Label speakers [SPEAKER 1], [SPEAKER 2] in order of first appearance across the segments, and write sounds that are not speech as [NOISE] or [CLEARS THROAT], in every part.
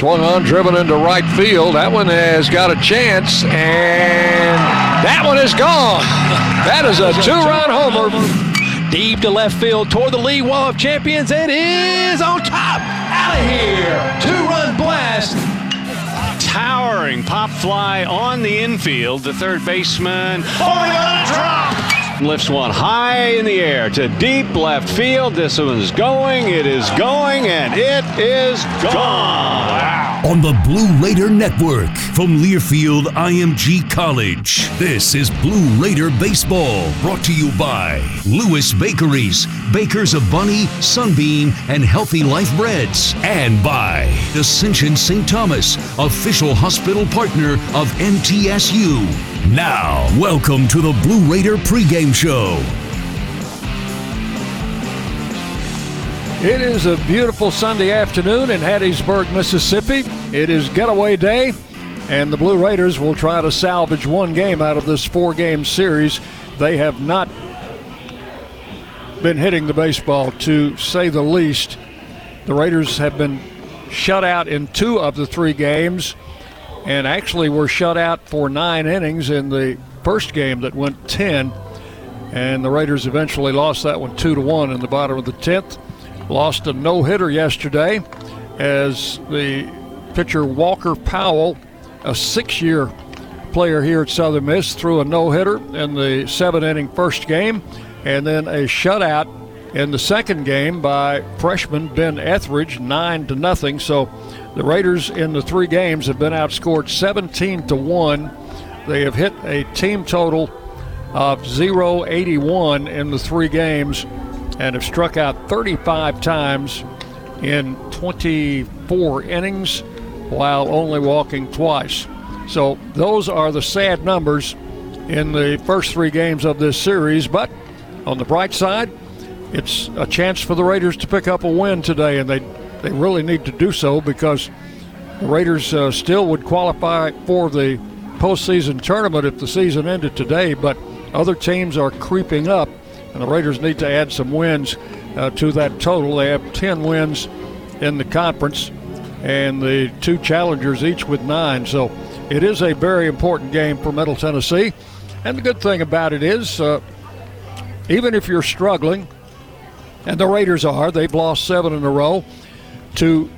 [SPEAKER 1] Swung on, driven into right field. That one has got a chance, and that one is gone. That is a two-run homer.
[SPEAKER 2] Deep to left field toward the lead wall of champions. It is on top. Out of here. Two-run blast.
[SPEAKER 3] Towering pop fly on the infield. The third baseman falling on a drop lifts one high in the air to deep left field. This one's going, it is going, and it is gone.
[SPEAKER 4] On the Blue Raider Network from Learfield IMG College, this is Blue Raider Baseball, brought to you by Lewis Bakeries, bakers of Bunny, Sunbeam, and Healthy Life Breads, and by Ascension St. Thomas, official hospital partner of MTSU. Now, welcome to the Blue Raider pregame show.
[SPEAKER 1] It is a beautiful Sunday afternoon in Hattiesburg, Mississippi. It is getaway day, and the Blue Raiders will try to salvage one game out of this four game series. They have not been hitting the baseball, to say the least. The Raiders have been shut out in two of the three games and actually were shut out for nine innings in the first game that went 10. And the Raiders eventually lost that one two to one in the bottom of the 10th. Lost a no hitter yesterday as the pitcher Walker Powell, a six year player here at Southern Miss, threw a no hitter in the seven inning first game and then a shutout in the second game by freshman Ben Ethridge, nine to nothing. So the Raiders in the three games have been outscored 17 to 1. They have hit a team total of 081 in the three games and have struck out 35 times in 24 innings while only walking twice. So those are the sad numbers in the first three games of this series. But on the bright side, it's a chance for the Raiders to pick up a win today, and they they really need to do so because the Raiders uh, still would qualify for the postseason tournament if the season ended today, but other teams are creeping up, and the Raiders need to add some wins uh, to that total. They have 10 wins in the conference, and the two challengers each with nine. So it is a very important game for Middle Tennessee. And the good thing about it is, uh, even if you're struggling, and the Raiders are, they've lost seven in a row to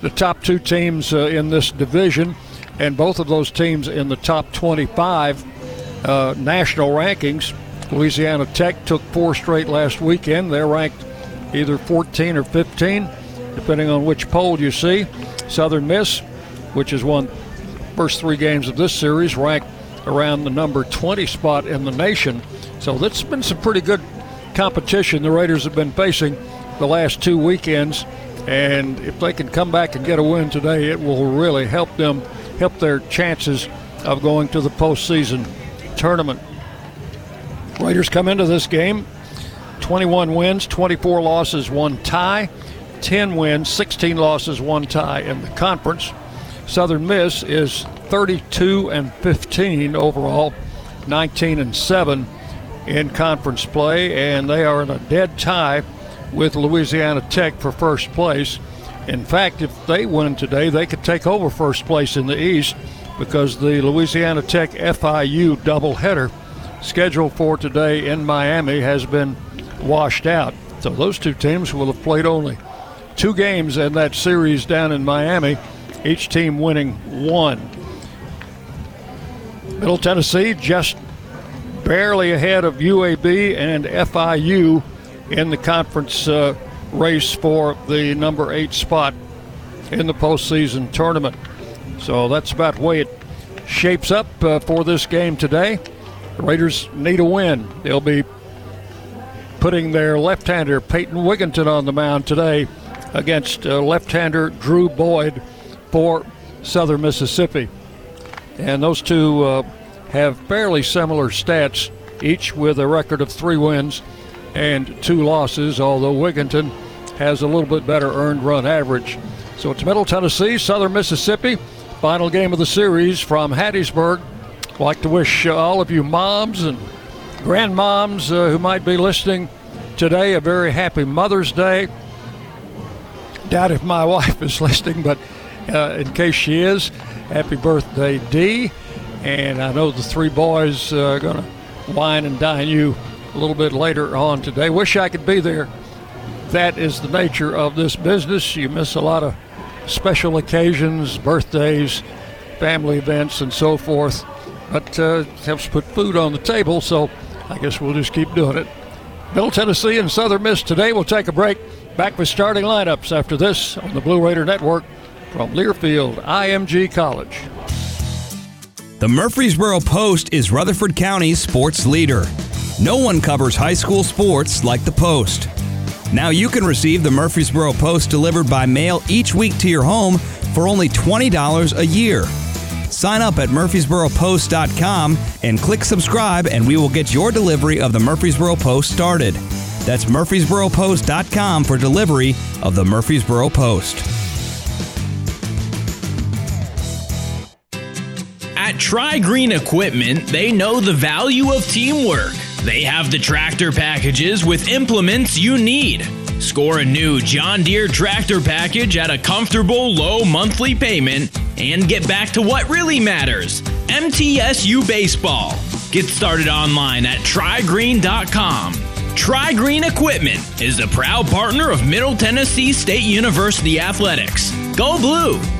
[SPEAKER 1] the top two teams uh, in this division, and both of those teams in the top 25 uh, national rankings. Louisiana Tech took four straight last weekend. They're ranked either 14 or 15, depending on which poll you see. Southern Miss, which has won first three games of this series, ranked around the number 20 spot in the nation. So that's been some pretty good competition the Raiders have been facing the last two weekends. And if they can come back and get a win today, it will really help them, help their chances of going to the postseason tournament. Raiders come into this game 21 wins, 24 losses, one tie, 10 wins, 16 losses, one tie in the conference. Southern Miss is 32 and 15 overall, 19 and 7 in conference play, and they are in a dead tie with Louisiana Tech for first place. In fact, if they win today, they could take over first place in the East because the Louisiana Tech FIU doubleheader scheduled for today in Miami has been washed out. So those two teams will have played only two games in that series down in Miami, each team winning one. Middle Tennessee just barely ahead of UAB and FIU in the conference uh, race for the number eight spot in the postseason tournament. So that's about the way it shapes up uh, for this game today. The Raiders need a win. They'll be putting their left hander, Peyton Wigginton, on the mound today against uh, left hander Drew Boyd for Southern Mississippi. And those two uh, have fairly similar stats, each with a record of three wins and two losses, although Wigginton has a little bit better earned run average. So it's Middle Tennessee, Southern Mississippi. Final game of the series from Hattiesburg. I'd like to wish uh, all of you moms and grandmoms uh, who might be listening today a very happy Mother's Day. Doubt if my [LAUGHS] wife is listening, but uh, in case she is. Happy birthday, Dee. And I know the three boys are going to wine and dine you a little bit later on today. Wish I could be there. That is the nature of this business. You miss a lot of special occasions, birthdays, family events, and so forth. But uh, helps put food on the table, so I guess we'll just keep doing it. Middle Tennessee and Southern Miss today. We'll take a break. Back with starting lineups after this on the Blue Raider Network from Learfield IMG College.
[SPEAKER 5] The Murfreesboro Post is Rutherford County's sports leader. No one covers high school sports like the Post. Now you can receive the Murfreesboro Post delivered by mail each week to your home for only $20 a year. Sign up at murfreesboropost.com and click subscribe, and we will get your delivery of the Murfreesboro Post started. That's murfreesboropost.com for delivery of the Murfreesboro Post.
[SPEAKER 6] At Tri Green Equipment, they know the value of teamwork. They have the tractor packages with implements you need. Score a new John Deere tractor package at a comfortable low monthly payment and get back to what really matters MTSU Baseball. Get started online at trigreen.com. Tri Green Equipment is a proud partner of Middle Tennessee State University Athletics. Go Blue!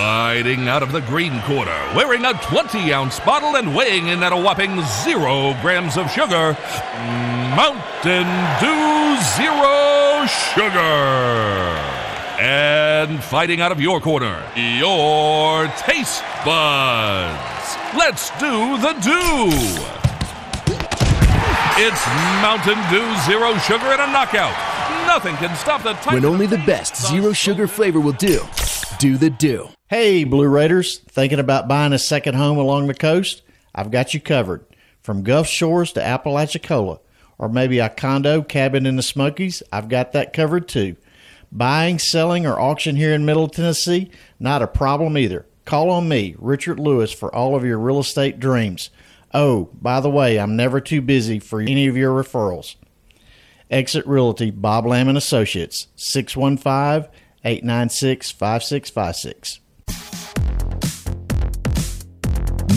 [SPEAKER 7] Fighting out of the green corner, wearing a 20 ounce bottle and weighing in at a whopping zero grams of sugar, Mountain Dew Zero Sugar. And fighting out of your corner, your taste buds. Let's do the do. It's Mountain Dew Zero Sugar and a knockout. Nothing can stop the
[SPEAKER 8] When only the best zero sugar flavor will do. Do the do.
[SPEAKER 9] Hey, Blue Raiders, thinking about buying a second home along the coast? I've got you covered. From Gulf Shores to Apalachicola, or maybe a condo cabin in the Smokies, I've got that covered too. Buying, selling, or auction here in Middle Tennessee, not a problem either. Call on me, Richard Lewis, for all of your real estate dreams. Oh, by the way, I'm never too busy for any of your referrals. Exit Realty, Bob Lamb and Associates, 615 896 5656.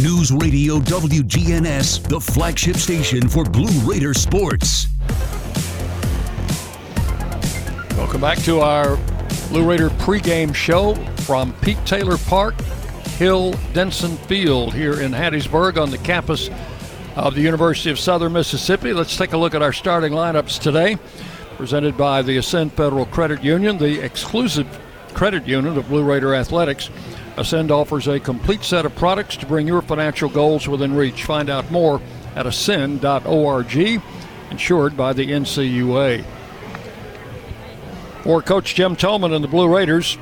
[SPEAKER 4] News Radio WGNS, the flagship station for Blue Raider sports.
[SPEAKER 1] Welcome back to our Blue Raider pregame show from Pete Taylor Park, Hill Denson Field here in Hattiesburg on the campus of the University of Southern Mississippi. Let's take a look at our starting lineups today. Presented by the Ascend Federal Credit Union, the exclusive credit union of Blue Raider Athletics. Ascend offers a complete set of products to bring your financial goals within reach. Find out more at ascend.org, insured by the NCUA. For Coach Jim Tolman and the Blue Raiders,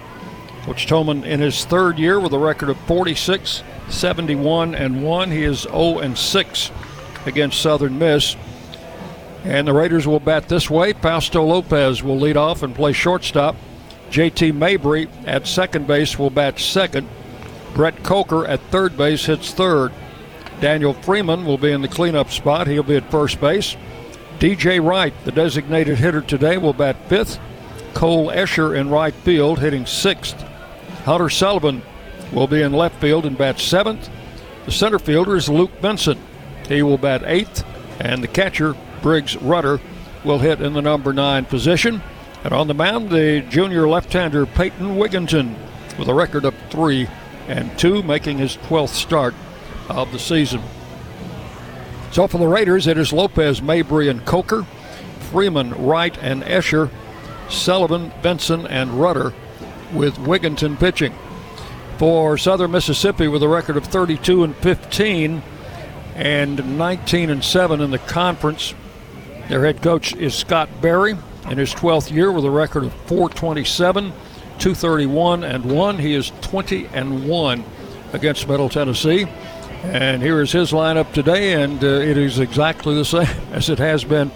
[SPEAKER 1] Coach Tolman in his third year with a record of 46, 71, and 1. He is 0 and 6 against Southern Miss. And the Raiders will bat this way. Fausto Lopez will lead off and play shortstop. JT Mabry at second base will bat second. Brett Coker at third base hits third. Daniel Freeman will be in the cleanup spot. He'll be at first base. DJ Wright, the designated hitter today, will bat fifth. Cole Escher in right field, hitting sixth. Hunter Sullivan will be in left field and bat seventh. The center fielder is Luke Benson. He will bat eighth. And the catcher, Briggs Rudder, will hit in the number nine position. And on the mound, the junior left-hander Peyton Wigginton with a record of three and two, making his 12th start of the season. So for the Raiders, it is Lopez, Mabry, and Coker, Freeman, Wright, and Escher, Sullivan, Benson, and Rudder, with Wigginton pitching. For Southern Mississippi, with a record of 32 and 15 and 19 and 7 in the conference, their head coach is Scott Berry in his 12th year with a record of 427, 231 and 1. He is 20 and 1 against Middle Tennessee. And here is his lineup today, and uh, it is exactly the [LAUGHS] same as it has been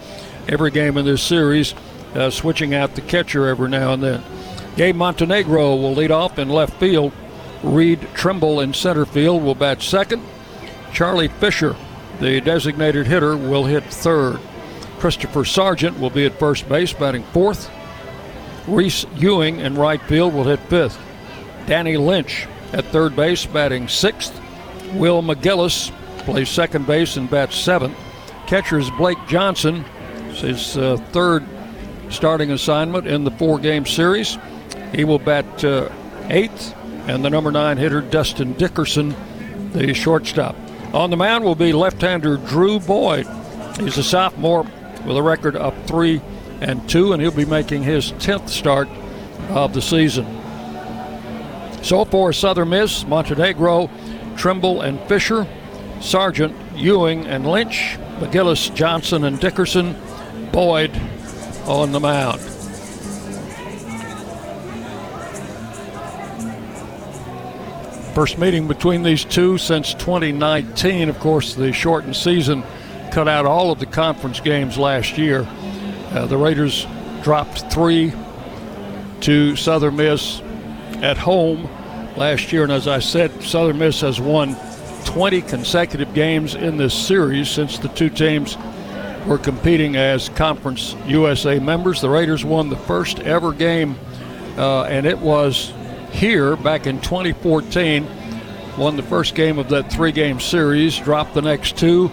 [SPEAKER 1] every game in this series, uh, switching out the catcher every now and then. Gabe Montenegro will lead off in left field. Reed Trimble in center field will bat second. Charlie Fisher, the designated hitter, will hit third. Christopher Sargent will be at first base, batting fourth. Reese Ewing in right field will hit fifth. Danny Lynch at third base, batting sixth. Will McGillis plays second base and bats seventh. Catcher is Blake Johnson. His uh, third starting assignment in the four game series. He will bat uh, eighth. And the number nine hitter, Dustin Dickerson, the shortstop. On the mound will be left hander Drew Boyd. He's a sophomore with a record of three and two, and he'll be making his 10th start of the season. So for Southern Miss, Montenegro, Trimble, and Fisher, Sargent, Ewing, and Lynch, McGillis, Johnson, and Dickerson, Boyd on the mound. First meeting between these two since 2019. Of course, the shortened season cut out all of the conference games last year. Uh, the Raiders dropped three to Southern Miss at home last year, and as I said, Southern Miss has won 20 consecutive games in this series since the two teams were competing as Conference USA members. The Raiders won the first ever game, uh, and it was here back in 2014. Won the first game of that three game series, dropped the next two,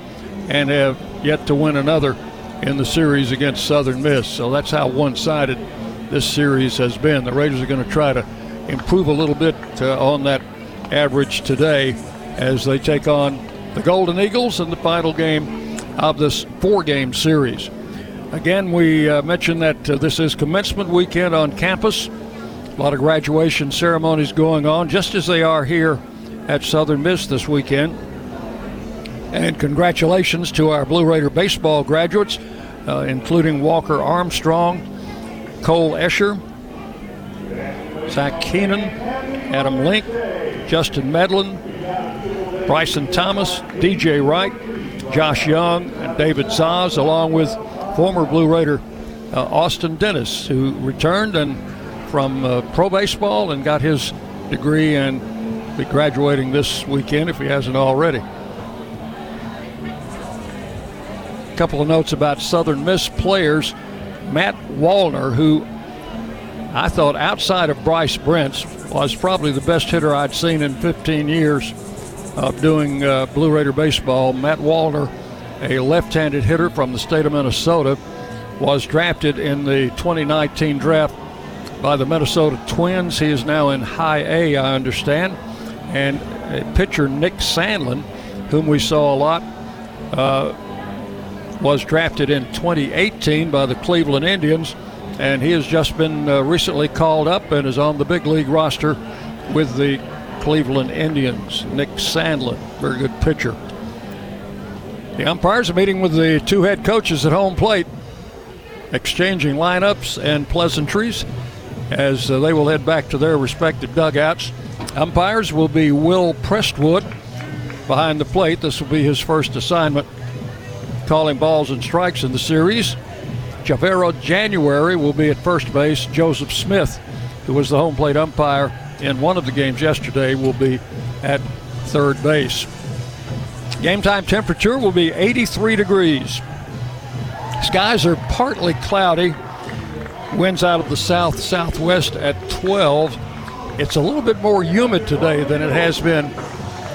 [SPEAKER 1] and have yet to win another in the series against Southern Miss. So that's how one sided this series has been. The Raiders are going to try to improve a little bit uh, on that average today as they take on the Golden Eagles in the final game of this four game series. Again, we uh, mentioned that uh, this is commencement weekend on campus. A lot of graduation ceremonies going on, just as they are here at Southern Miss this weekend. And congratulations to our Blue Raider baseball graduates, uh, including Walker Armstrong, Cole Escher, Zach Keenan, Adam Link, Justin Medlin, Bryson Thomas, DJ Wright, Josh Young, and David Zaz, along with former Blue Raider uh, Austin Dennis, who returned and from uh, pro baseball and got his degree and be graduating this weekend if he hasn't already. A couple of notes about Southern Miss players. Matt Wallner, who I thought outside of Bryce Brentz was probably the best hitter I'd seen in 15 years of doing uh, Blue Raider baseball. Matt Wallner, a left handed hitter from the state of Minnesota, was drafted in the 2019 draft by the Minnesota Twins. He is now in high A, I understand. And pitcher Nick Sandlin, whom we saw a lot, uh, was drafted in 2018 by the Cleveland Indians. And he has just been uh, recently called up and is on the big league roster with the Cleveland Indians. Nick Sandlin, very good pitcher. The umpires are meeting with the two head coaches at home plate, exchanging lineups and pleasantries as uh, they will head back to their respective dugouts. Umpires will be Will Prestwood behind the plate. This will be his first assignment calling balls and strikes in the series. Javero January will be at first base. Joseph Smith, who was the home plate umpire in one of the games yesterday, will be at third base. Game time temperature will be 83 degrees. Skies are partly cloudy. Winds out of the south southwest at 12. It's a little bit more humid today than it has been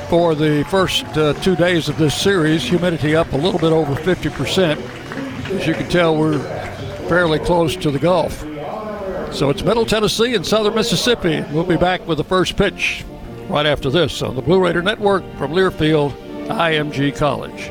[SPEAKER 1] for the first uh, two days of this series. Humidity up a little bit over 50%. As you can tell, we're fairly close to the Gulf. So it's Middle Tennessee and Southern Mississippi. We'll be back with the first pitch right after this on the Blue Raider Network from Learfield, IMG College.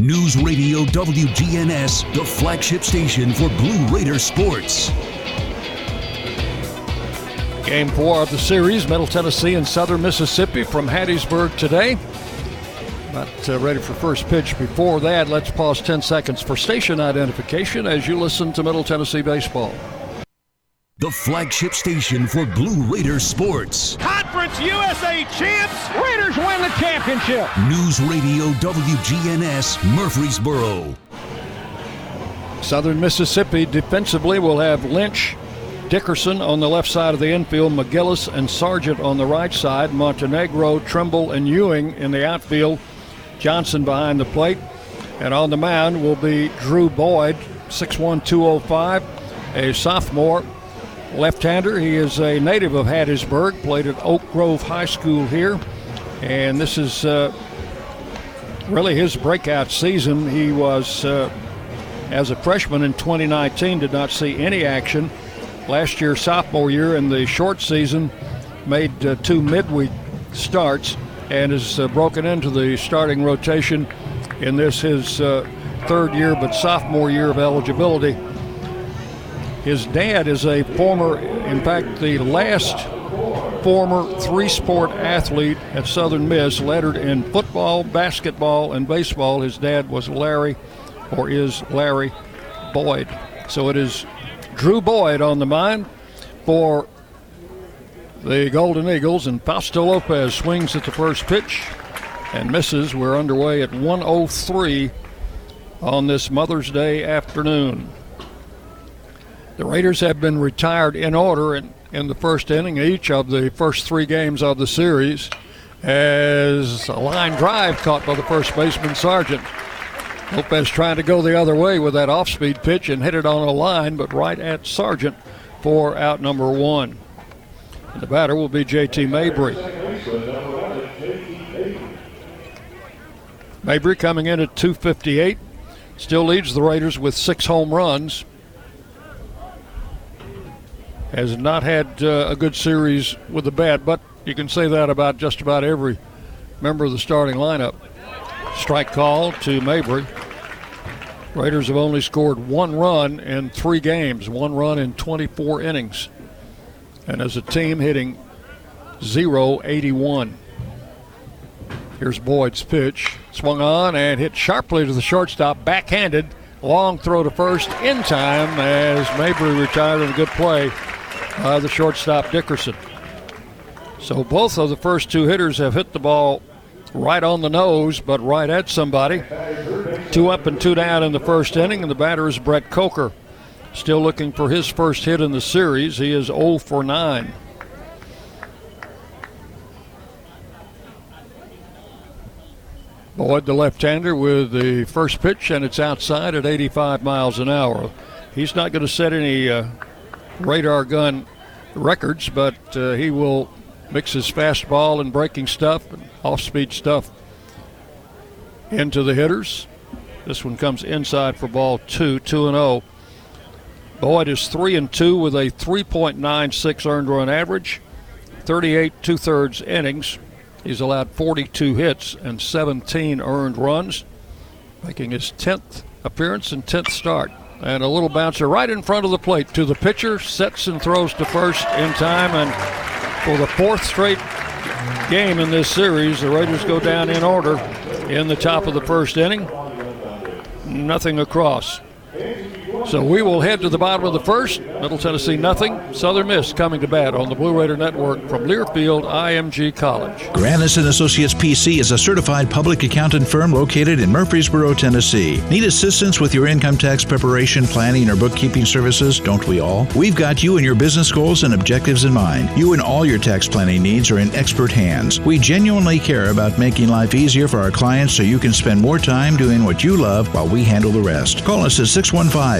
[SPEAKER 4] News Radio WGNS, the flagship station for Blue Raider sports.
[SPEAKER 1] Game four of the series, Middle Tennessee and Southern Mississippi from Hattiesburg today. Not uh, ready for first pitch. Before that, let's pause 10 seconds for station identification as you listen to Middle Tennessee baseball.
[SPEAKER 4] The flagship station for Blue Raider sports.
[SPEAKER 2] Conference USA champs. Raiders win the championship.
[SPEAKER 4] News Radio WGNS Murfreesboro.
[SPEAKER 1] Southern Mississippi defensively will have Lynch, Dickerson on the left side of the infield, McGillis and Sargent on the right side, Montenegro, Trimble, and Ewing in the outfield, Johnson behind the plate. And on the mound will be Drew Boyd, 6'1, 205, a sophomore left-hander. He is a native of Hattiesburg, played at Oak Grove High School here, and this is uh, really his breakout season. He was, uh, as a freshman in 2019, did not see any action. Last year, sophomore year, in the short season, made uh, two midweek starts and is uh, broken into the starting rotation in this his uh, third year, but sophomore year of eligibility. His dad is a former, in fact, the last former three sport athlete at Southern Miss, lettered in football, basketball, and baseball. His dad was Larry, or is Larry Boyd. So it is Drew Boyd on the mind for the Golden Eagles, and Fausto Lopez swings at the first pitch and misses. We're underway at 103 on this Mother's Day afternoon. The Raiders have been retired in order in, in the first inning, of each of the first three games of the series, as a line drive caught by the first baseman Sargent. Lopez trying to go the other way with that off speed pitch and hit it on a line, but right at Sargent for out number one. And the batter will be JT Mabry. Mabry coming in at 258, still leads the Raiders with six home runs has not had uh, a good series with the bat, but you can say that about just about every member of the starting lineup. Strike call to Mabry. Raiders have only scored one run in three games, one run in 24 innings. And as a team, hitting 0 81. Here's Boyd's pitch. Swung on and hit sharply to the shortstop, backhanded, long throw to first in time as Mabry retired in a good play by the shortstop Dickerson. So both of the first two hitters have hit the ball right on the nose, but right at somebody. Two up and two down in the first inning, and the batter is Brett Coker. Still looking for his first hit in the series. He is 0 for 9. Boyd, the left hander, with the first pitch, and it's outside at 85 miles an hour. He's not going to set any uh, radar gun records, but uh, he will mix his fastball and breaking stuff and off speed stuff into the hitters. This one comes inside for ball two, 2 and 0. Boyd is 3 and 2 with a 3.96 earned run average, 38 two thirds innings. He's allowed 42 hits and 17 earned runs, making his 10th appearance and 10th start. And a little bouncer right in front of the plate to the pitcher, sets and throws to first in time. And for the fourth straight game in this series, the Raiders go down in order in the top of the first inning. Nothing across. So we will head to the bottom of the first. Middle Tennessee nothing. Southern Miss coming to bat on the Blue Raider Network from Learfield IMG College.
[SPEAKER 10] Granis and Associates PC is a certified public accountant firm located in Murfreesboro, Tennessee. Need assistance with your income tax preparation, planning, or bookkeeping services? Don't we all? We've got you and your business goals and objectives in mind. You and all your tax planning needs are in expert hands. We genuinely care about making life easier for our clients so you can spend more time doing what you love while we handle the rest. Call us at 615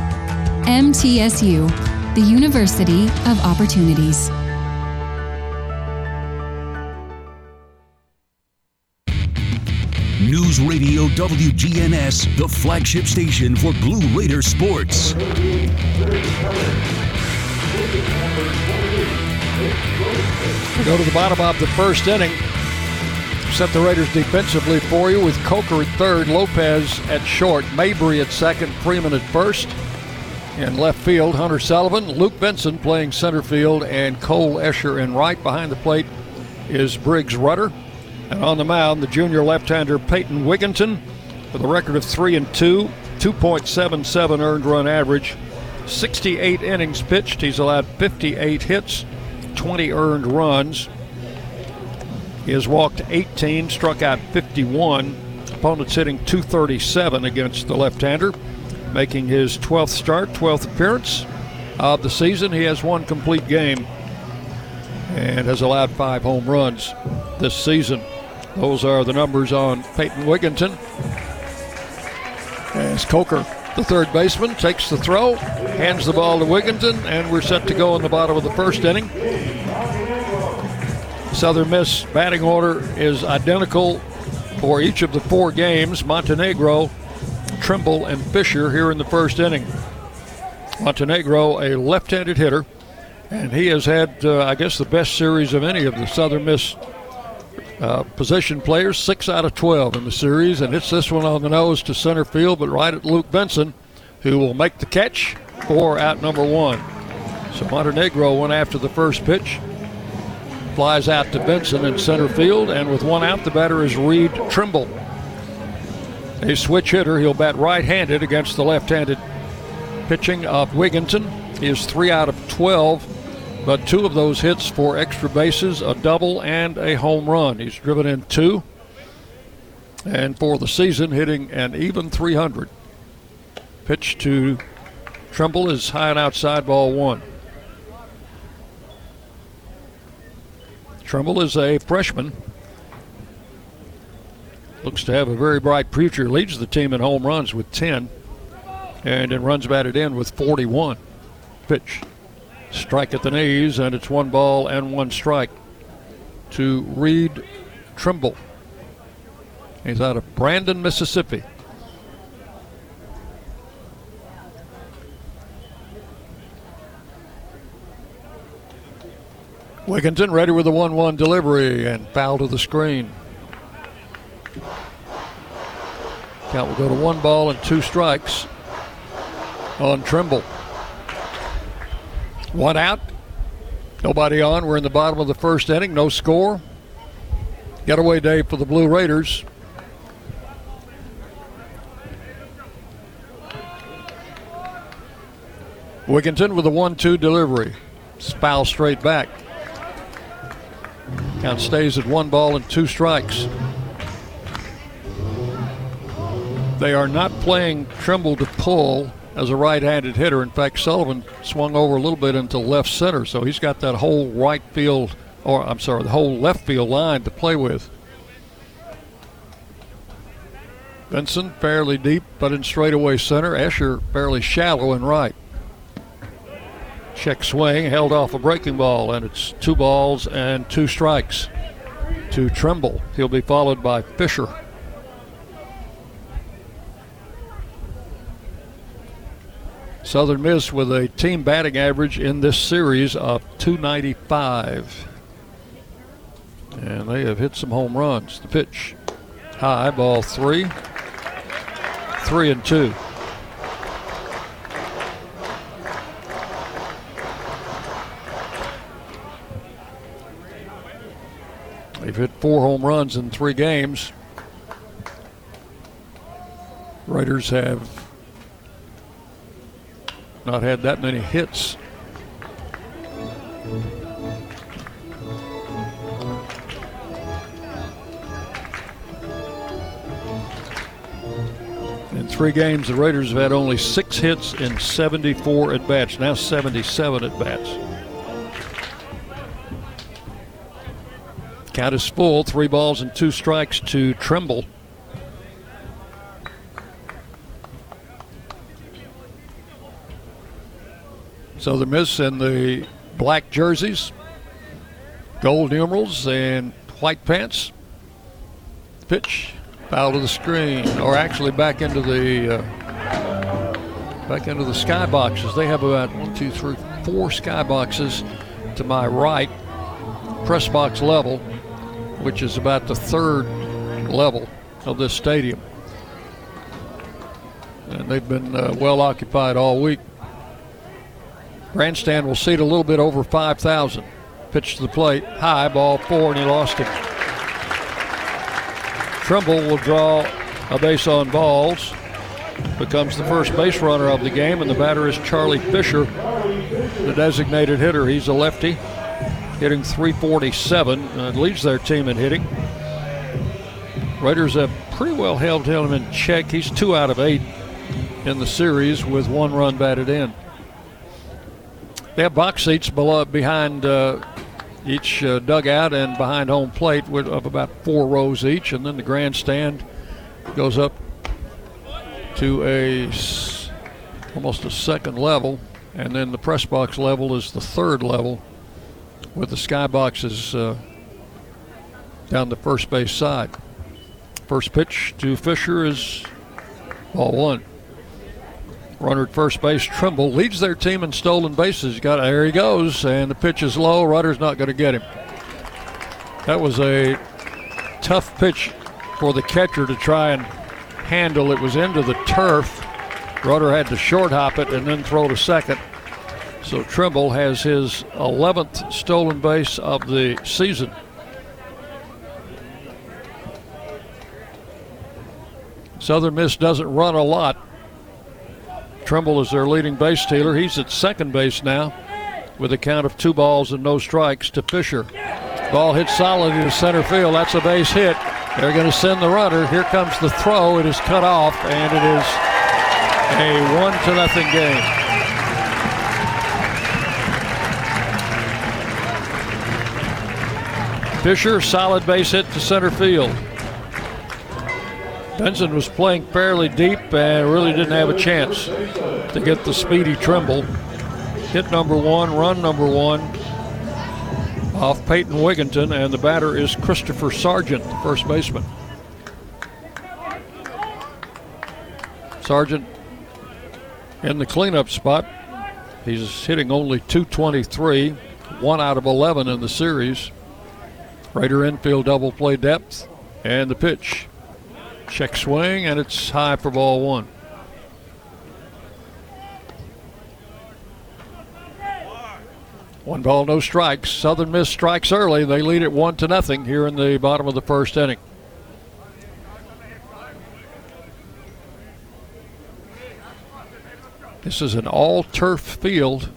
[SPEAKER 11] MTSU, the University of Opportunities.
[SPEAKER 4] News Radio WGNS, the flagship station for Blue Raider sports.
[SPEAKER 1] We go to the bottom of the first inning. Set the Raiders defensively for you with Coker at third, Lopez at short, Mabry at second, Freeman at first. In left field, Hunter Sullivan, Luke Benson playing center field, and Cole Escher in right. Behind the plate is Briggs Rudder. And on the mound, the junior left-hander Peyton Wigginton with a record of 3 and 2, 2.77 earned run average, 68 innings pitched. He's allowed 58 hits, 20 earned runs. He has walked 18, struck out 51. Opponents hitting 237 against the left-hander, making his 12th start, 12th appearance of the season. He has one complete game and has allowed five home runs this season. Those are the numbers on Peyton Wigginton. As Coker, the third baseman, takes the throw, hands the ball to Wigginton, and we're set to go in the bottom of the first inning. Southern Miss batting order is identical for each of the four games. Montenegro, Trimble, and Fisher here in the first inning. Montenegro, a left-handed hitter, and he has had, uh, I guess, the best series of any of the Southern Miss uh, position players, six out of 12 in the series, and it's this one on the nose to center field, but right at Luke Benson, who will make the catch for out number one. So Montenegro went after the first pitch, flies out to Benson in center field, and with one out, the batter is Reed Trimble. A switch hitter, he'll bat right handed against the left handed pitching of Wigginton. He is three out of 12 but two of those hits for extra bases, a double and a home run. He's driven in two, and for the season, hitting an even 300. Pitch to Trimble is high and outside ball one. Trimble is a freshman. Looks to have a very bright future. Leads the team in home runs with 10 and in runs batted in with 41. Pitch. Strike at the knees, and it's one ball and one strike to Reed Trimble. He's out of Brandon, Mississippi. Wigginton ready with a 1 1 delivery and foul to the screen. Count will go to one ball and two strikes on Trimble. One out. Nobody on. We're in the bottom of the first inning. No score. Getaway day for the Blue Raiders. Wigginton with a 1 2 delivery. Foul straight back. Count stays at one ball and two strikes. They are not playing Trimble to pull as a right handed hitter. In fact, Sullivan swung over a little bit into left center, so he's got that whole right field, or I'm sorry, the whole left field line to play with. Benson fairly deep, but in straightaway center. Escher fairly shallow and right. Check swing, held off a breaking ball, and it's two balls and two strikes to Trimble. He'll be followed by Fisher. Southern Miss with a team batting average in this series of 295. And they have hit some home runs. The pitch high, ball three, three and two. They've hit four home runs in three games. Raiders have not had that many hits. In three games, the Raiders have had only six hits in 74 at bats, now 77 at bats. Count is full, three balls and two strikes to Trimble. So the Miss in the black jerseys, gold numerals, and white pants. Pitch, foul to the screen, or actually back into the uh, back into the sky boxes. They have about one, two, three, four sky boxes to my right, press box level, which is about the third level of this stadium. And they've been uh, well occupied all week. Grandstand will seat a little bit over 5,000. Pitch to the plate, high, ball four, and he lost it. Trimble will draw a base on balls, becomes the first base runner of the game, and the batter is Charlie Fisher, the designated hitter. He's a lefty, hitting 347, and uh, leads their team in hitting. Raiders have pretty well held him in check. He's two out of eight in the series with one run batted in. They have box seats below, behind uh, each uh, dugout and behind home plate with, of about four rows each, and then the grandstand goes up to a almost a second level, and then the press box level is the third level, with the sky boxes uh, down the first base side. First pitch to Fisher is ball one. Runner at first base, Trimble leads their team in stolen bases. Got there he goes, and the pitch is low. Rudder's not going to get him. That was a tough pitch for the catcher to try and handle. It was into the turf. Rudder had to short hop it and then throw to second. So Trimble has his 11th stolen base of the season. Southern Miss doesn't run a lot. Trimble is their leading base stealer. He's at second base now with a count of two balls and no strikes to Fisher. Ball hit solid into center field. That's a base hit. They're going to send the runner. Here comes the throw. It is cut off, and it is a one to nothing game. Fisher, solid base hit to center field. Benson was playing fairly deep and really didn't have a chance to get the speedy Trimble. Hit number one, run number one off Peyton Wigginton, and the batter is Christopher Sargent, the first baseman. Sargent in the cleanup spot. He's hitting only 223, one out of 11 in the series. Raider infield double play depth, and the pitch. Check swing, and it's high for ball one. One ball, no strikes. Southern Miss strikes early. They lead it one to nothing here in the bottom of the first inning. This is an all turf field.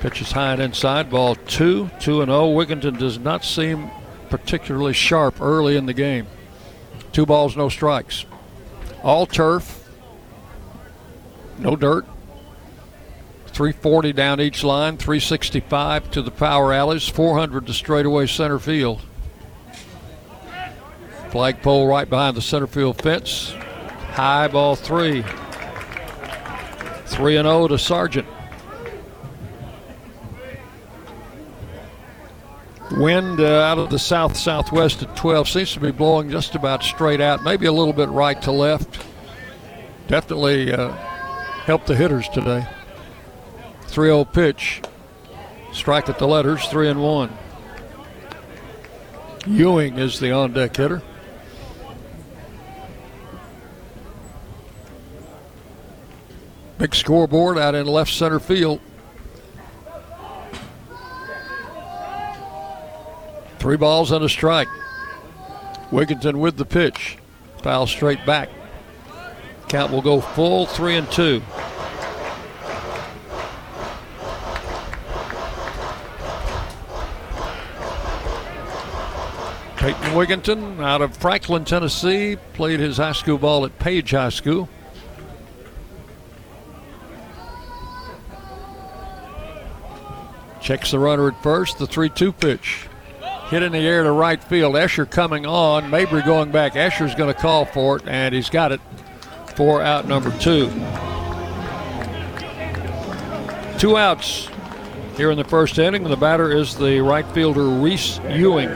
[SPEAKER 1] Pitch is high and inside. Ball two, two and zero. Oh. Wigginton does not seem particularly sharp early in the game. Two balls, no strikes. All turf. No dirt. 340 down each line, 365 to the power alleys, 400 to straightaway center field. Flagpole right behind the center field fence. High ball three. 3 and 0 to Sargent. Wind uh, out of the south southwest at 12 seems to be blowing just about straight out, maybe a little bit right to left. Definitely uh, helped the hitters today. 3 0 pitch. Strike at the letters, 3 and 1. Ewing is the on deck hitter. Big scoreboard out in left center field. Three balls and a strike. Wigginton with the pitch. Foul straight back. Count will go full three and two. Peyton Wigginton out of Franklin, Tennessee, played his high school ball at Page High School. Checks the runner at first, the 3 2 pitch. Hit in the air to right field. Escher coming on. Mabry going back. Escher's going to call for it, and he's got it for out number two. Two outs here in the first inning. The batter is the right fielder Reese Ewing.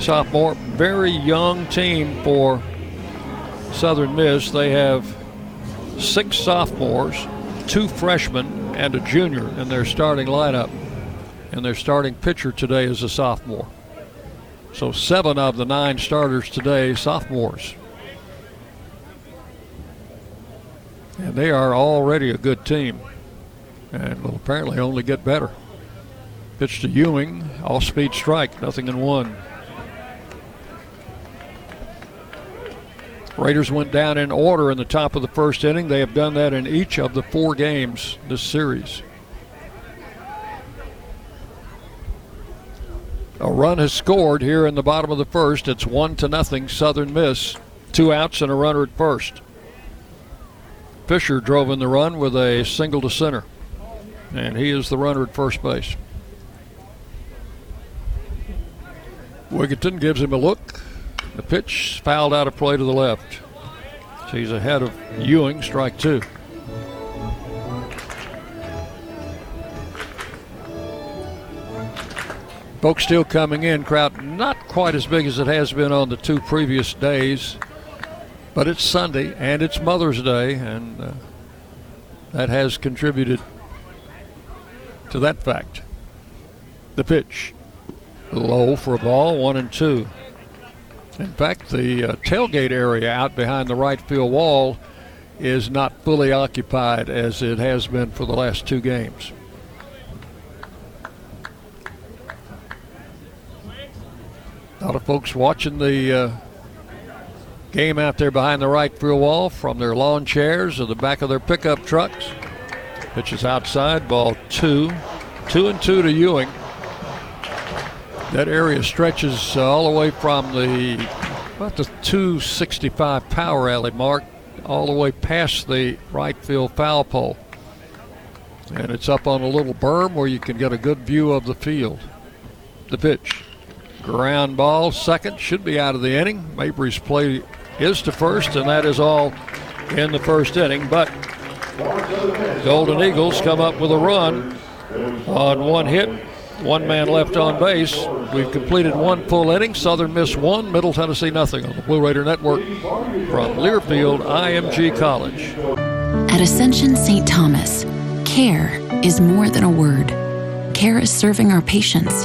[SPEAKER 1] Sophomore, very young team for Southern Miss. They have six sophomores, two freshmen, and a junior in their starting lineup. And their starting pitcher today is a sophomore. So seven of the nine starters today, sophomores. And they are already a good team. And will apparently only get better. Pitch to Ewing, off speed strike, nothing in one. Raiders went down in order in the top of the first inning. They have done that in each of the four games this series. A run has scored here in the bottom of the first. It's one to nothing, Southern Miss. Two outs and a runner at first. Fisher drove in the run with a single to center, and he is the runner at first base. Wigginton gives him a look. The pitch fouled out of play to the left. So he's ahead of Ewing, strike two. Folks still coming in. Crowd not quite as big as it has been on the two previous days, but it's Sunday and it's Mother's Day, and uh, that has contributed to that fact. The pitch low for a ball, one and two. In fact, the uh, tailgate area out behind the right field wall is not fully occupied as it has been for the last two games. A lot of folks watching the uh, game out there behind the right field wall from their lawn chairs or the back of their pickup trucks. Pitches outside, ball two. Two and two to Ewing. That area stretches uh, all the way from the about the 265 power alley mark all the way past the right field foul pole. And it's up on a little berm where you can get a good view of the field. The pitch. Ground ball, second, should be out of the inning. Mabry's play is to first, and that is all in the first inning. But Golden Eagles come up with a run on one hit one man left on base. We've completed one full inning. Southern Miss one, Middle Tennessee nothing on the Blue Raider Network from Learfield IMG College.
[SPEAKER 12] At Ascension St. Thomas, care is more than a word. Care is serving our patients,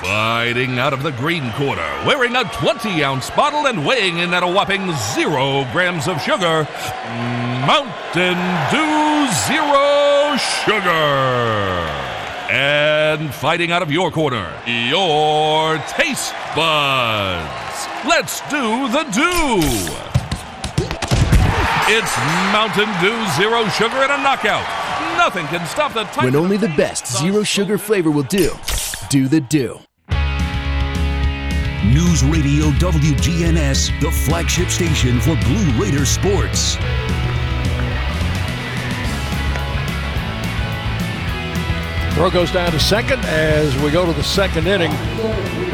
[SPEAKER 7] Fighting out of the green corner, wearing a 20 ounce bottle and weighing in at a whopping zero grams of sugar, Mountain Dew Zero Sugar. And fighting out of your corner, your taste buds. Let's do the do. It's Mountain Dew Zero Sugar and a knockout. Nothing can stop the
[SPEAKER 8] When only the best zero sugar flavor will do. Do the do.
[SPEAKER 4] News Radio WGNS, the flagship station for Blue Raider sports.
[SPEAKER 1] Throw goes down to second as we go to the second inning.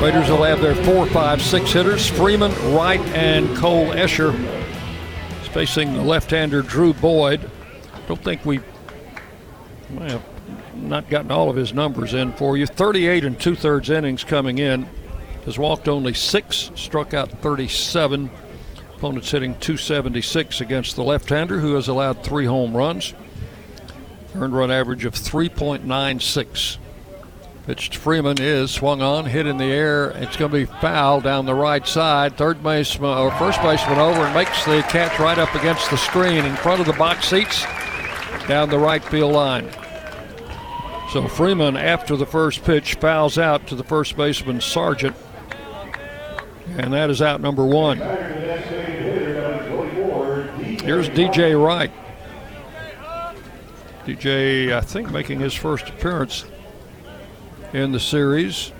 [SPEAKER 1] Raiders will have their four, five, six hitters Freeman, Wright, and Cole Escher. He's facing the left hander Drew Boyd. Don't think we well, not gotten all of his numbers in for you. 38 and two thirds innings coming in. Has walked only six, struck out 37. Opponents hitting 276 against the left hander, who has allowed three home runs. Earned run average of 3.96. Pitched Freeman is swung on, hit in the air. It's going to be foul down the right side. Third baseman or first baseman over and makes the catch right up against the screen in front of the box seats down the right field line. So Freeman, after the first pitch, fouls out to the first baseman Sargent, and that is out number one. Here's DJ Wright. DJ, I think, making his first appearance in the series.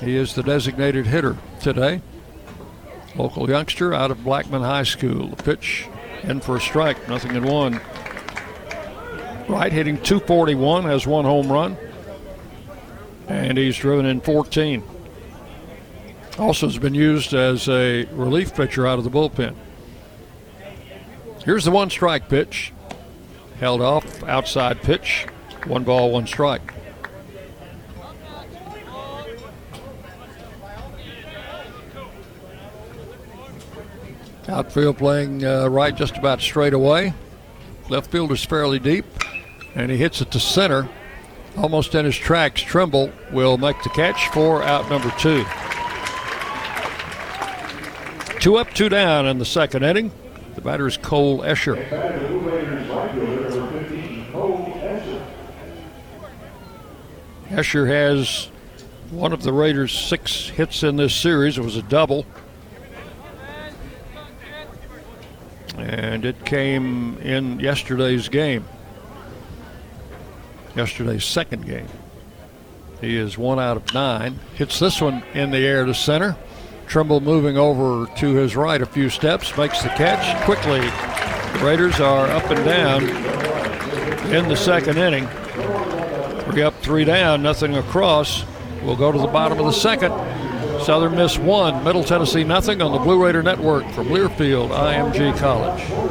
[SPEAKER 1] He is the designated hitter today. Local youngster out of Blackman High School. The pitch in for a strike, nothing in one. Wright hitting 241, has one home run, and he's driven in 14. Also has been used as a relief pitcher out of the bullpen. Here's the one strike pitch. Held off, outside pitch. One ball, one strike. Outfield playing uh, right just about straight away. Left field is fairly deep, and he hits it to center. Almost in his tracks, Trimble will make the catch for out number two. Two up, two down in the second inning. The batter is Cole Escher. Escher has one of the Raiders' six hits in this series. It was a double. And it came in yesterday's game, yesterday's second game. He is one out of nine. Hits this one in the air to center. Trimble moving over to his right a few steps, makes the catch quickly. The Raiders are up and down in the second inning. Three up, three down, nothing across. We'll go to the bottom of the second. Southern Miss one, Middle Tennessee nothing on the Blue Raider Network from Learfield IMG College.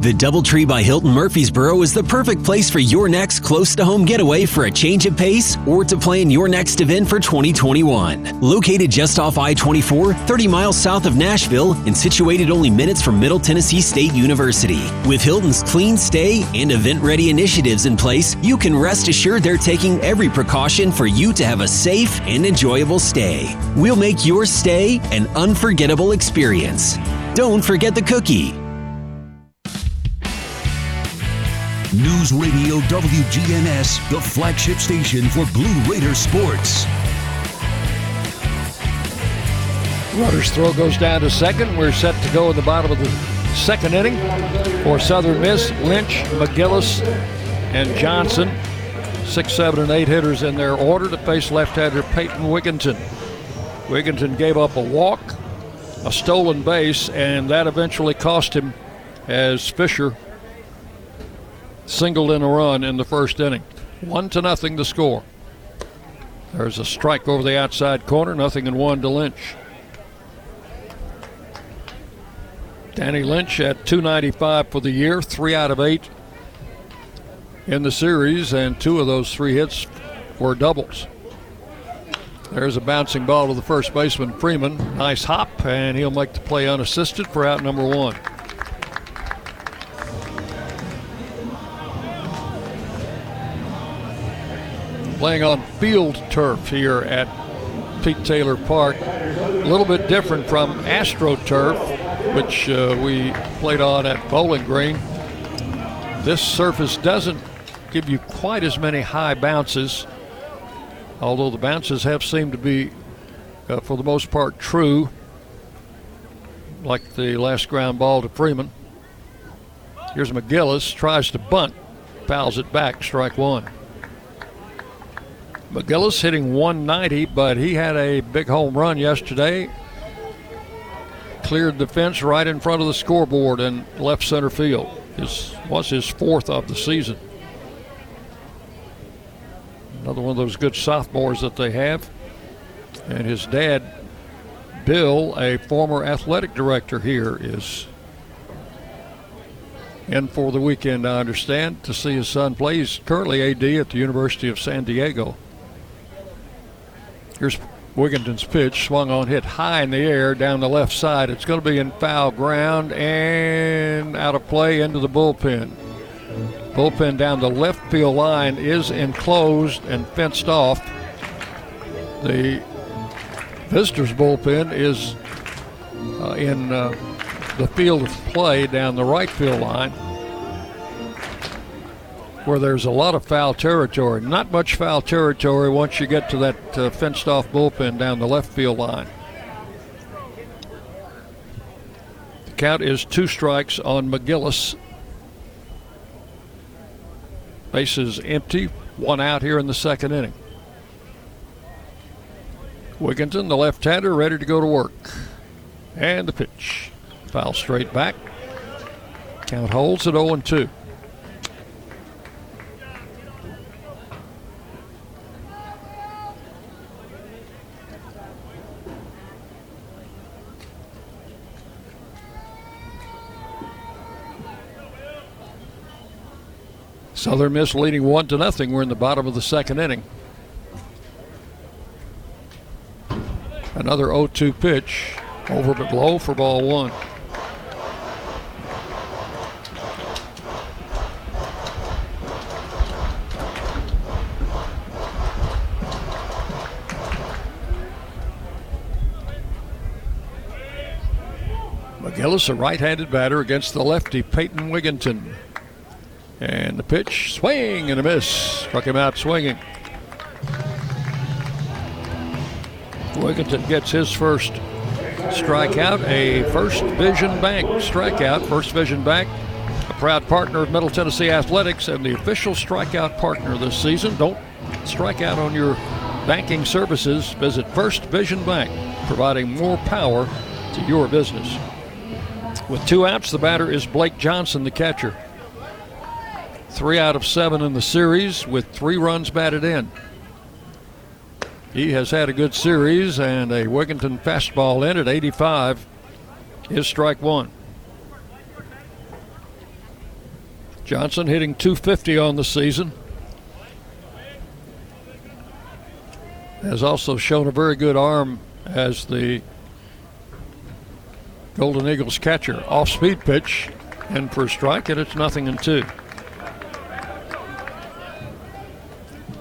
[SPEAKER 13] The Doubletree by Hilton Murfreesboro is the perfect place for your next close to home getaway for a change of pace or to plan your next event for 2021. Located just off I 24, 30 miles south of Nashville, and situated only minutes from Middle Tennessee State University. With Hilton's clean stay and event ready initiatives in place, you can rest assured they're taking every precaution for you to have a safe and enjoyable stay. We'll make your stay an unforgettable experience. Don't forget the cookie.
[SPEAKER 4] News Radio WGNS, the flagship station for Blue Raider sports.
[SPEAKER 1] Rutter's throw goes down to second. We're set to go in the bottom of the second inning for Southern Miss. Lynch, McGillis, and Johnson. Six, seven, and eight hitters in their order to face left-hander Peyton Wigginton. Wigginton gave up a walk, a stolen base, and that eventually cost him as Fisher singled in a run in the first inning. One to nothing to score. There's a strike over the outside corner, nothing in one to Lynch. Danny Lynch at 295 for the year, three out of eight in the series, and two of those three hits were doubles. There's a bouncing ball to the first baseman, Freeman. Nice hop, and he'll make the play unassisted for out number one. Playing on field turf here at Pete Taylor Park. A little bit different from AstroTurf, which uh, we played on at Bowling Green. This surface doesn't give you quite as many high bounces, although the bounces have seemed to be, uh, for the most part, true, like the last ground ball to Freeman. Here's McGillis, tries to bunt, fouls it back, strike one. McGillis hitting 190, but he had a big home run yesterday. Cleared the fence right in front of the scoreboard in left center field. This was his fourth of the season. Another one of those good sophomores that they have. And his dad, Bill, a former athletic director here, is in for the weekend, I understand, to see his son play. He's currently AD at the University of San Diego. Here's Wigginton's pitch, swung on, hit high in the air down the left side. It's going to be in foul ground and out of play into the bullpen. Bullpen down the left field line is enclosed and fenced off. The visitors' bullpen is uh, in uh, the field of play down the right field line where there's a lot of foul territory. Not much foul territory once you get to that uh, fenced off bullpen down the left field line. The count is two strikes on McGillis. Bases empty, one out here in the second inning. Wigginton, the left hander, ready to go to work. And the pitch. Foul straight back. Count holds at 0 2. Southern Miss leading one to nothing. We're in the bottom of the second inning. Another 0-2 pitch over but low for ball one. McGillis, a right-handed batter against the lefty Peyton Wigginton. And the pitch, swing and a miss. Struck him out swinging. Wigginton gets his first strikeout, a First Vision Bank strikeout. First Vision Bank, a proud partner of Middle Tennessee Athletics and the official strikeout partner this season. Don't strike out on your banking services. Visit First Vision Bank, providing more power to your business. With two outs, the batter is Blake Johnson, the catcher. Three out of seven in the series with three runs batted in. He has had a good series and a Wigginton fastball in at 85 is strike one. Johnson hitting 250 on the season. Has also shown a very good arm as the Golden Eagles catcher. Off speed pitch and for a strike, and it's nothing in two.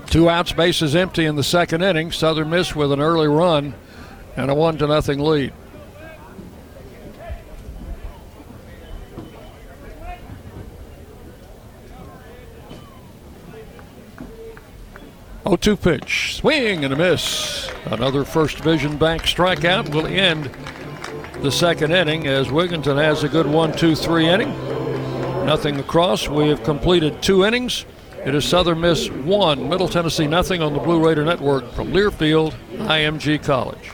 [SPEAKER 1] Two outs, bases empty in the second inning. Southern Miss with an early run and a one to nothing lead. O two pitch, swing and a miss. Another First Vision Bank strikeout will end the second inning as Wigginton has a good one, two, three inning. Nothing across. We have completed two innings. It is Southern Miss 1, Middle Tennessee nothing on the Blue Raider Network from Learfield, IMG College.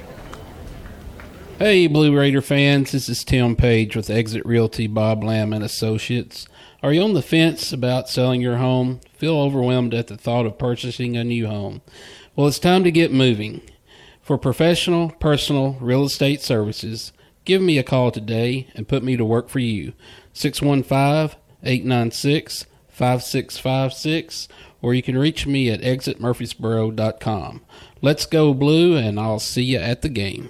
[SPEAKER 14] Hey, Blue Raider fans, this is Tim Page with Exit Realty Bob Lamb and Associates. Are you on the fence about selling your home? Feel overwhelmed at the thought of purchasing a new home? Well, it's time to get moving. For professional, personal real estate services, give me a call today and put me to work for you. 615 896 5656, or you can reach me at exitmurfreesboro.com. Let's go, Blue, and I'll see you at the game.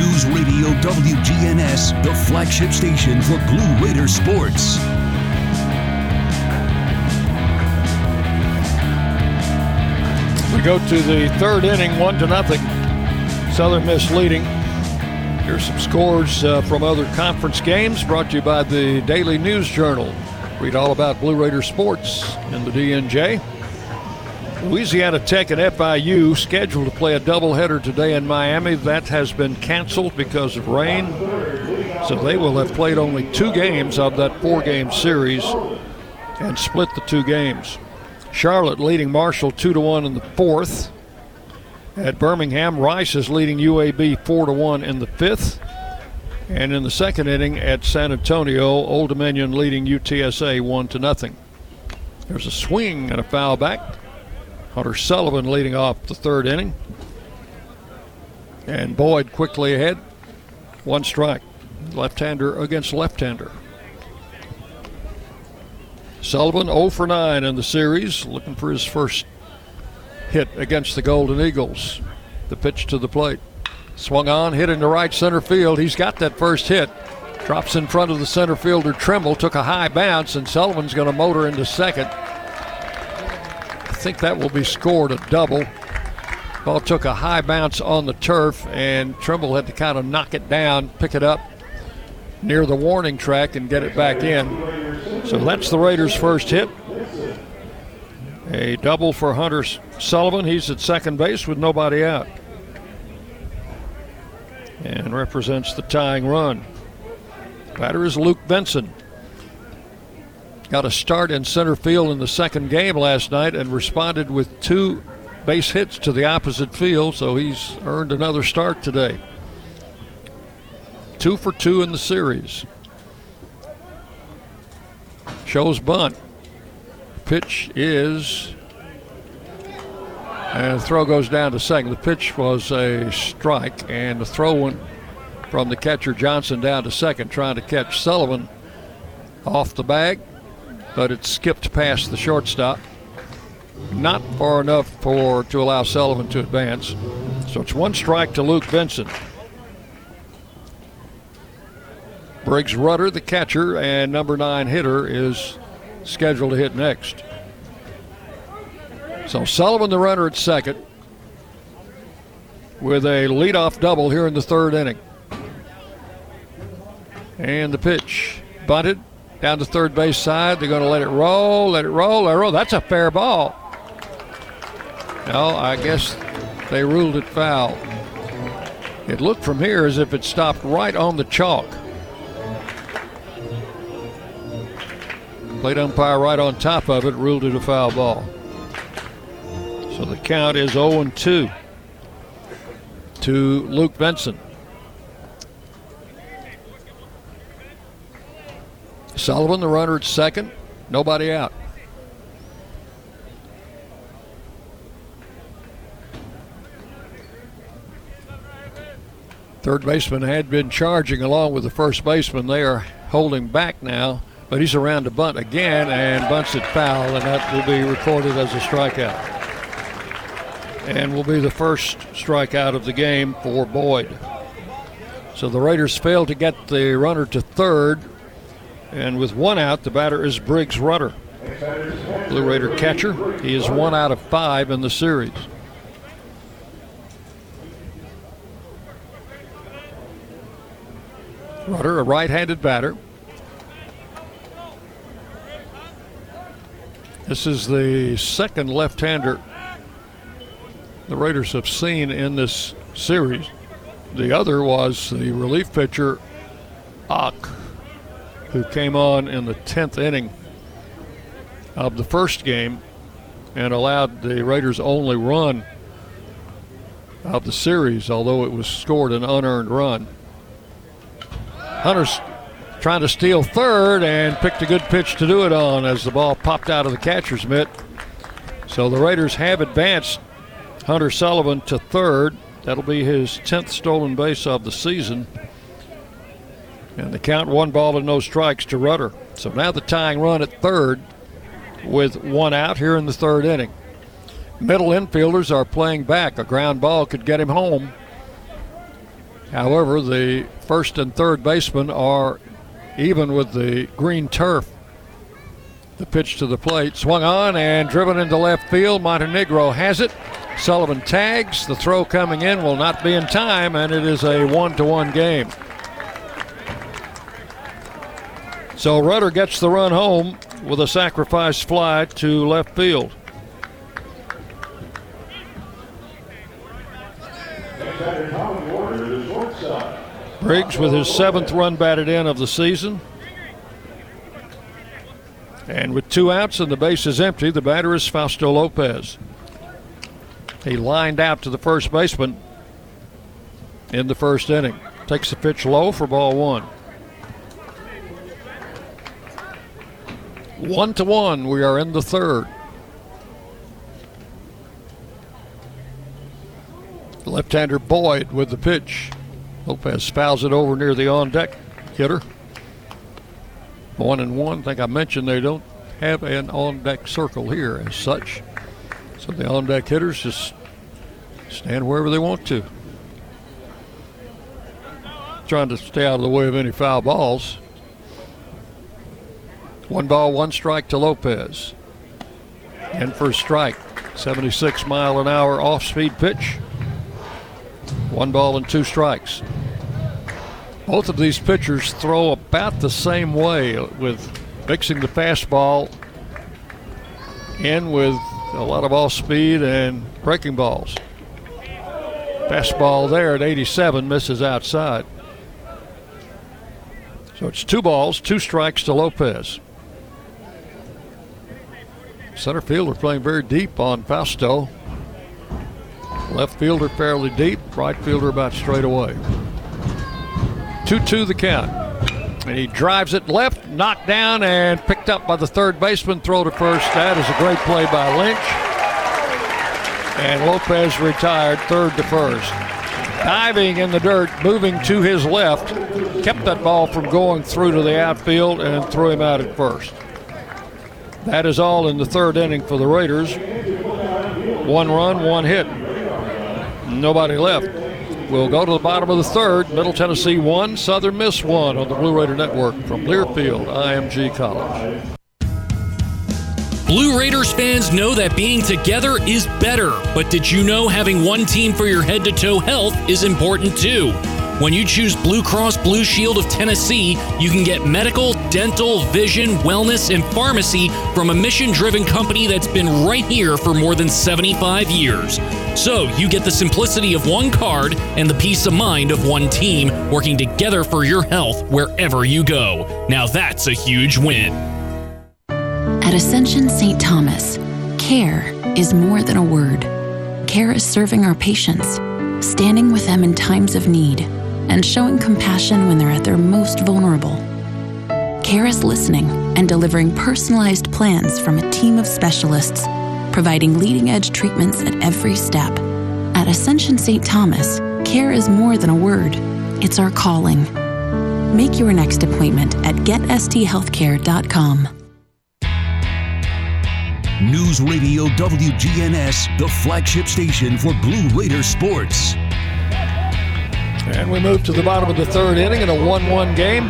[SPEAKER 4] News Radio WGNS, the flagship station for Blue Raider sports.
[SPEAKER 1] We go to the third inning, one to nothing. Southern Miss leading. Here's some scores uh, from other conference games brought to you by the Daily News Journal. Read all about Blue Raider sports in the DNJ. Louisiana Tech and FIU scheduled to play a doubleheader today in Miami. That has been canceled because of rain. So they will have played only two games of that four game series and split the two games. Charlotte leading Marshall 2 to 1 in the fourth. At Birmingham, Rice is leading UAB 4 to 1 in the fifth. And in the second inning at San Antonio, Old Dominion leading UTSA 1 to nothing. There's a swing and a foul back. Hunter Sullivan leading off the third inning. And Boyd quickly ahead. One strike. Left hander against left hander. Sullivan 0 for 9 in the series, looking for his first hit against the Golden Eagles. The pitch to the plate. Swung on, hit into right center field. He's got that first hit. Drops in front of the center fielder Trimble, took a high bounce, and Sullivan's going to motor into second. Think that will be scored a double. Ball took a high bounce on the turf, and Trimble had to kind of knock it down, pick it up near the warning track, and get it back in. So that's the Raiders' first hit. A double for Hunter Sullivan. He's at second base with nobody out. And represents the tying run. Batter is Luke Benson. Got a start in center field in the second game last night and responded with two base hits to the opposite field, so he's earned another start today. Two for two in the series. Shows bunt. Pitch is. And throw goes down to second. The pitch was a strike, and the throw went from the catcher Johnson down to second, trying to catch Sullivan off the bag, but it skipped past the shortstop. Not far enough for to allow Sullivan to advance. So it's one strike to Luke Benson. Briggs Rudder, the catcher, and number nine hitter, is scheduled to hit next. So Sullivan, the runner at second, with a leadoff double here in the third inning. And the pitch bunted down the third base side. They're going to let it roll, let it roll, let it roll. That's a fair ball. No, I guess they ruled it foul. It looked from here as if it stopped right on the chalk. Plate umpire right on top of it ruled it a foul ball. So the count is 0 2 to Luke Benson. Sullivan, the runner at second, nobody out. Third baseman had been charging along with the first baseman. They are holding back now but he's around to bunt again and bunts it foul, and that will be recorded as a strikeout. And will be the first strikeout of the game for Boyd. So the Raiders failed to get the runner to third, and with one out, the batter is Briggs Rudder. Blue Raider catcher. He is one out of five in the series. Rudder, a right handed batter. This is the second left hander the Raiders have seen in this series. The other was the relief pitcher, Ock, who came on in the 10th inning of the first game and allowed the Raiders' only run of the series, although it was scored an unearned run. Hunter's trying to steal third and picked a good pitch to do it on as the ball popped out of the catcher's mitt. So the Raiders have advanced Hunter Sullivan to third. That'll be his 10th stolen base of the season. And the count one ball and no strikes to Rudder. So now the tying run at third with one out here in the third inning. Middle infielders are playing back. A ground ball could get him home. However, the first and third basemen are even with the green turf. The pitch to the plate, swung on and driven into left field. Montenegro has it. Sullivan tags. The throw coming in will not be in time, and it is a one to one game. So Rudder gets the run home with a sacrifice fly to left field. Briggs with his seventh run batted in of the season. And with two outs and the base is empty, the batter is Fausto Lopez. He lined out to the first baseman in the first inning. Takes the pitch low for ball one. One to one, we are in the third. Left hander Boyd with the pitch. Lopez fouls it over near the on deck hitter. One and one. I think I mentioned they don't have an on deck circle here as such. So the on deck hitters just stand wherever they want to. Trying to stay out of the way of any foul balls. One ball, one strike to Lopez. And a strike, 76 mile an hour off speed pitch. One ball and two strikes. Both of these pitchers throw about the same way with mixing the fastball in with a lot of off speed and breaking balls. Fastball there at 87 misses outside. So it's two balls, two strikes to Lopez. Center fielder playing very deep on Fausto. Left fielder fairly deep, right fielder about straight away. 2 2 the count. And he drives it left, knocked down, and picked up by the third baseman. Throw to first. That is a great play by Lynch. And Lopez retired third to first. Diving in the dirt, moving to his left, kept that ball from going through to the outfield and threw him out at first. That is all in the third inning for the Raiders. One run, one hit. Nobody left. We'll go to the bottom of the third. Middle Tennessee one, Southern Miss one on the Blue Raider Network from Learfield, IMG College.
[SPEAKER 15] Blue Raiders fans know that being together is better, but did you know having one team for your head to toe health is important too? When you choose Blue Cross Blue Shield of Tennessee, you can get medical, dental, vision, wellness, and pharmacy from a mission driven company that's been right here for more than 75 years. So you get the simplicity of one card and the peace of mind of one team working together for your health wherever you go. Now that's a huge win.
[SPEAKER 12] At Ascension St. Thomas, care is more than a word. Care is serving our patients, standing with them in times of need, and showing compassion when they're at their most vulnerable. Care is listening and delivering personalized plans from a team of specialists, providing leading edge treatments at every step. At Ascension St. Thomas, care is more than a word, it's our calling. Make your next appointment at getsthealthcare.com.
[SPEAKER 4] News Radio WGNS, the flagship station for Blue Raider sports.
[SPEAKER 1] And we move to the bottom of the third inning in a 1 1 game.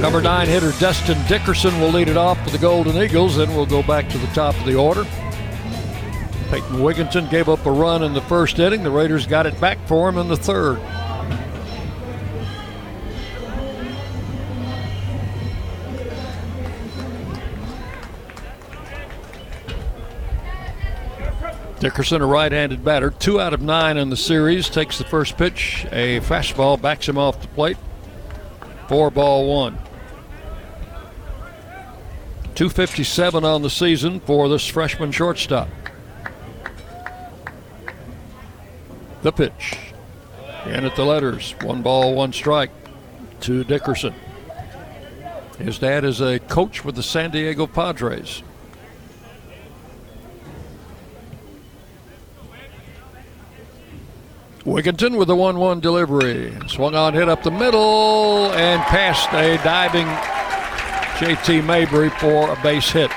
[SPEAKER 1] Number nine hitter Dustin Dickerson will lead it off for the Golden Eagles. Then we'll go back to the top of the order. Peyton Wigginton gave up a run in the first inning. The Raiders got it back for him in the third. Dickerson, a right handed batter, two out of nine in the series, takes the first pitch. A fastball backs him off the plate. Four ball one. 257 on the season for this freshman shortstop. The pitch. And at the letters, one ball, one strike to Dickerson. His dad is a coach with the San Diego Padres. Wigginton with a 1 1 delivery. Swung on, hit up the middle, and past a diving JT Mabry for a base hit.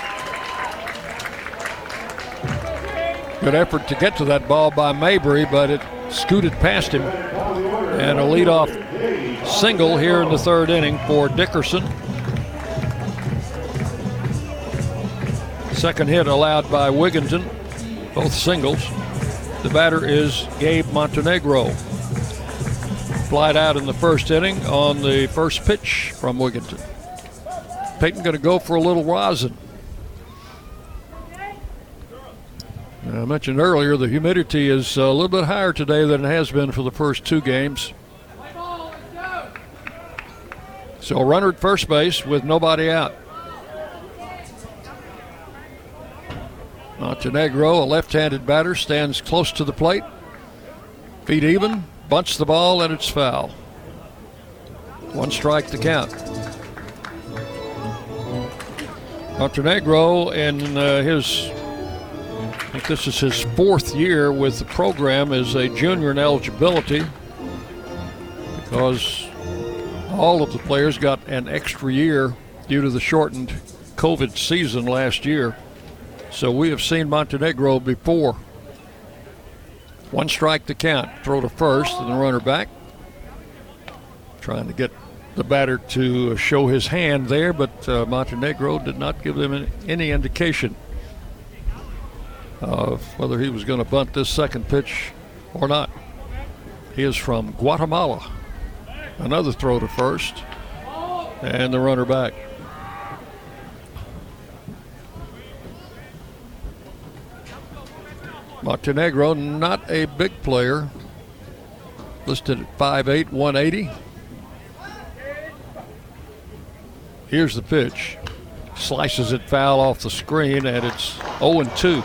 [SPEAKER 1] Good effort to get to that ball by Mabry, but it scooted past him. And a leadoff single here in the third inning for Dickerson. Second hit allowed by Wigginton, both singles. The batter is Gabe Montenegro. Flied out in the first inning on the first pitch from Wigginton. Peyton going to go for a little rosin. I mentioned earlier the humidity is a little bit higher today than it has been for the first two games. So a runner at first base with nobody out. Montenegro, a left handed batter, stands close to the plate. Feet even, bunts the ball, and it's foul. One strike to count. Montenegro, in uh, his, I think this is his fourth year with the program is a junior in eligibility because all of the players got an extra year due to the shortened COVID season last year. So we have seen Montenegro before. One strike to count. Throw to first and the runner back. Trying to get the batter to show his hand there, but uh, Montenegro did not give them any indication of whether he was going to bunt this second pitch or not. He is from Guatemala. Another throw to first and the runner back. Montenegro, not a big player, listed at 5'8, 180. Here's the pitch. Slices it foul off the screen, and it's 0 2.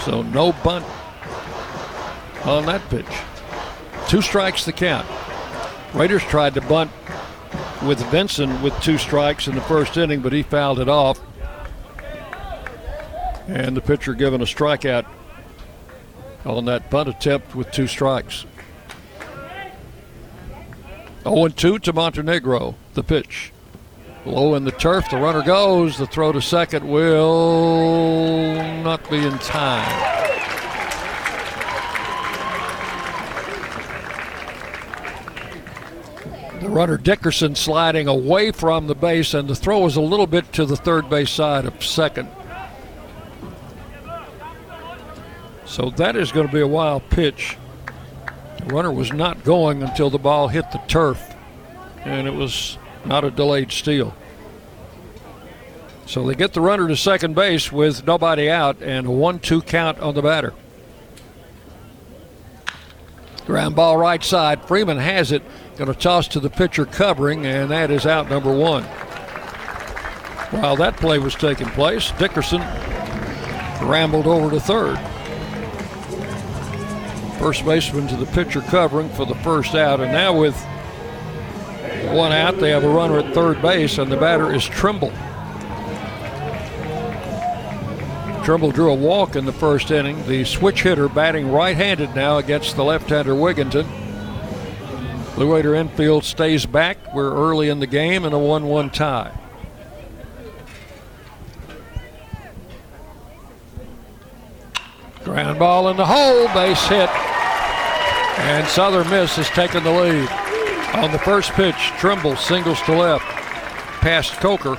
[SPEAKER 1] So no bunt on that pitch. Two strikes the count. Raiders tried to bunt with Vinson with two strikes in the first inning, but he fouled it off. And the pitcher given a strikeout on that bunt attempt with two strikes. 0 2 to Montenegro. The pitch. Low in the turf. The runner goes. The throw to second will not be in time. The runner Dickerson sliding away from the base, and the throw was a little bit to the third base side of second. So that is going to be a wild pitch. The runner was not going until the ball hit the turf, and it was not a delayed steal. So they get the runner to second base with nobody out and a 1 2 count on the batter. Ground ball right side. Freeman has it. Going to toss to the pitcher covering, and that is out number one. While that play was taking place, Dickerson rambled over to third. First baseman to the pitcher covering for the first out, and now with one out, they have a runner at third base, and the batter is Trimble. Trimble drew a walk in the first inning. The switch hitter batting right handed now against the left hander Wigginton. Blue Raider infield stays back. We're early in the game and a 1 1 tie. Ground ball in the hole, base hit. And Southern Miss has taken the lead. On the first pitch, Trimble singles to left, past Coker.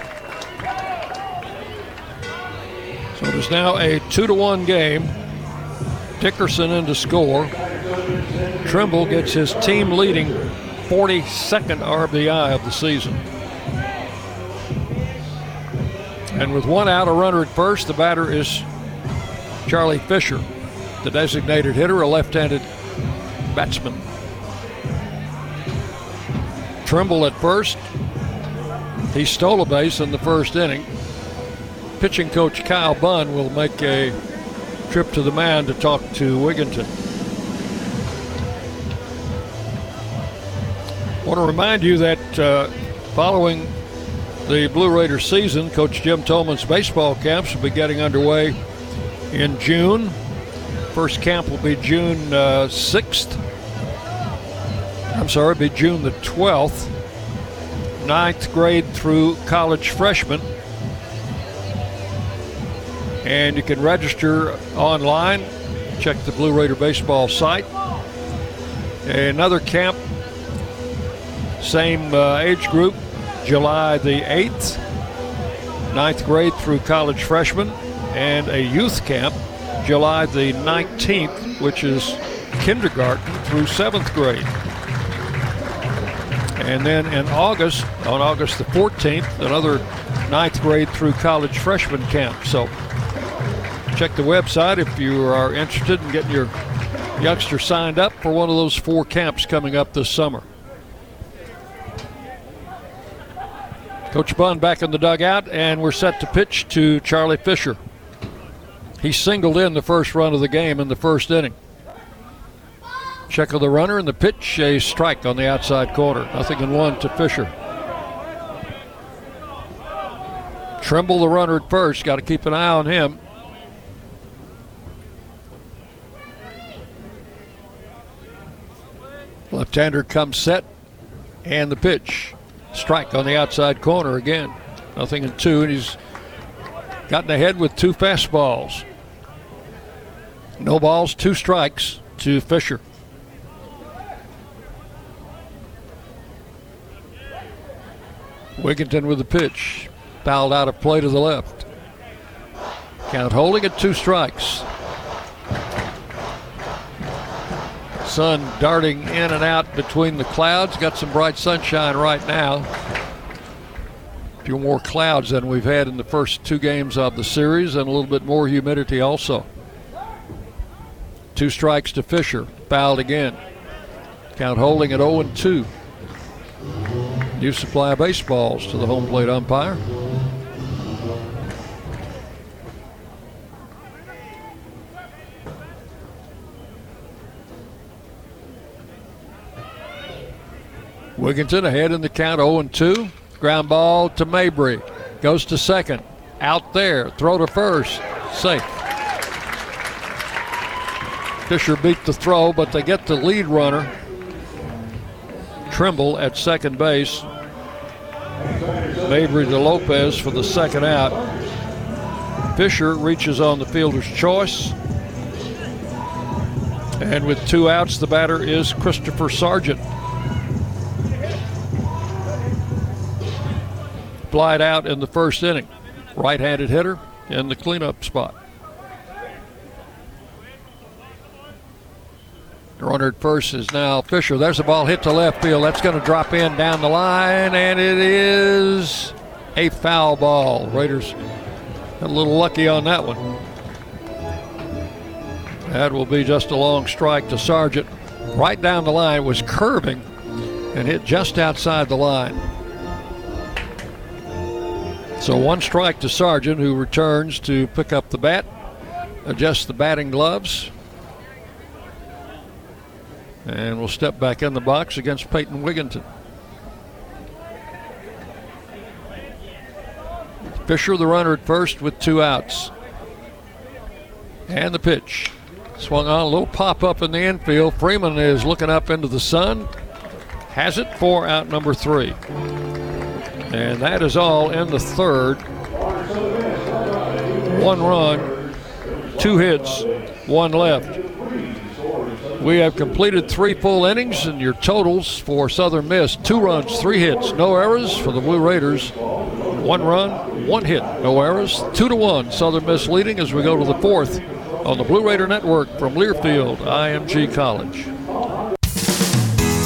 [SPEAKER 1] So it is now a two to one game. Dickerson in to score. Trimble gets his team leading 42nd RBI of the season. And with one out, a runner at first, the batter is Charlie Fisher, the designated hitter, a left handed batsman. Trimble at first. He stole a base in the first inning. Pitching coach Kyle Bunn will make a trip to the mound to talk to Wigginton. I want to remind you that uh, following the Blue Raiders season, Coach Jim Toman's baseball camps will be getting underway in June. First camp will be June uh, 6th. I'm sorry, it'll be June the 12th. Ninth grade through college freshmen. And you can register online. Check the Blue Raider Baseball site. Another camp, same uh, age group, July the 8th. Ninth grade through college freshmen. And a youth camp, July the 19th, which is kindergarten through seventh grade. And then in August, on August the 14th, another ninth grade through college freshman camp. So check the website if you are interested in getting your youngster signed up for one of those four camps coming up this summer. Coach Bunn back in the dugout, and we're set to pitch to Charlie Fisher. He singled in the first run of the game in the first inning. Check of the runner and the pitch, a strike on the outside corner. Nothing in one to Fisher. Trimble the runner at first. Got to keep an eye on him. Left-hander comes set, and the pitch, strike on the outside corner again. Nothing in two, and he's gotten ahead with two fastballs. No balls, two strikes to Fisher. Wigginton with the pitch. Fouled out of play to the left. Count holding at two strikes. Sun darting in and out between the clouds. Got some bright sunshine right now. A few more clouds than we've had in the first two games of the series, and a little bit more humidity also. Two strikes to Fisher. Fouled again. Count holding at 0 2. New supply of baseballs to the home plate umpire. Wigginton ahead in the count 0 2. Ground ball to Mabry. Goes to second. Out there. Throw to first. Safe. Fisher beat the throw, but they get the lead runner. Trimble at second base. Mabry to Lopez for the second out. Fisher reaches on the fielder's choice. And with two outs, the batter is Christopher Sargent. Flied out in the first inning. Right handed hitter in the cleanup spot. Runner at first is now Fisher. There's a ball hit to left field. That's going to drop in down the line, and it is a foul ball. Raiders a little lucky on that one. That will be just a long strike to Sargent. Right down the line was curving and hit just outside the line. So one strike to Sargent, who returns to pick up the bat, adjust the batting gloves, and we'll step back in the box against Peyton Wigginton. Fisher, the runner at first, with two outs. And the pitch. Swung on a little pop up in the infield. Freeman is looking up into the sun. has it for out number three. And that is all in the third. One run, two hits, one left. We have completed three full innings, and your totals for Southern Miss two runs, three hits, no errors for the Blue Raiders. One run, one hit, no errors. Two to one, Southern Miss leading as we go to the fourth on the Blue Raider Network from Learfield, IMG College.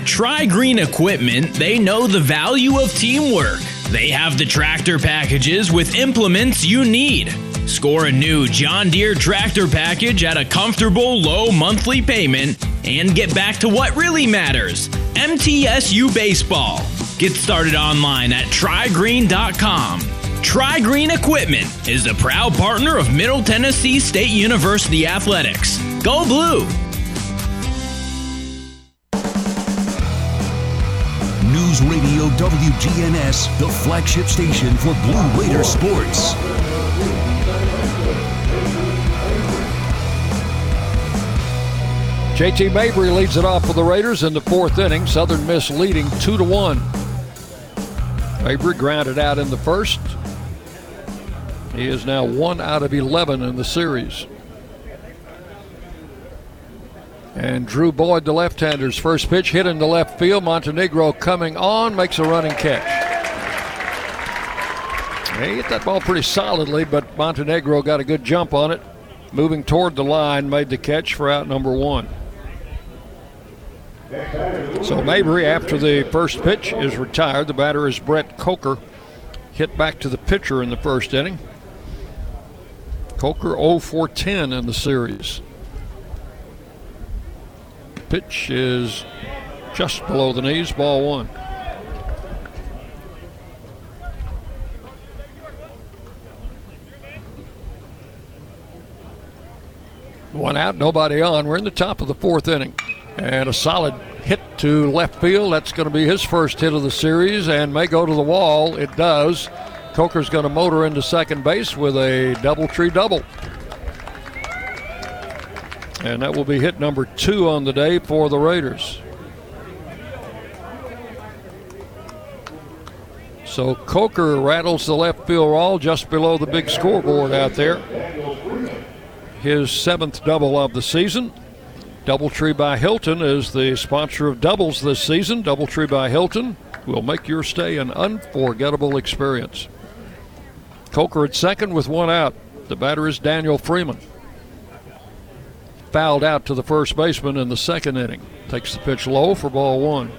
[SPEAKER 6] At Tri Green Equipment, they know the value of teamwork. They have the tractor packages with implements you need. Score a new John Deere tractor package at a comfortable low monthly payment and get back to what really matters MTSU Baseball. Get started online at trigreen.com. Tri Green Equipment is a proud partner of Middle Tennessee State University Athletics. Go Blue!
[SPEAKER 4] Radio WGNS, the flagship station for Blue Raider sports.
[SPEAKER 1] JT Mabry leads it off for the Raiders in the fourth inning. Southern Miss leading two to one. Mabry grounded out in the first. He is now one out of 11 in the series. And Drew Boyd, the left-hander's first pitch hit into left field. Montenegro coming on, makes a running catch. He hit that ball pretty solidly, but Montenegro got a good jump on it. Moving toward the line, made the catch for out number one. So Mabry, after the first pitch, is retired. The batter is Brett Coker. Hit back to the pitcher in the first inning. Coker 0 for 10 in the series. Pitch is just below the knees, ball one. One out, nobody on. We're in the top of the fourth inning. And a solid hit to left field. That's going to be his first hit of the series and may go to the wall. It does. Coker's going to motor into second base with a Doubletree double. And that will be hit number two on the day for the Raiders. So Coker rattles the left field wall just below the big scoreboard out there. His seventh double of the season. Doubletree by Hilton is the sponsor of doubles this season. Doubletree by Hilton will make your stay an unforgettable experience. Coker at second with one out. The batter is Daniel Freeman. Fouled out to the first baseman in the second inning. Takes the pitch low for ball one.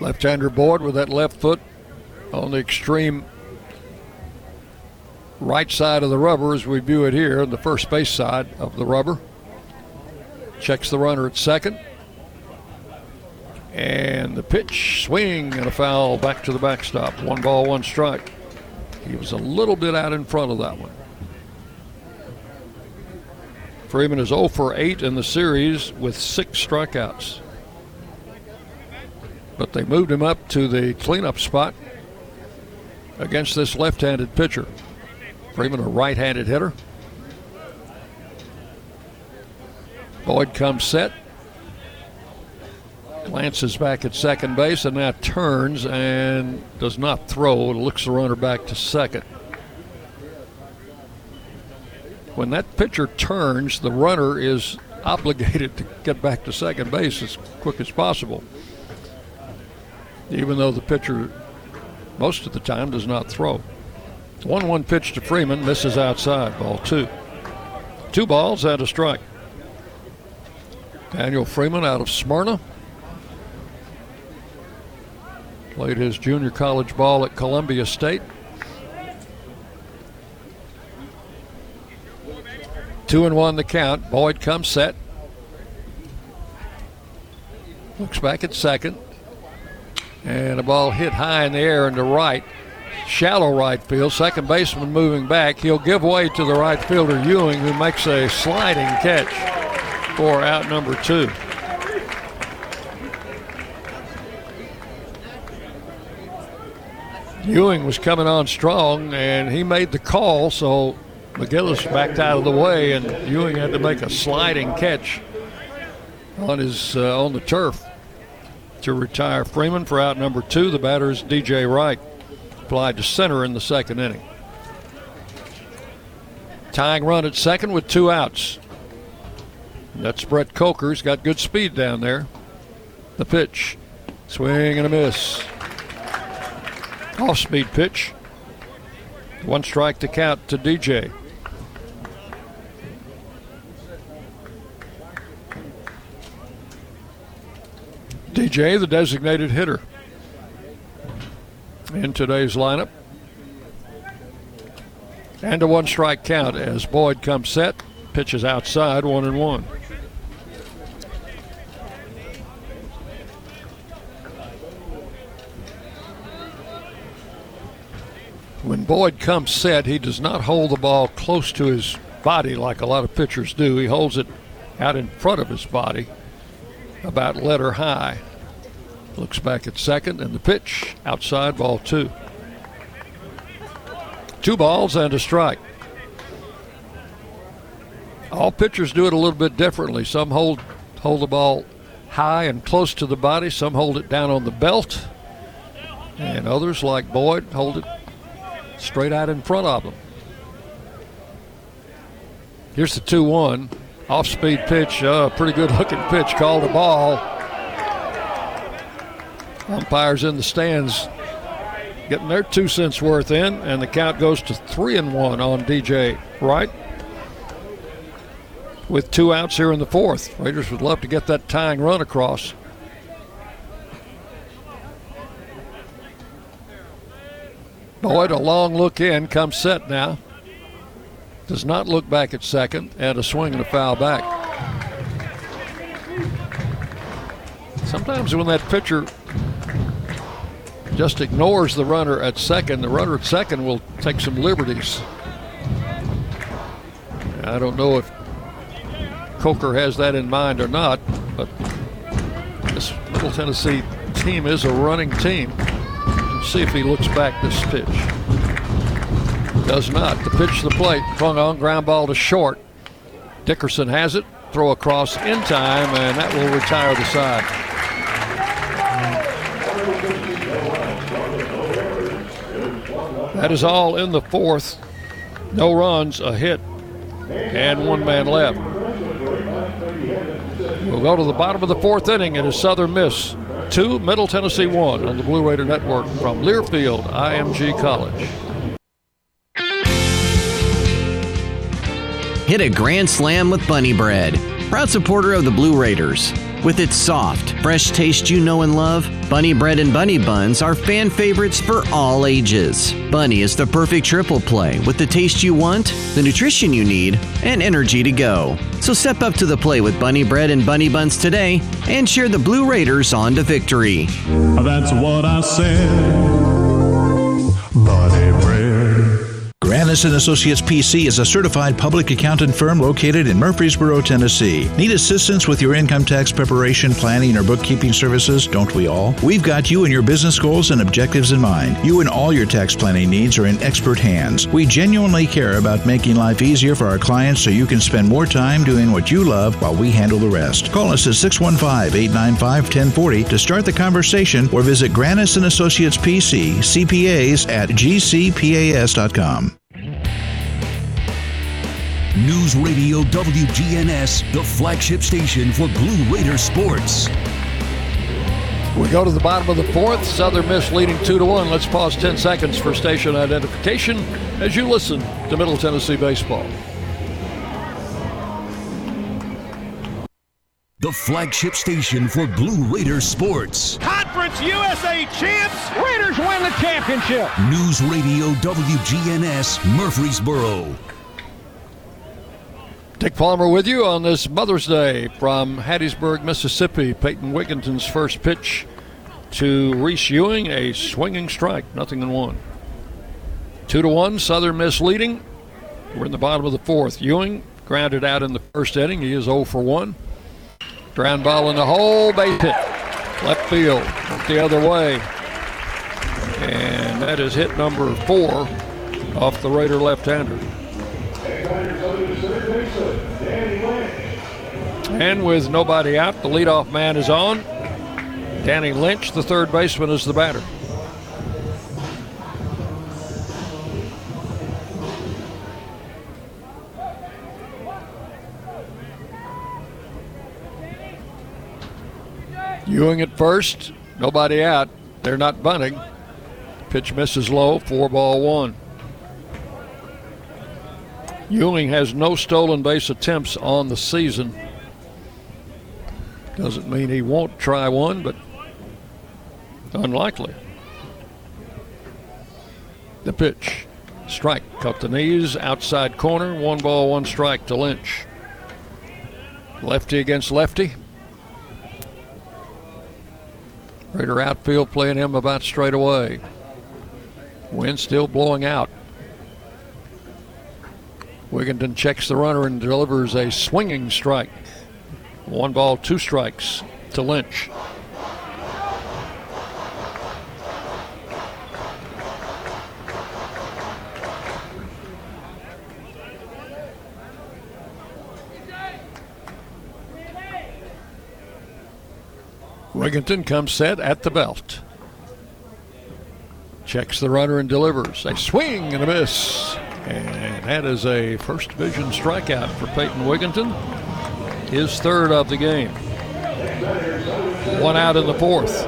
[SPEAKER 1] Left-hander Boyd with that left foot on the extreme right side of the rubber as we view it here, the first base side of the rubber. Checks the runner at second. And the pitch, swing, and a foul back to the backstop. One ball, one strike. He was a little bit out in front of that one. Freeman is 0 for 8 in the series with six strikeouts. But they moved him up to the cleanup spot against this left handed pitcher. Freeman, a right handed hitter. Boyd comes set. Glances back at second base and now turns and does not throw. Looks the runner back to second. When that pitcher turns, the runner is obligated to get back to second base as quick as possible. Even though the pitcher, most of the time, does not throw. 1 1 pitch to Freeman, misses outside, ball two. Two balls and a strike. Daniel Freeman out of Smyrna. Played his junior college ball at Columbia State. Two and one the count. Boyd comes set. Looks back at second. And a ball hit high in the air into right. Shallow right field. Second baseman moving back. He'll give way to the right fielder Ewing, who makes a sliding catch for out number two. Ewing was coming on strong, and he made the call, so McGillis backed out of the way, and Ewing had to make a sliding catch on his uh, on the turf to retire Freeman for out number two. The batter is DJ Wright, applied to center in the second inning. Tying run at second with two outs. That's Brett Coker. He's got good speed down there. The pitch, swing and a miss. Off speed pitch. One strike to count to DJ. DJ, the designated hitter in today's lineup. And a one strike count as Boyd comes set, pitches outside, one and one. When Boyd comes set, he does not hold the ball close to his body like a lot of pitchers do. He holds it out in front of his body, about letter high. Looks back at second, and the pitch outside ball two. Two balls and a strike. All pitchers do it a little bit differently. Some hold hold the ball high and close to the body. Some hold it down on the belt, and others, like Boyd, hold it straight out in front of them. Here's the 2 1. Off speed pitch, uh, pretty good looking pitch, called a ball. Umpires in the stands getting their two cents worth in, and the count goes to 3 and 1 on DJ Wright. With two outs here in the fourth. Raiders would love to get that tying run across. Boyd, a long look in, comes set now. Does not look back at second, and a swing and a foul back. Sometimes when that pitcher just ignores the runner at second, the runner at second will take some liberties. I don't know if Coker has that in mind or not, but this Middle Tennessee team is a running team. See if he looks back this pitch. Does not. The pitch to the plate. Swung on, ground ball to short. Dickerson has it. Throw across in time, and that will retire the side. That is all in the fourth. No runs, a hit, and one man left. We'll go to the bottom of the fourth inning. It is Southern Miss two, Middle Tennessee one on the Blue Raider Network from Learfield IMG College.
[SPEAKER 16] Hit a grand slam with Bunny Bread, proud supporter of the Blue Raiders. With its soft, fresh taste you know and love, Bunny Bread and Bunny Buns are fan favorites for all ages. Bunny is the perfect triple play with the taste you want, the nutrition you need, and energy to go. So step up to the plate with Bunny Bread and Bunny Buns today and cheer the Blue Raiders on to victory.
[SPEAKER 17] That's what I said.
[SPEAKER 10] Granis and Associates PC is a certified public accountant firm located in Murfreesboro, Tennessee. Need assistance with your income tax preparation, planning, or bookkeeping services? Don't we all? We've got you and your business goals and objectives in mind. You and all your tax planning needs are in expert hands. We genuinely care about making life easier for our clients so you can spend more time doing what you love while we handle the rest. Call us at 615-895-1040 to start the conversation or visit Granis and Associates PC, CPAs at gcpas.com.
[SPEAKER 4] News Radio WGNS, the flagship station for Blue Raider sports.
[SPEAKER 1] We go to the bottom of the fourth. Southern Miss leading two to one. Let's pause 10 seconds for station identification as you listen to Middle Tennessee baseball.
[SPEAKER 4] The flagship station for Blue Raider sports.
[SPEAKER 2] Conference USA champs. Raiders win the championship.
[SPEAKER 4] News Radio WGNS Murfreesboro.
[SPEAKER 1] Dick Palmer with you on this Mother's Day from Hattiesburg, Mississippi. Peyton Wigginton's first pitch to Reese Ewing, a swinging strike, nothing in one. Two to one, Southern Miss leading. We're in the bottom of the fourth. Ewing grounded out in the first inning. He is 0 for 1. Ground ball in the hole, base hit. Left field, the other way. And that is hit number four off the Raider left-hander. And with nobody out, the leadoff man is on. Danny Lynch, the third baseman, is the batter. Ewing at first, nobody out. They're not bunting. Pitch misses low, four ball one. Ewing has no stolen base attempts on the season. Doesn't mean he won't try one, but unlikely. The pitch. Strike. Cut the knees. Outside corner. One ball, one strike to Lynch. Lefty against lefty. Raider outfield playing him about straight away. Wind still blowing out. Wigginton checks the runner and delivers a swinging strike. One ball, two strikes to Lynch. Wigginton comes set at the belt. Checks the runner and delivers. A swing and a miss. And that is a first division strikeout for Peyton Wigginton. His third of the game. One out in the fourth.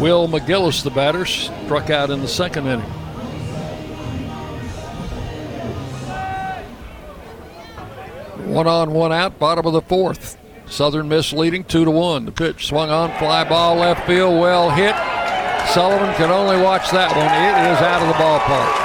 [SPEAKER 1] Will McGillis, the batter, struck out in the second inning. One on, one out, bottom of the fourth. Southern Miss leading two to one. The pitch swung on, fly ball left field, well hit. Sullivan can only watch that one. It is out of the ballpark.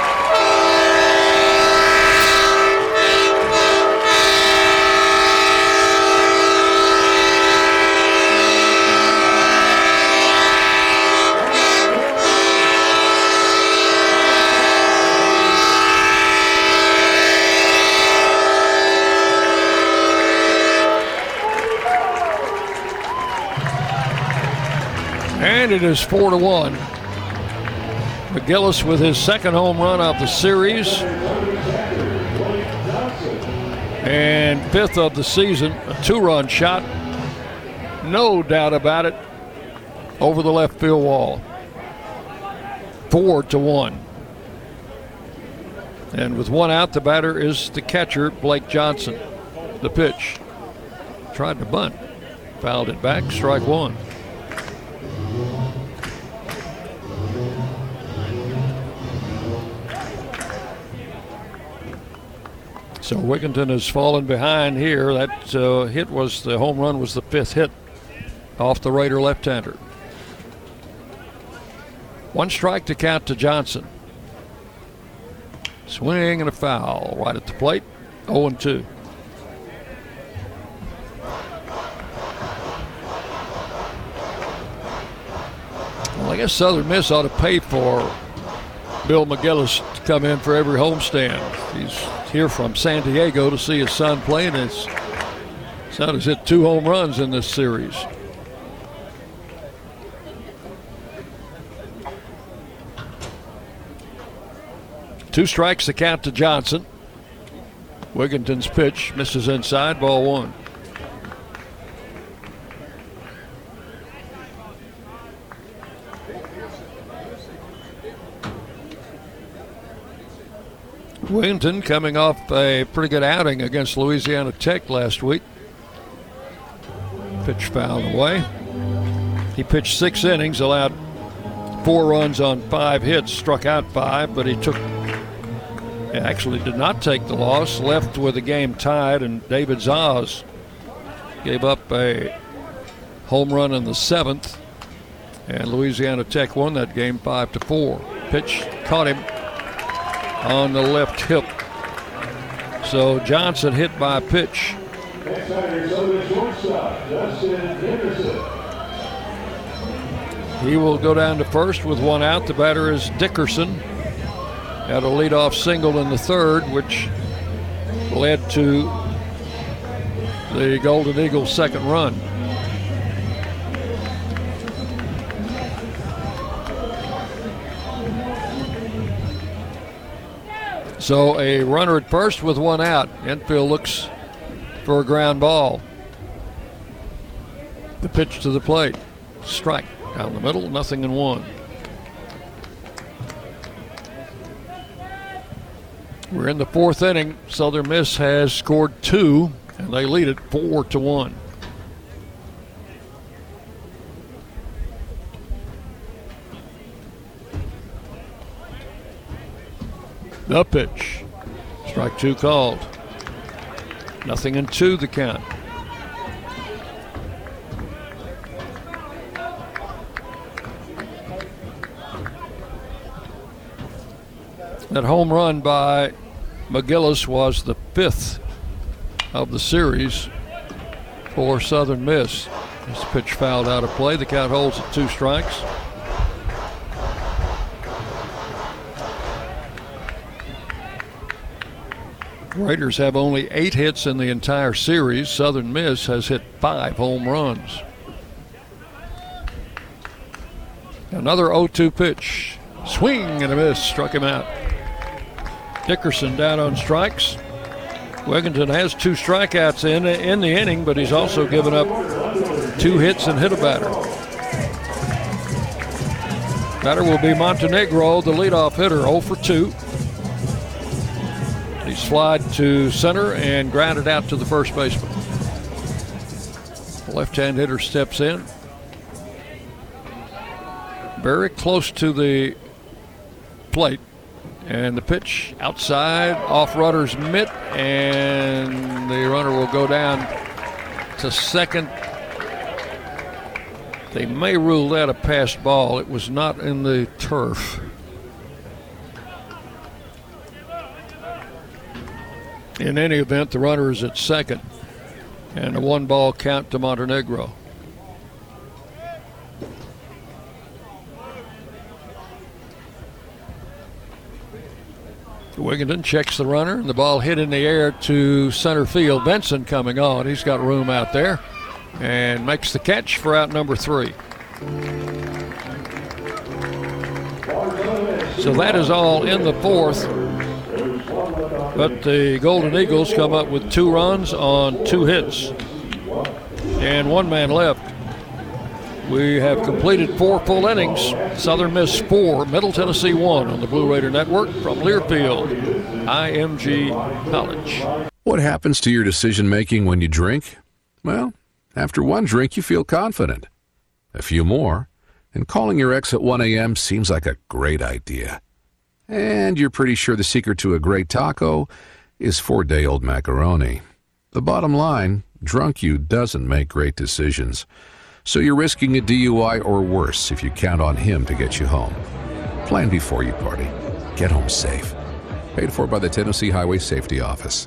[SPEAKER 1] It is four to one. McGillis with his second home run of the series. And fifth of the season, a two run shot. No doubt about it. Over the left field wall. Four to one. And with one out, the batter is the catcher, Blake Johnson. The pitch. Tried to bunt. Fouled it back, strike one. So Wigginton has fallen behind here. That uh, hit was the home run was the fifth hit off the Raider left-hander. One strike to count to Johnson. Swing and a foul right at the plate. 0 and 2. Well, I guess Southern Miss ought to pay for Bill McGillis to come in for every homestand. He's here from San Diego to see his son play, and his son has hit two home runs in this series. Two strikes to count to Johnson. Wigginton's pitch misses inside, ball one. Wigginton coming off a pretty good outing against Louisiana Tech last week. Pitch fouled away. He pitched six innings, allowed four runs on five hits, struck out five, but he took actually did not take the loss, left with the game tied, and David Zaz gave up a home run in the seventh, and Louisiana Tech won that game five to four. Pitch caught him on the left hip. So Johnson hit by pitch. He will go down to first with one out. The batter is Dickerson. Had a leadoff single in the third, which led to the Golden Eagles' second run. So a runner at first with one out. Infield looks for a ground ball. The pitch to the plate. Strike down the middle, nothing in one. We're in the fourth inning. Southern Miss has scored two, and they lead it four to one. The pitch. Strike two called. Nothing in two the count. That home run by McGillis was the fifth of the series for Southern Miss. This pitch fouled out of play. The count holds at two strikes. Raiders have only eight hits in the entire series. Southern Miss has hit five home runs. Another 0 2 pitch. Swing and a miss. Struck him out. Dickerson down on strikes. Wigginton has two strikeouts in, in the inning, but he's also given up two hits and hit a batter. Batter will be Montenegro, the leadoff hitter, 0 for 2. He slid to center and grounded out to the first baseman. Left-hand hitter steps in. Very close to the plate. And the pitch outside, off runner's mitt, and the runner will go down to second. They may rule that a passed ball. It was not in the turf. In any event, the runner is at second, and a one ball count to Montenegro. Wigginton checks the runner, and the ball hit in the air to center field. Benson coming on. He's got room out there and makes the catch for out number three. So that is all in the fourth. But the Golden Eagles come up with two runs on two hits and one man left. We have completed four full innings. Southern Miss four, Middle Tennessee one on the Blue Raider Network from Learfield, IMG College.
[SPEAKER 18] What happens to your decision making when you drink? Well, after one drink, you feel confident. A few more, and calling your ex at 1 a.m. seems like a great idea. And you're pretty sure the secret to a great taco is four day old macaroni. The bottom line drunk you doesn't make great decisions. So you're risking a DUI or worse if you count on him to get you home. Plan before you party. Get home safe. Paid for by the Tennessee Highway Safety Office.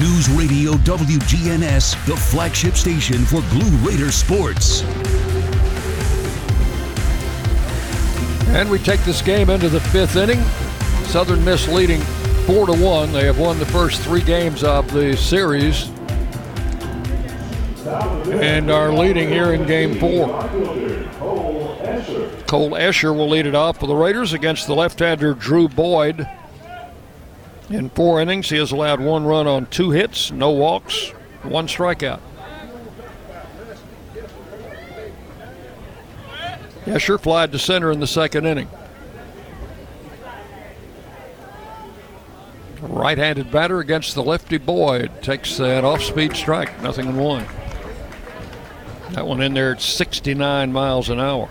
[SPEAKER 4] News Radio WGNS, the flagship station for Blue Raider sports.
[SPEAKER 1] And we take this game into the fifth inning. Southern Miss leading four to one. They have won the first three games of the series and are leading here in game four. Cole Escher will lead it off for the Raiders against the left-hander Drew Boyd. In four innings, he has allowed one run on two hits, no walks, one strikeout. Escher, flied to center in the second inning. Right handed batter against the lefty Boyd takes that off speed strike, nothing in one. That one in there at 69 miles an hour.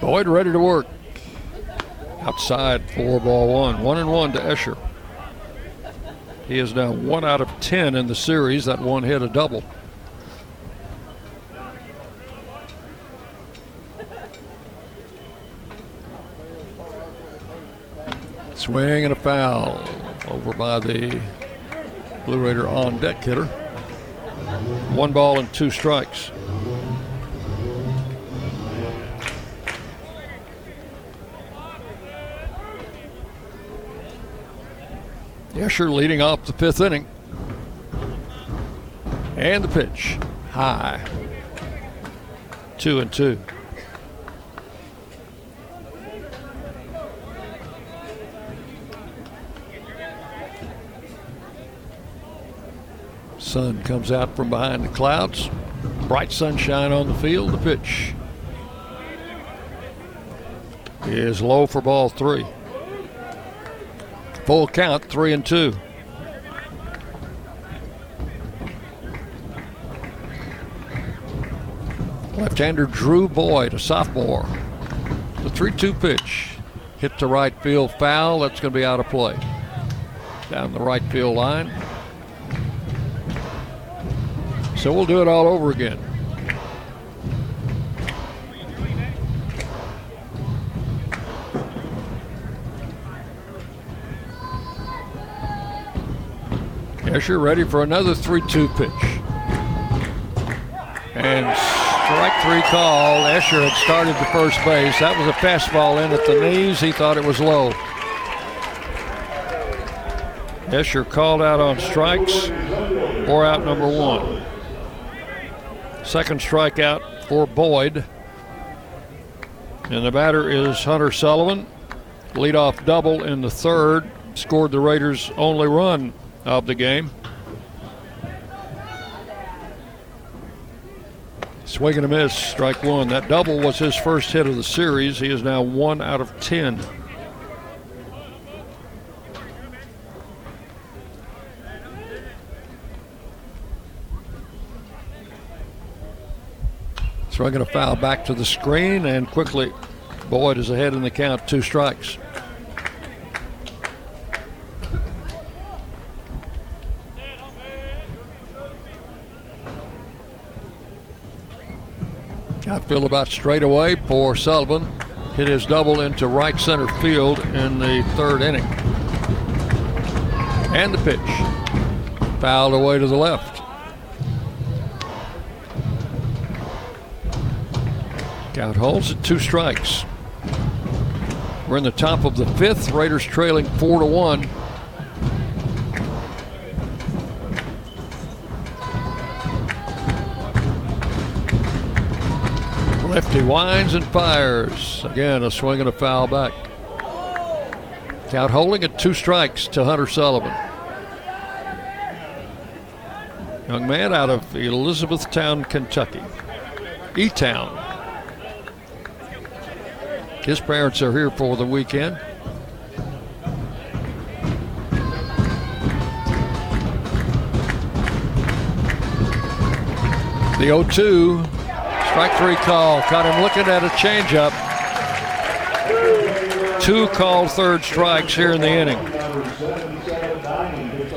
[SPEAKER 1] Boyd ready to work. Outside, four ball one. One and one to Escher. He is now one out of 10 in the series. That one hit a double. Swing and a foul over by the Blue Raider on deck hitter. One ball and two strikes. Escher leading off the fifth inning. And the pitch. High. Two and two. Sun comes out from behind the clouds. Bright sunshine on the field. The pitch is low for ball three. Full count, three and two. Left-hander Drew Boyd, a sophomore. The 3-2 pitch hit to right field foul. That's going to be out of play. Down the right field line. So we'll do it all over again. Escher ready for another 3 2 pitch. And strike three call. Escher had started the first base. That was a fastball in at the knees. He thought it was low. Escher called out on strikes. Four out number one. Second strikeout for Boyd. And the batter is Hunter Sullivan. Leadoff double in the third. Scored the Raiders' only run of the game. Swing and a miss, strike one. That double was his first hit of the series. He is now one out of 10. Swinging a foul back to the screen, and quickly Boyd is ahead in the count, two strikes. Outfield about straight away for Sullivan. Hit his double into right center field in the third inning. And the pitch. Fouled away to the left. Count holds at two strikes. We're in the top of the fifth. Raiders trailing four to one. Lefty winds and fires. Again, a swing and a foul back. Count holding at two strikes to Hunter Sullivan. Young man out of Elizabethtown, Kentucky. E Town. His parents are here for the weekend. The 0 2 Strike three call. Caught him looking at a changeup. Two called third strikes here in the inning.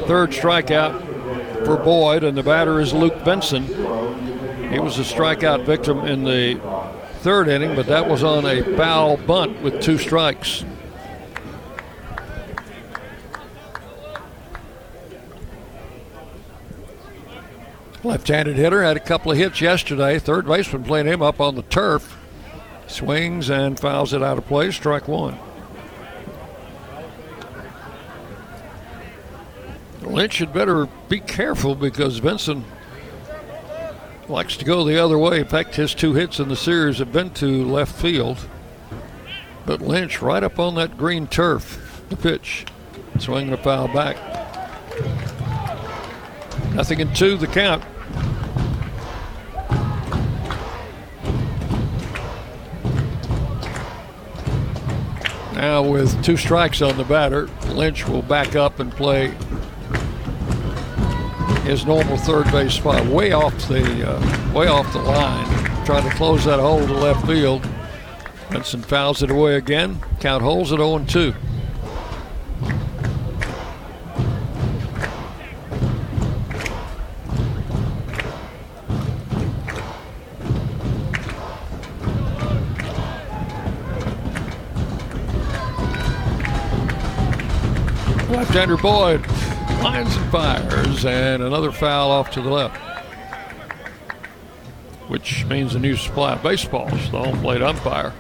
[SPEAKER 1] Third strikeout for Boyd, and the batter is Luke Benson. He was a strikeout victim in the third inning, but that was on a foul bunt with two strikes. Left-handed hitter had a couple of hits yesterday. Third baseman playing him up on the turf. Swings and fouls it out of play. Strike one. Lynch had better be careful because Benson likes to go the other way. In fact, his two hits in the series have been to left field. But Lynch right up on that green turf. The pitch. Swinging a foul back. Nothing in two, the count. Now, with two strikes on the batter, Lynch will back up and play his normal third base spot, way off the uh, way off the line, trying to close that hole to left field. Benson fouls it away again. Count holds it 0 2. Left-hander Boyd lines and fires, and another foul off to the left, which means a new supply of baseballs. The home plate umpire.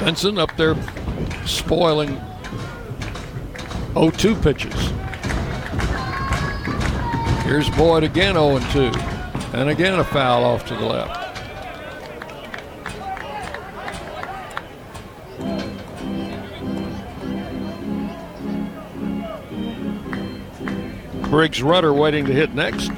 [SPEAKER 1] Benson up there spoiling 0-2 pitches. Here's Boyd again 0-2, and again a foul off to the left. Briggs Rudder waiting to hit next.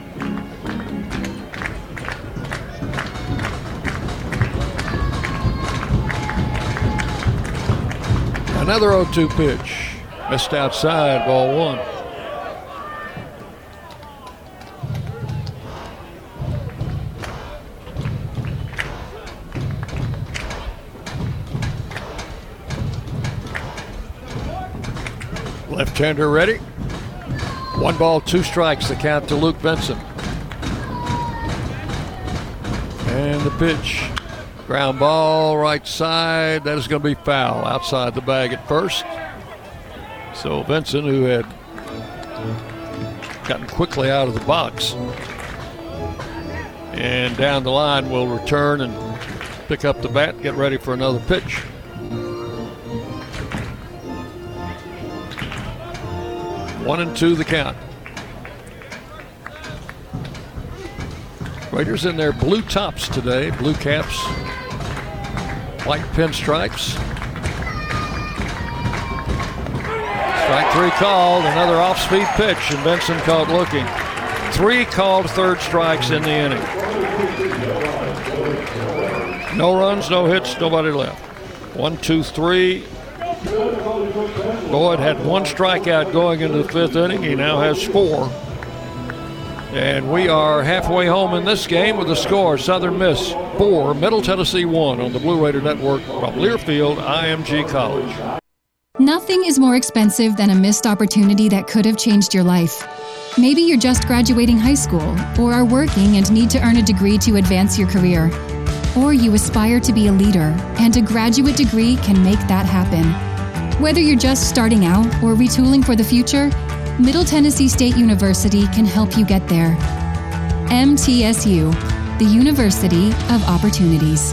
[SPEAKER 1] Another 0 2 pitch. Missed outside, ball one. Left hander ready. One ball, two strikes, the count to Luke Benson. And the pitch. Ground ball, right side. That is going to be foul outside the bag at first. So Benson, who had gotten quickly out of the box and down the line, will return and pick up the bat, get ready for another pitch. One and two the count. Raiders in their blue tops today, blue caps, white pinstripes. Strike three called, another off speed pitch, and Benson caught looking. Three called third strikes in the inning. No runs, no hits, nobody left. One, two, three, Boyd had one strikeout going into the fifth inning. He now has four. And we are halfway home in this game with the score Southern Miss 4, Middle Tennessee 1 on the Blue Raider Network from Learfield IMG College.
[SPEAKER 11] Nothing is more expensive than a missed opportunity that could have changed your life. Maybe you're just graduating high school, or are working and need to earn a degree to advance your career. Or you aspire to be a leader, and a graduate degree can make that happen. Whether you're just starting out or retooling for the future, Middle Tennessee State University can help you get there. MTSU, the University of Opportunities.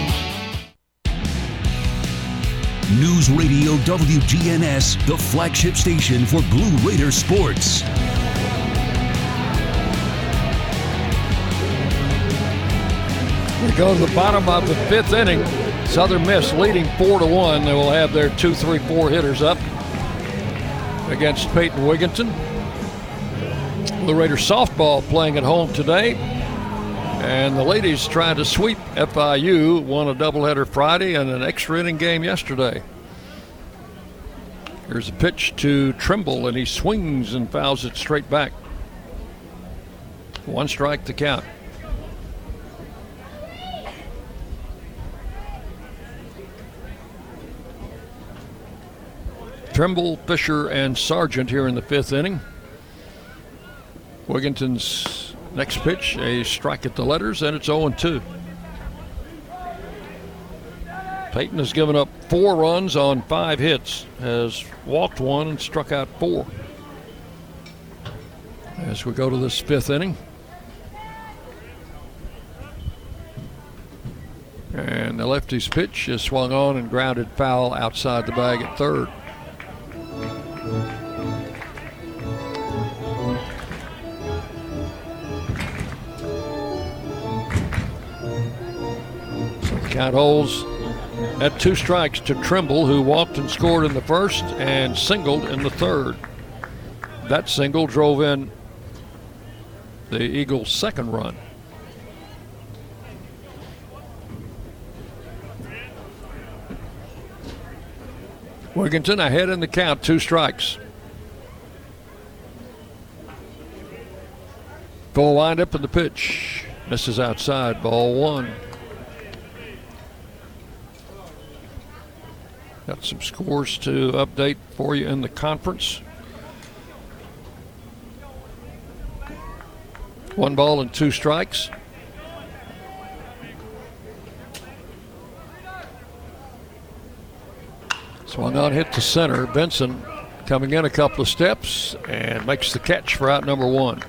[SPEAKER 4] News Radio WGNS, the flagship station for Blue Raider sports.
[SPEAKER 1] We go to the bottom of the fifth inning. Southern Miss leading four to one. They will have their two, three, four hitters up against Peyton Wigginton. Blue Raider softball playing at home today. And the ladies trying to sweep FIU, won a doubleheader Friday and an extra inning game yesterday. Here's a pitch to Trimble, and he swings and fouls it straight back. One strike to count. Trimble, Fisher, and Sargent here in the fifth inning. Wigginton's next pitch, a strike at the letters, and it's 0 2. Peyton has given up four runs on five hits, has walked one and struck out four. as we go to this fifth inning. And the lefty's pitch is swung on and grounded foul outside the bag at third. Count holds at two strikes to Trimble, who walked and scored in the first and singled in the third. That single drove in the Eagles' second run. Wigginton ahead in the count, two strikes. Full windup in the pitch. Misses outside, ball one. Got some scores to update for you in the conference. One ball and two strikes. Swung on, hit to center. Benson coming in a couple of steps and makes the catch for out number one.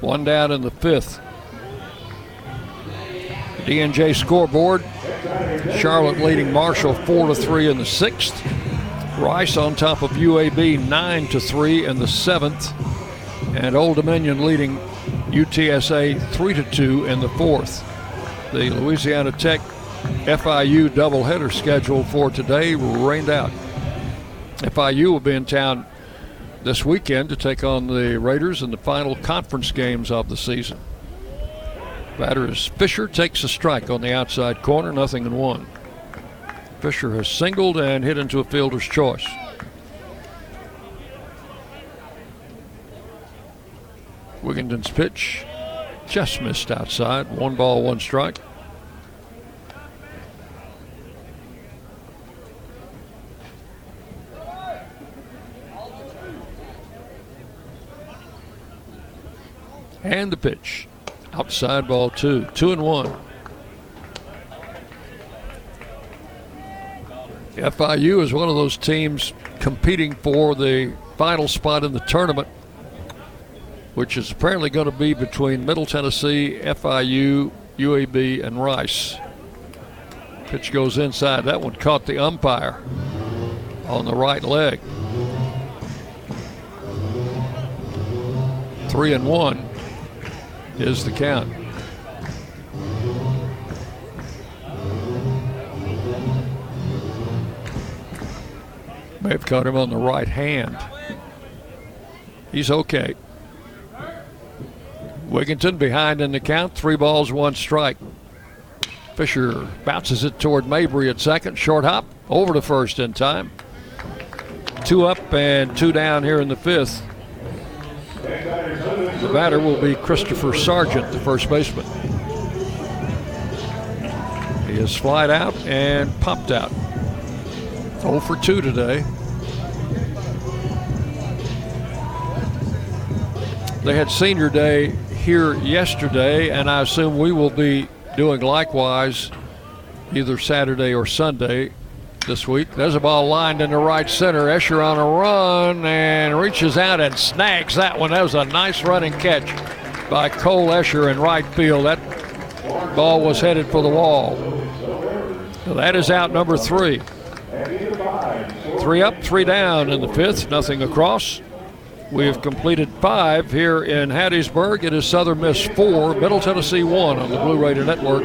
[SPEAKER 1] One down in the fifth. DNJ scoreboard. Charlotte leading Marshall four to three in the sixth. Rice on top of UAB nine to three in the seventh, and Old Dominion leading UTSA three to two in the fourth. The Louisiana Tech FIU doubleheader scheduled for today rained out. FIU will be in town this weekend to take on the Raiders in the final conference games of the season. Batter is Fisher takes a strike on the outside corner, nothing in one. Fisher has singled and hit into a fielder's choice. Wigginton's pitch just missed outside. One ball, one strike. And the pitch. Outside ball two. Two and one. FIU is one of those teams competing for the final spot in the tournament, which is apparently going to be between Middle Tennessee, FIU, UAB, and Rice. Pitch goes inside. That one caught the umpire on the right leg. Three and one is the count. May have caught him on the right hand. He's okay. Wigginton behind in the count, three balls, one strike. Fisher bounces it toward Mabry at second, short hop, over to first in time. Two up and two down here in the fifth. The batter will be Christopher Sargent, the first baseman. He has flied out and popped out. 0 for 2 today. They had senior day here yesterday, and I assume we will be doing likewise either Saturday or Sunday this week. There's a ball lined in the right center. Escher on a run and reaches out and snags that one. That was a nice running catch by Cole Escher in right field. That ball was headed for the wall. That is out number three. Three up, three down in the fifth, nothing across. We have completed five here in Hattiesburg. It is Southern Miss four, Middle Tennessee one on the Blue Raider Network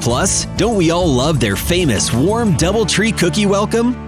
[SPEAKER 13] Plus, don't we all love their famous warm Doubletree cookie welcome?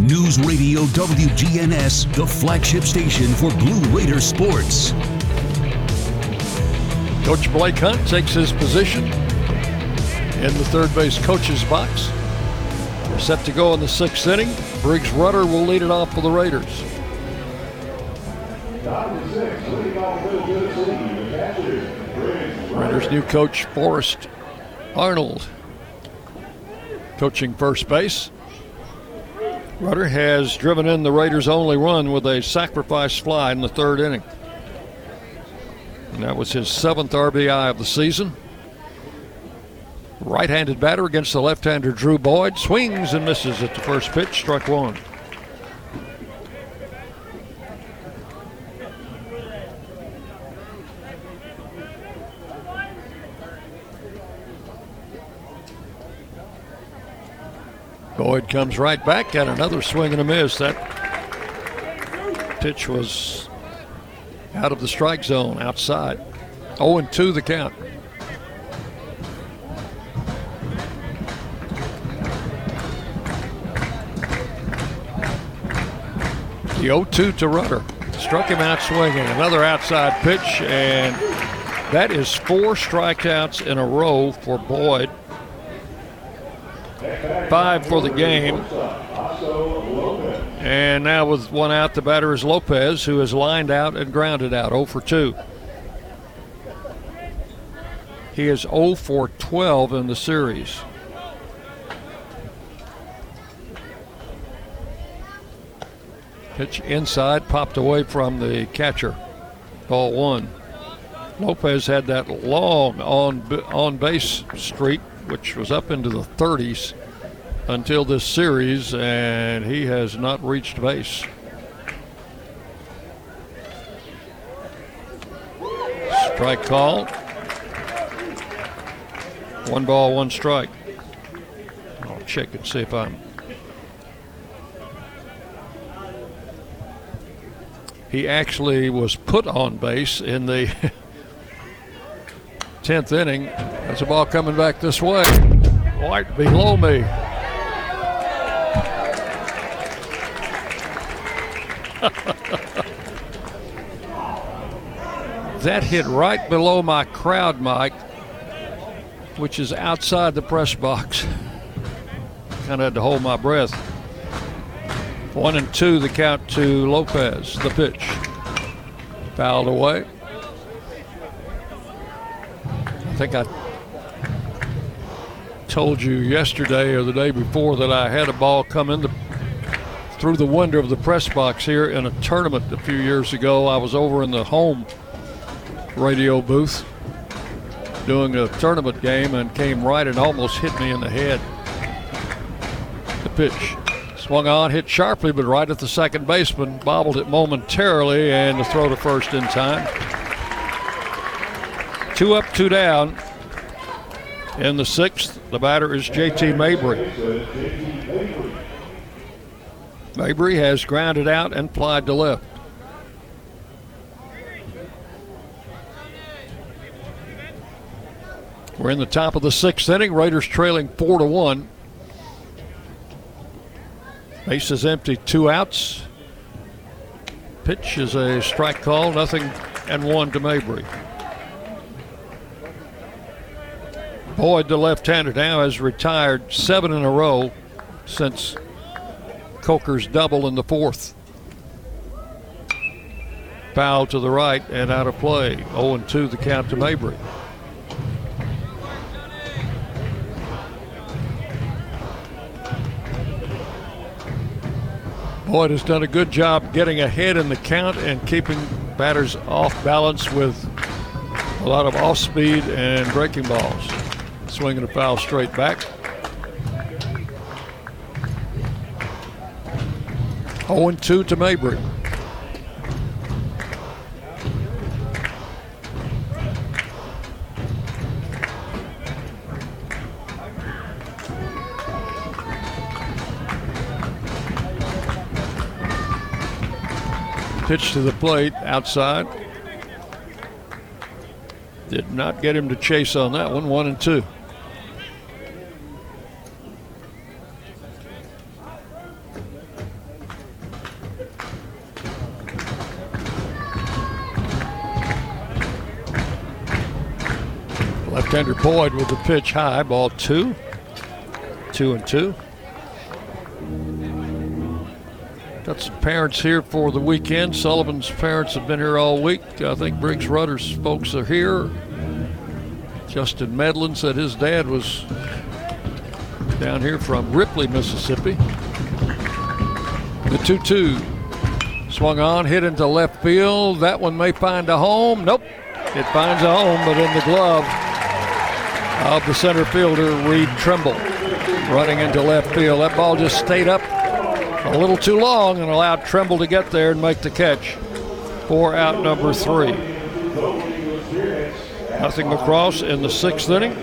[SPEAKER 4] News Radio WGNS, the flagship station for Blue Raider sports.
[SPEAKER 1] Coach Blake Hunt takes his position in the third base coach's box. We're set to go in the sixth inning. Briggs Rudder will lead it off for the Raiders. Raiders' new coach, Forrest Arnold, coaching first base. Rudder has driven in the Raiders' only run with a sacrifice fly in the third inning. And that was his seventh RBI of the season. Right handed batter against the left hander Drew Boyd. Swings and misses at the first pitch, struck one. Boyd comes right back, got another swing and a miss. That pitch was out of the strike zone, outside. 0 2 the count. The 0 2 to Rudder. Struck him out swinging. Another outside pitch, and that is four strikeouts in a row for Boyd. Five for the game. And now with one out, the batter is Lopez, who is lined out and grounded out, 0 for 2. He is 0 for 12 in the series. Pitch inside, popped away from the catcher. Ball one. Lopez had that long on on base streak, which was up into the 30s until this series, and he has not reached base. Strike call. One ball, one strike. I'll check and see if I'm. He actually was put on base in the [LAUGHS] 10th inning. That's a ball coming back this way. Right below me. that hit right below my crowd mic, which is outside the press box. [LAUGHS] kind of had to hold my breath. One and two, the count to Lopez. The pitch. Fouled away. I think I told you yesterday or the day before that I had a ball come in the through the window of the press box here in a tournament a few years ago. I was over in the home radio booth doing a tournament game and came right and almost hit me in the head. The pitch swung on, hit sharply, but right at the second baseman, bobbled it momentarily, and the throw to first in time. Two up, two down. In the sixth, the batter is JT Mabry. Mabry has grounded out and plied to left. We're in the top of the sixth inning. Raiders trailing four to one. Base is empty, two outs. Pitch is a strike call, nothing, and one to Mabry. Boyd, the left-hander, now has retired seven in a row since Coker's double in the fourth. Foul to the right and out of play. 0 2 the count to Mabry. Boyd has done a good job getting ahead in the count and keeping batters off balance with a lot of off speed and breaking balls. Swinging a foul straight back. 0 2 to Mabry. Pitch to the plate outside. Did not get him to chase on that one. One and two. Boyd with the pitch high, ball two. Two and two. Got some parents here for the weekend. Sullivan's parents have been here all week. I think Briggs Rudder's folks are here. Justin Medlin said his dad was down here from Ripley, Mississippi. The 2 2 swung on, hit into left field. That one may find a home. Nope. It finds a home, but in the glove of the center fielder, Reed Trimble, running into left field. That ball just stayed up a little too long and allowed Trimble to get there and make the catch for out number three. Nothing across in the sixth inning.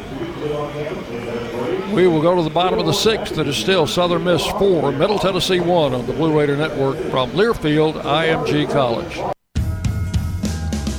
[SPEAKER 1] We will go to the bottom of the sixth. It is still Southern Miss 4, Middle Tennessee 1 on the Blue Raider Network from Learfield IMG College.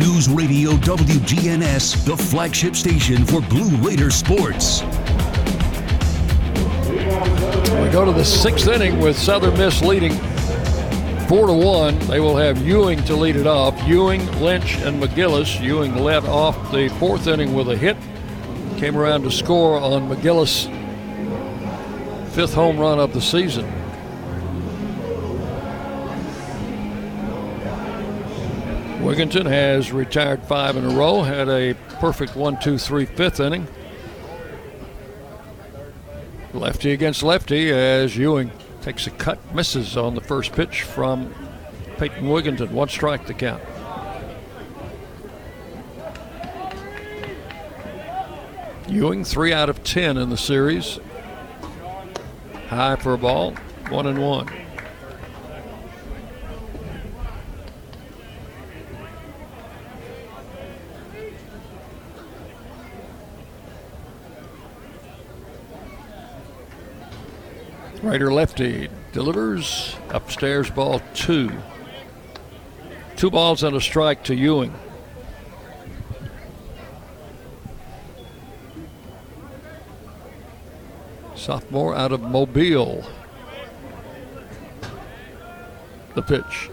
[SPEAKER 4] News Radio WGNS, the flagship station for Blue Raider sports.
[SPEAKER 1] We go to the sixth inning with Southern Miss leading four to one. They will have Ewing to lead it off. Ewing, Lynch, and McGillis. Ewing led off the fourth inning with a hit. Came around to score on McGillis' fifth home run of the season. Wigginton has retired five in a row, had a perfect one, two, three, fifth inning. Lefty against lefty as Ewing takes a cut, misses on the first pitch from Peyton Wigginton. One strike to count. Ewing, three out of ten in the series. High for a ball, one and one. Raider lefty delivers upstairs ball two. Two balls and a strike to Ewing. Sophomore out of Mobile. The pitch.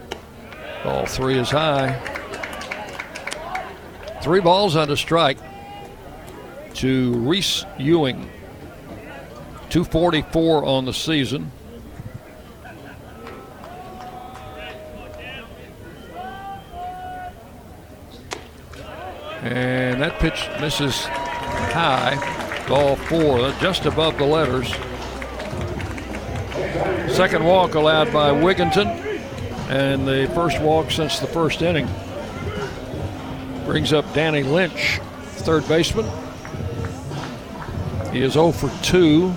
[SPEAKER 1] Ball three is high. Three balls and a strike to Reese Ewing. 244 on the season. And that pitch misses high. Ball four, uh, just above the letters. Second walk allowed by Wigginton, and the first walk since the first inning. Brings up Danny Lynch, third baseman. He is 0 for 2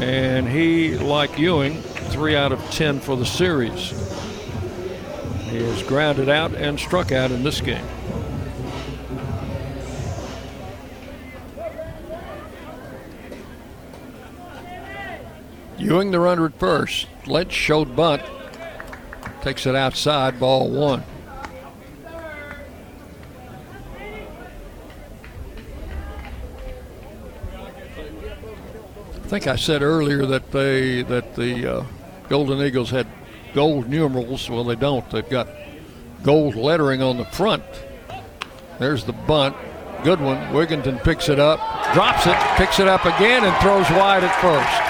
[SPEAKER 1] and he, like Ewing, three out of 10 for the series. He has grounded out and struck out in this game. Ewing the runner at first. Lynch showed bunt. Takes it outside, ball one. I think I said earlier that they that the uh, Golden Eagles had gold numerals. Well, they don't. They've got gold lettering on the front. There's the bunt. Good one. Wigginton picks it up, drops it, picks it up again, and throws wide at first.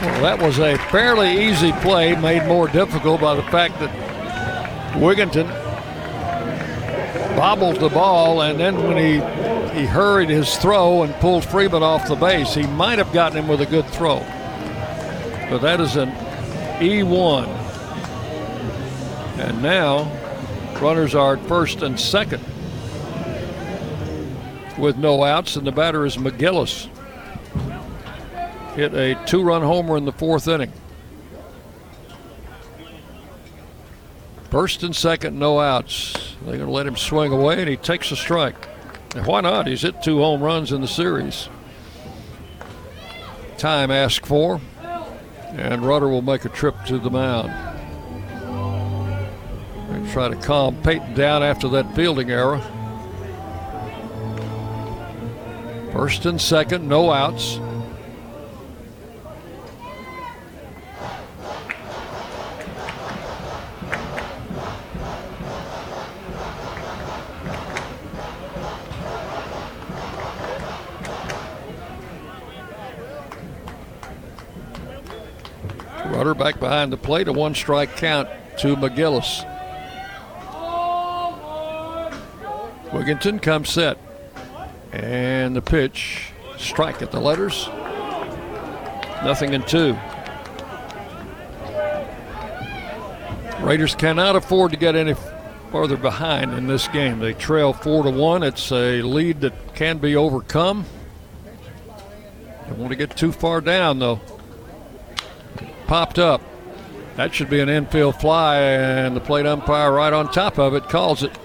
[SPEAKER 1] Well, that was a fairly easy play, made more difficult by the fact that Wigginton bobbled the ball, and then when he he hurried his throw and pulled Freeman off the base, he might have gotten him with a good throw. But that is an E1. And now runners are at first and second with no outs, and the batter is McGillis. Hit a two run homer in the fourth inning. First and second, no outs. They're going to let him swing away, and he takes a strike. And why not? He's hit two home runs in the series. Time asked for, and Rudder will make a trip to the mound. And try to calm Peyton down after that fielding error. First and second, no outs. Back behind the plate, a one strike count to McGillis. Wigginton comes set. And the pitch, strike at the letters. Nothing in two. Raiders cannot afford to get any farther behind in this game. They trail four to one. It's a lead that can be overcome. Don't want to get too far down though. Popped up. That should be an infield fly, and the plate umpire right on top of it calls it.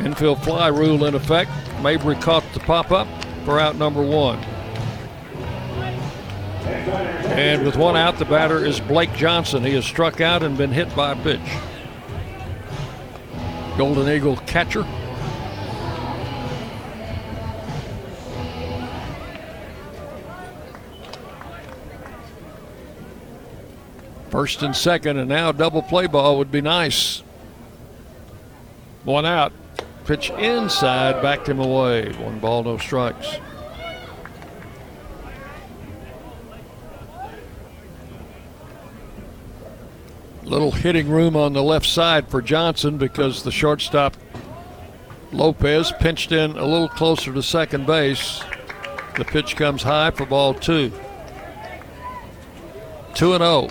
[SPEAKER 1] Infield fly rule in effect. Mabry caught the pop up for out number one. And with one out, the batter is Blake Johnson. He has struck out and been hit by a pitch. Golden Eagle catcher. First and second, and now double play ball would be nice. One out. Pitch inside, backed him away. One ball, no strikes. Little hitting room on the left side for Johnson because the shortstop Lopez pinched in a little closer to second base. The pitch comes high for ball two. 2 and 0.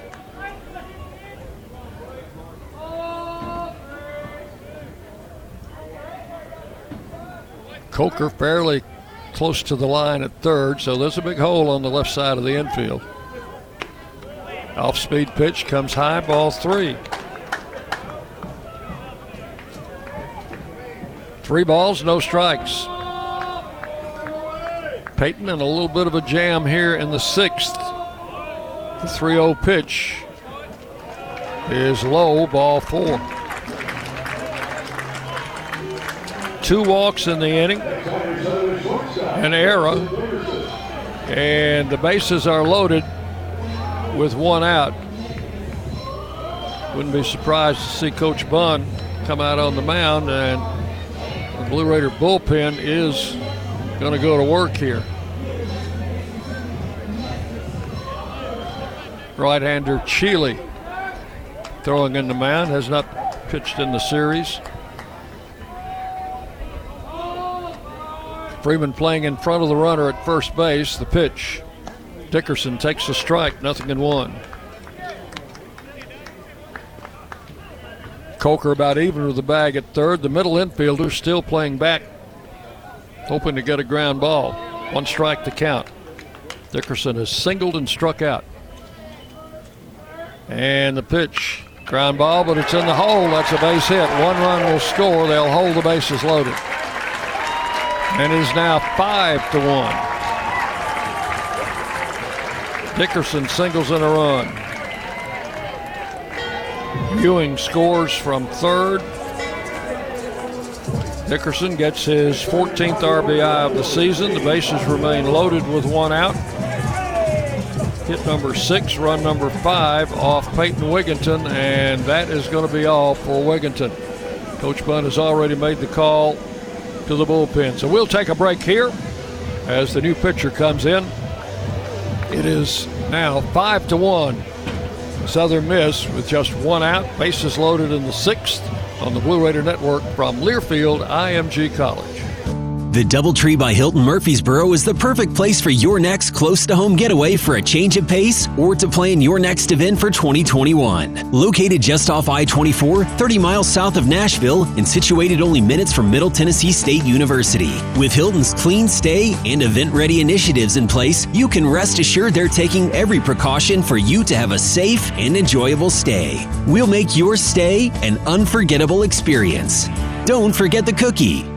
[SPEAKER 1] Coker fairly close to the line at third, so there's a big hole on the left side of the infield. Off speed pitch comes high, ball three. Three balls, no strikes. Peyton in a little bit of a jam here in the sixth. The 3 0 pitch is low, ball four. Two walks in the inning, an error, and the bases are loaded with one out. Wouldn't be surprised to see Coach Bunn come out on the mound, and the Blue Raider bullpen is going to go to work here. Right-hander Sheely throwing in the mound has not pitched in the series. Freeman playing in front of the runner at first base. The pitch. Dickerson takes a strike, nothing in one. Coker about even with the bag at third. The middle infielder still playing back, hoping to get a ground ball. One strike to count. Dickerson has singled and struck out. And the pitch, ground ball, but it's in the hole. That's a base hit. One run will score. They'll hold the bases loaded. And is now five to one. Dickerson singles in a run. Ewing scores from third. Dickerson gets his 14th RBI of the season. The bases remain loaded with one out. Hit number six, run number five off Peyton Wigginton, and that is going to be all for Wigginton. Coach Bunn has already made the call to the bullpen. So we'll take a break here as the new pitcher comes in. It is now five to one. Southern Miss with just one out. Bases loaded in the sixth on the Blue Raider Network from Learfield IMG College.
[SPEAKER 13] The Doubletree by Hilton Murfreesboro is the perfect place for your next close to home getaway for a change of pace or to plan your next event for 2021. Located just off I 24, 30 miles south of Nashville, and situated only minutes from Middle Tennessee State University. With Hilton's clean stay and event ready initiatives in place, you can rest assured they're taking every precaution for you to have a safe and enjoyable stay. We'll make your stay an unforgettable experience. Don't forget the cookie.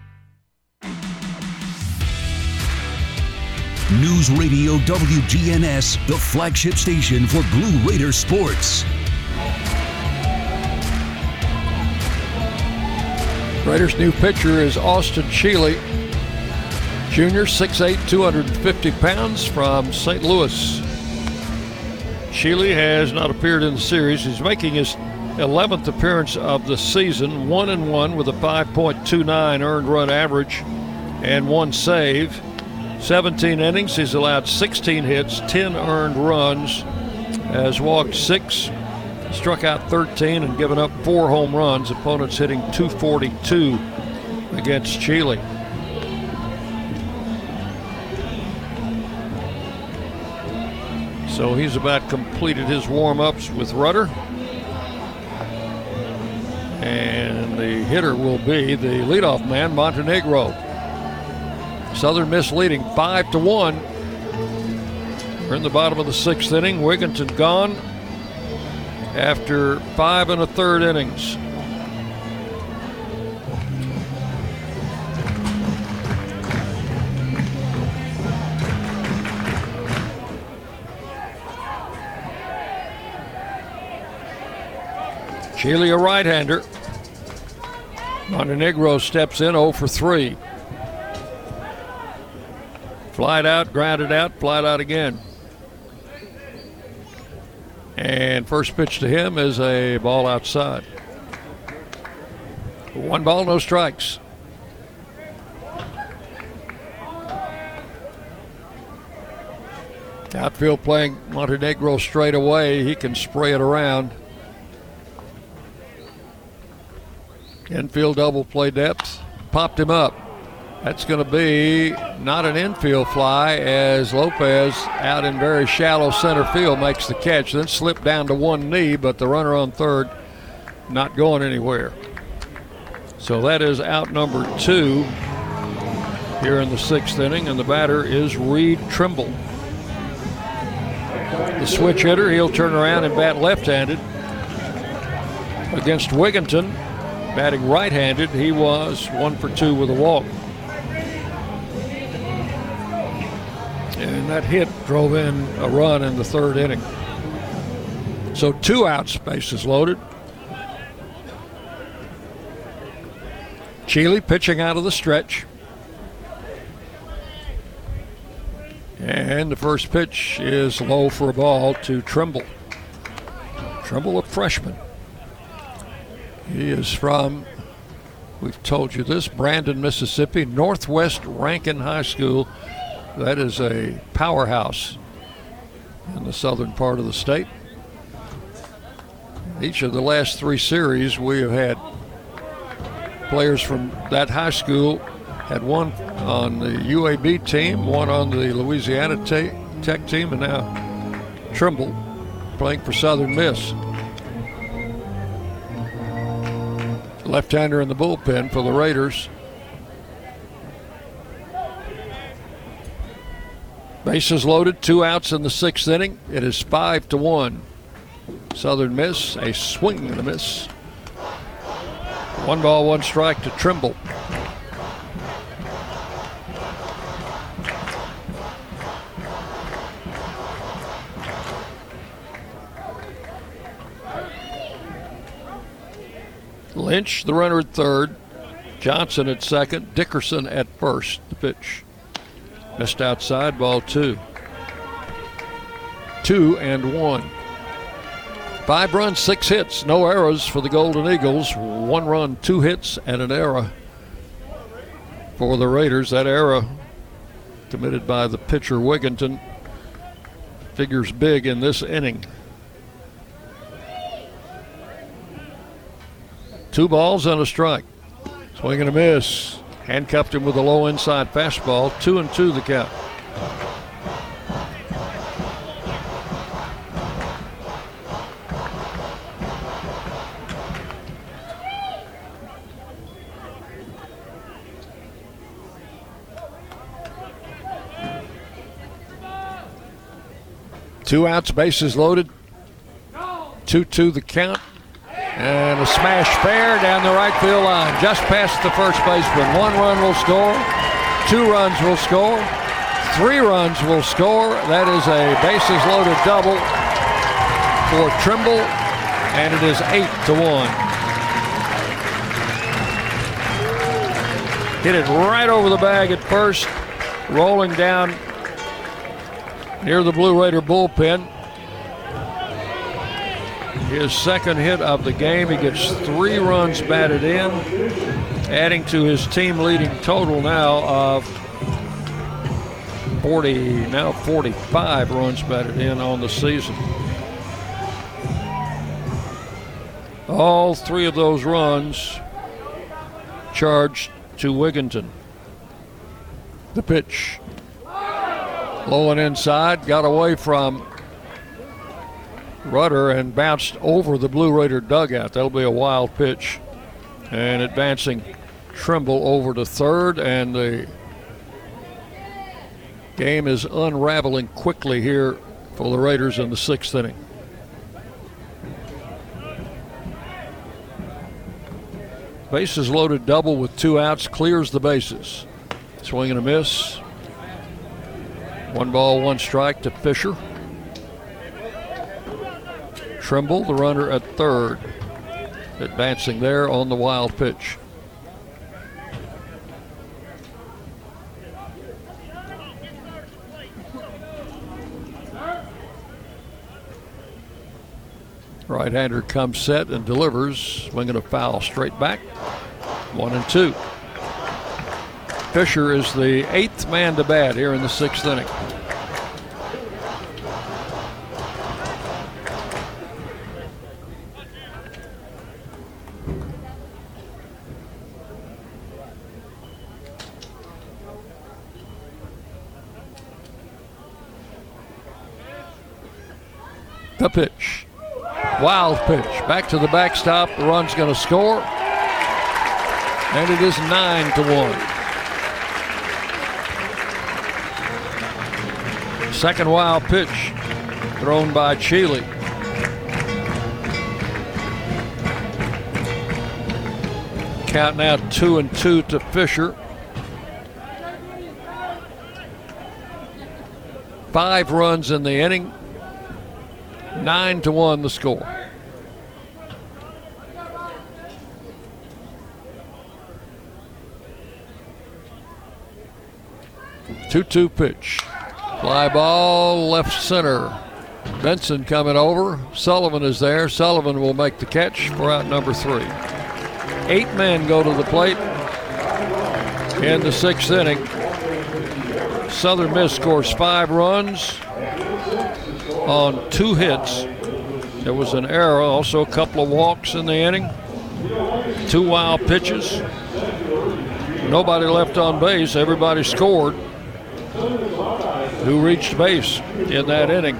[SPEAKER 4] News Radio WGNS, the flagship station for Blue Raider sports.
[SPEAKER 1] Raiders' new pitcher is Austin Sheely, Junior, 6'8, 250 pounds from St. Louis. Sheely has not appeared in the series. He's making his 11th appearance of the season, 1 and 1 with a 5.29 earned run average and one save. 17 innings. He's allowed 16 hits, 10 earned runs, has walked six, struck out 13, and given up four home runs. Opponents hitting 242 against Sheely. So he's about completed his warm ups with Rudder. And the hitter will be the leadoff man, Montenegro. Southern Miss leading five to one. We're in the bottom of the sixth inning. Wigginton gone after five and a third innings. Sheely, a right-hander. Montenegro steps in 0 for 3. Flied out, grounded out, flied out again. And first pitch to him is a ball outside. One ball, no strikes. Outfield playing Montenegro straight away. He can spray it around. Infield double play depth. Popped him up. That's going to be not an infield fly as Lopez out in very shallow center field makes the catch, then slipped down to one knee, but the runner on third not going anywhere. So that is out number two here in the sixth inning, and the batter is Reed Trimble. The switch hitter, he'll turn around and bat left handed against Wigginton. Batting right handed, he was one for two with a walk. That hit drove in a run in the third inning. So two out bases loaded. Sheely pitching out of the stretch. And the first pitch is low for a ball to Trimble. Trimble, a freshman. He is from, we've told you this, Brandon, Mississippi, Northwest Rankin High School. That is a powerhouse in the southern part of the state. Each of the last three series, we have had players from that high school Had one on the UAB team, one on the Louisiana te- Tech team, and now Trimble playing for Southern Miss. Left-hander in the bullpen for the Raiders. Bases loaded, two outs in the sixth inning. It is five to one. Southern Miss, a swing and a miss. One ball, one strike to Trimble. Lynch, the runner at third. Johnson at second. Dickerson at first. The pitch. Missed outside, ball two. Two and one. Five runs, six hits, no errors for the Golden Eagles. One run, two hits, and an error for the Raiders. That error committed by the pitcher Wigginton figures big in this inning. Two balls and a strike. Swing and a miss. Handcuffed him with a low inside fastball. Two and two the count. Two outs, bases loaded. 2 2 the count. And a smash fair down the right field line, just past the first baseman. One run will score, two runs will score, three runs will score. That is a bases loaded double for Trimble, and it is eight to one. Hit it right over the bag at first, rolling down near the Blue Raider bullpen. His second hit of the game. He gets three runs batted in, adding to his team leading total now of 40, now 45 runs batted in on the season. All three of those runs charged to Wigginton. The pitch. Low and inside, got away from Rudder and bounced over the Blue Raider dugout. That'll be a wild pitch. And advancing Trimble over to third, and the game is unraveling quickly here for the Raiders in the sixth inning. Bases loaded double with two outs, clears the bases. Swing and a miss. One ball, one strike to Fisher. Trimble, the runner at third, advancing there on the wild pitch. Right hander comes set and delivers, swinging a foul straight back. One and two. Fisher is the eighth man to bat here in the sixth inning. The pitch. Wild pitch. Back to the backstop. The run's going to score. And it is 9 to 1. Second wild pitch thrown by Sheely. Count now 2 and 2 to Fisher. Five runs in the inning. Nine to one the score. Two-two pitch. Fly ball left center. Benson coming over. Sullivan is there. Sullivan will make the catch for out number three. Eight men go to the plate in the sixth inning. Southern Miss scores five runs on two hits. There was an error, also a couple of walks in the inning, two wild pitches. nobody left on base. Everybody scored who reached base in that inning.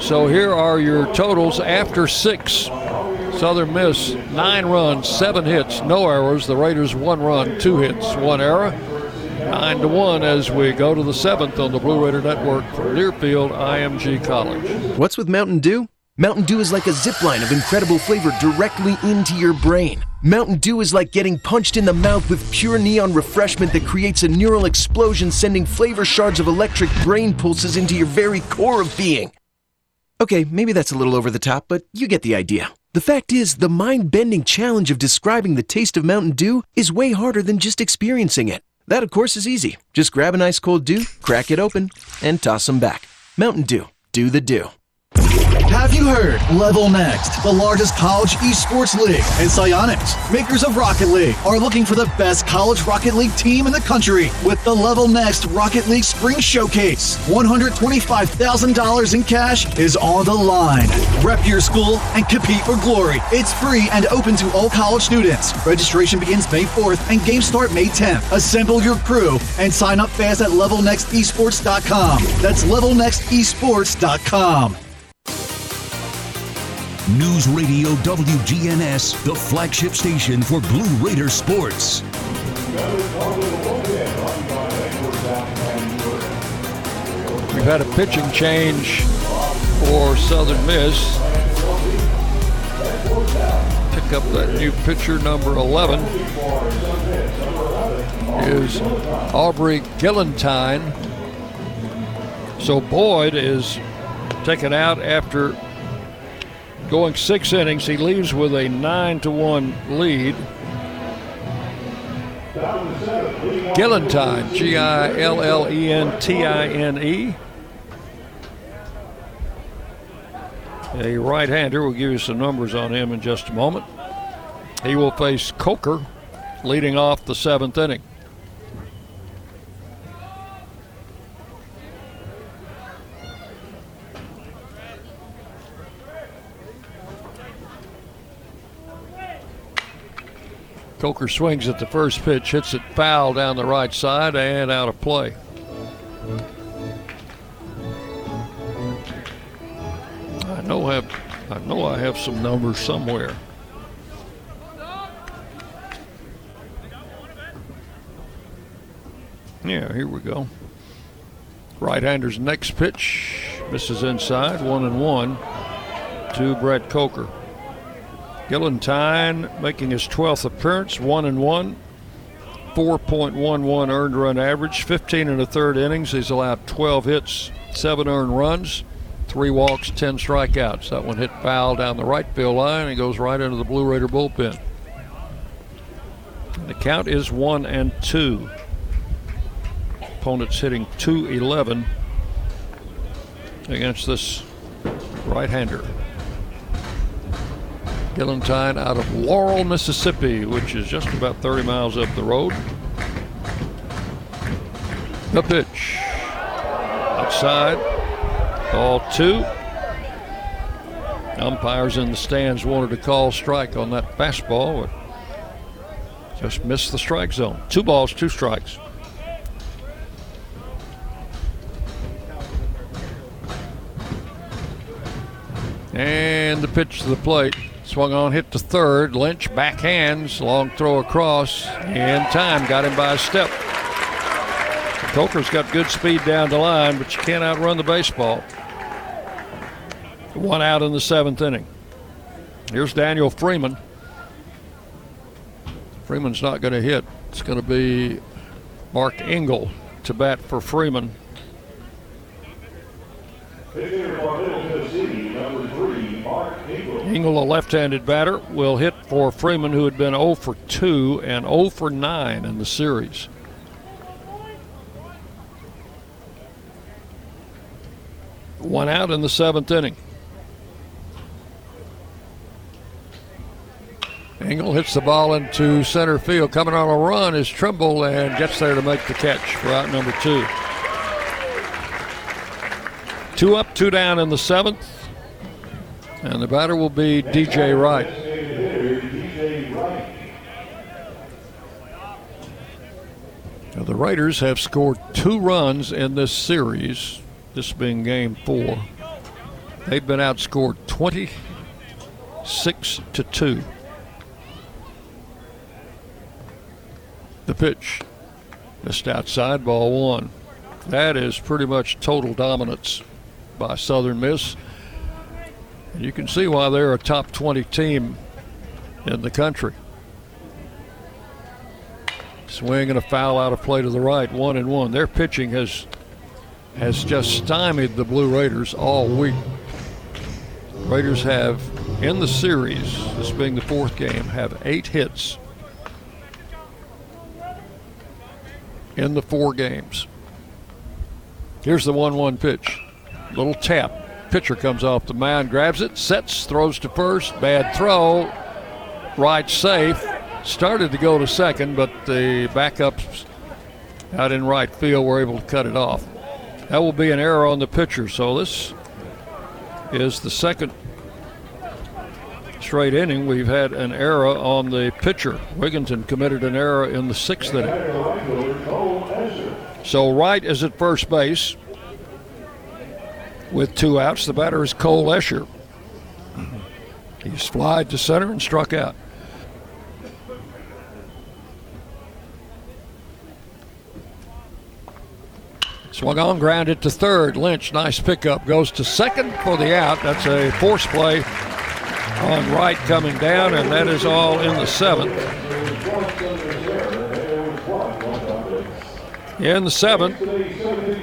[SPEAKER 1] So here are your totals after six. Southern Miss, nine runs, seven hits, no errors. The Raiders, one run, two hits, one error. Nine to one as we go to the seventh on the Blue Raider Network from Learfield IMG College.
[SPEAKER 8] What's with Mountain Dew? Mountain Dew is like a zip line of incredible flavor directly into your brain. Mountain Dew is like getting punched in the mouth with pure neon refreshment that creates a neural explosion, sending flavor shards of electric brain pulses into your very core of being. Okay, maybe that's a little over the top, but you get the idea. The fact is, the mind bending challenge of describing the taste of Mountain Dew is way harder than just experiencing it. That, of course, is easy. Just grab an ice cold dew, crack it open, and toss them back. Mountain Dew. Do the dew.
[SPEAKER 19] Have you heard? Level Next, the largest college esports league, and Psyonix, makers of Rocket League, are looking for the best college Rocket League team in the country with the Level Next Rocket League Spring Showcase. $125,000 in cash is on the line. Rep your school and compete for glory. It's free and open to all college students. Registration begins May 4th and games start May 10th. Assemble your crew and sign up fast at levelnextesports.com. That's levelnextesports.com.
[SPEAKER 4] News Radio WGNS, the flagship station for Blue Raider sports.
[SPEAKER 1] We've had a pitching change for Southern Miss. Pick up that new pitcher, number 11, is Aubrey Gillentine. So Boyd is taken out after going six innings. He leaves with a nine to one lead. Gillentine, G I L L E N T I N E. A right hander. We'll give you some numbers on him in just a moment. He will face Coker leading off the seventh inning. Coker swings at the first pitch, hits it foul down the right side and out of play. I know I have I know I have some numbers somewhere. Yeah, here we go. Right-hander's next pitch misses inside, one and one to Brett Coker. Gillentine making his 12th appearance, one and one, 4.11 earned run average, 15 and a third innings. He's allowed 12 hits, seven earned runs, three walks, 10 strikeouts. That one hit foul down the right field line and goes right into the Blue Raider bullpen. The count is one and two. Opponent's hitting 211 against this right-hander. Gillentine out of Laurel, Mississippi, which is just about 30 miles up the road. The pitch. Outside. Ball two. Umpires in the stands wanted to call strike on that fastball, but just missed the strike zone. Two balls, two strikes. And the pitch to the plate. Swung on, hit to third. Lynch backhands, long throw across. In time, got him by a step. Coker's got good speed down the line, but you can't outrun the baseball. One out in the seventh inning. Here's Daniel Freeman. Freeman's not going to hit. It's going to be Mark Engel to bat for Freeman. Engel, a left-handed batter, will hit for Freeman, who had been 0 for 2 and 0 for 9 in the series. One out in the seventh inning. Engel hits the ball into center field. Coming on a run is Trimble and gets there to make the catch for out number two. Two up, two down in the seventh. And the batter will be DJ Wright. Now The Raiders have scored two runs in this series, this being game four. They've been outscored 26 to 2. The pitch missed outside, ball one. That is pretty much total dominance by Southern Miss. And you can see why they're a top 20 team in the country. Swing and a foul out of play to the right, one and one. Their pitching has has just stymied the Blue Raiders all week. Raiders have in the series, this being the fourth game, have eight hits in the four games. Here's the 1 1 pitch. Little tap. Pitcher comes off the mound, grabs it, sets, throws to first. Bad throw. Right safe. Started to go to second, but the backups out in right field were able to cut it off. That will be an error on the pitcher. So this is the second straight inning we've had an error on the pitcher. Wigginton committed an error in the sixth inning. So Wright is at first base with two outs. The batter is Cole Escher. He's flied to center and struck out. Swung on, grounded to third. Lynch, nice pickup. Goes to second for the out. That's a force play on Wright coming down, and that is all in the seventh. In the seventh,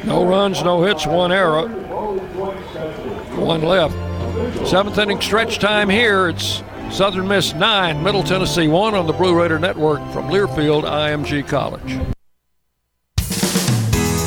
[SPEAKER 1] no runs, no hits, one error, one left. Seventh inning stretch time here. It's Southern Miss 9, Middle Tennessee 1 on the Blue Raider Network from Learfield IMG College.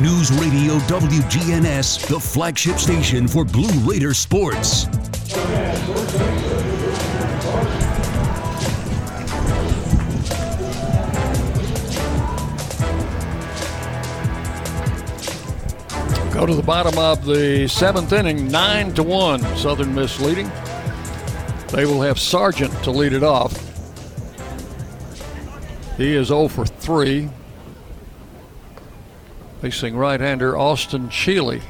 [SPEAKER 4] News Radio WGNS, the flagship station for Blue Raider sports.
[SPEAKER 1] Go to the bottom of the seventh inning, nine to one. Southern Miss leading. They will have Sargent to lead it off. He is 0 for 3. Facing right-hander Austin Sheely.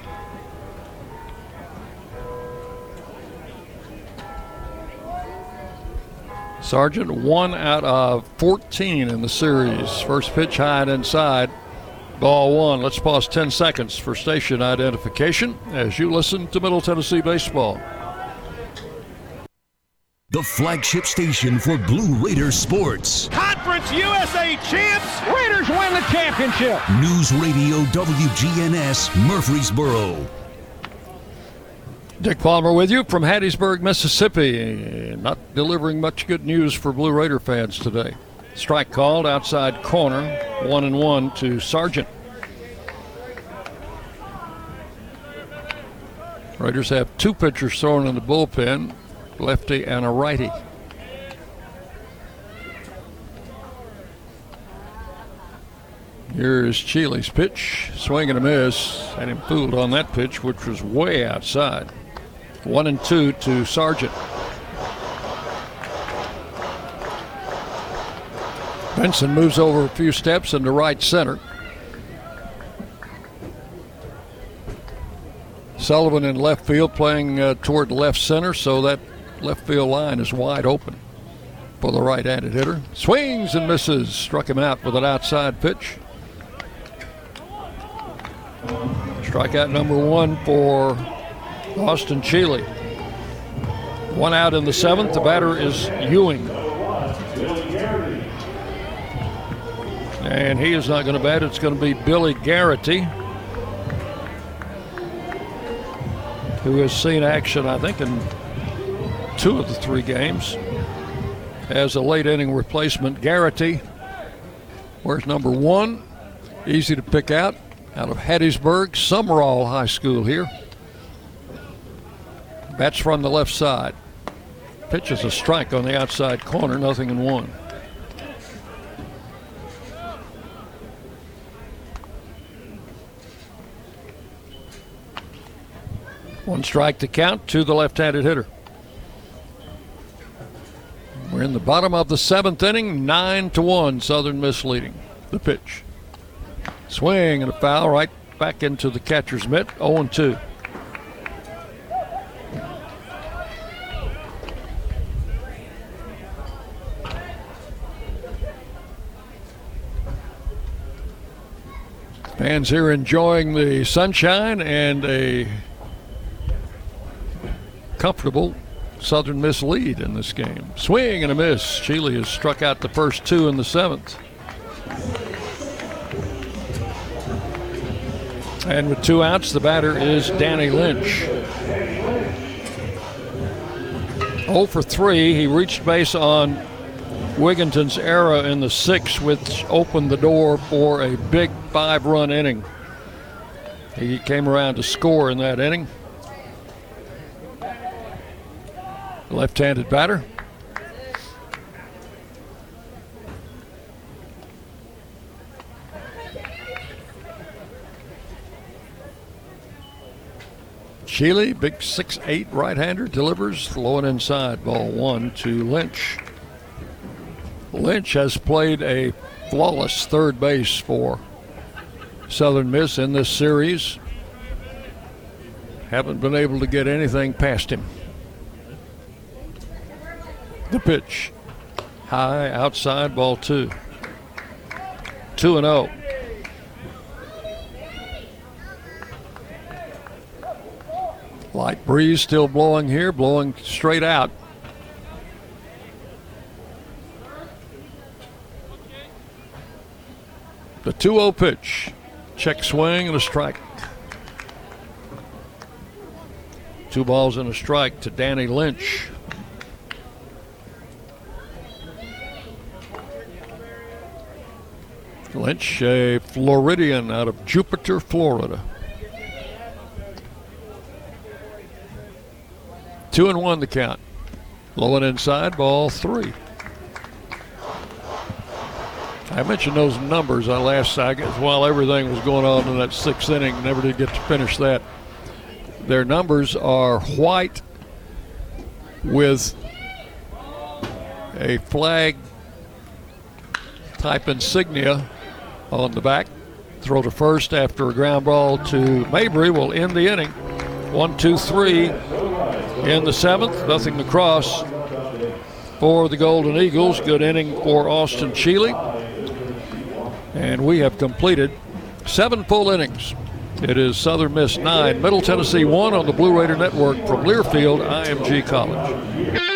[SPEAKER 1] Sargent, one out of 14 in the series. First pitch high and inside. Ball one. Let's pause 10 seconds for station identification as you listen to Middle Tennessee Baseball.
[SPEAKER 4] The flagship station for Blue Raider sports.
[SPEAKER 2] Conference USA champs. Raiders win the championship.
[SPEAKER 4] News Radio WGNS Murfreesboro.
[SPEAKER 1] Dick Palmer with you from Hattiesburg, Mississippi. Not delivering much good news for Blue Raider fans today. Strike called outside corner, one and one to Sargent. Raiders have two pitchers thrown in the bullpen, lefty and a righty. Here's Sheely's pitch, swing and a miss, and him fooled on that pitch, which was way outside. One and two to Sargent. Benson moves over a few steps into right center. Sullivan in left field playing uh, toward left center, so that left field line is wide open for the right handed hitter. Swings and misses. Struck him out with an outside pitch. Strikeout number one for Austin Sheely. One out in the seventh. The batter is Ewing. And he is not going to bat. It's going to be Billy Garrity, who has seen action, I think, in two of the three games as a late inning replacement. Garrity, where's number one? Easy to pick out. Out of Hattiesburg, Sumrall High School here. Bats from the left side. Pitches a strike on the outside corner, nothing in one. One strike to count to the left handed hitter. We're in the bottom of the seventh inning, nine to one, Southern Miss leading. The pitch. Swing and a foul right back into the catcher's mitt, 0 2. Fans here enjoying the sunshine and a comfortable Southern Miss lead in this game. Swing and a miss. Sheely has struck out the first two in the seventh. And with two outs, the batter is Danny Lynch. 0 for 3. He reached base on Wigginton's error in the sixth, which opened the door for a big five run inning. He came around to score in that inning. Left handed batter. Sheely, big six-eight right-hander, delivers low and inside. Ball one to Lynch. Lynch has played a flawless third base for Southern Miss in this series. Haven't been able to get anything past him. The pitch. High outside ball two. 2 and 0. Light breeze still blowing here, blowing straight out. The 2 0 pitch. Check swing and a strike. Two balls and a strike to Danny Lynch. Lynch, a Floridian out of Jupiter, Florida. Two and one the count. Low and inside, ball three. I mentioned those numbers on last second while everything was going on in that sixth inning. Never did get to finish that. Their numbers are white with a flag type insignia on the back. Throw to first after a ground ball to Mabry will end the inning. One, two, three in the seventh. Nothing to cross for the Golden Eagles. Good inning for Austin Sheely. And we have completed seven full innings. It is Southern Miss 9, Middle Tennessee 1 on the Blue Raider Network from Learfield IMG College.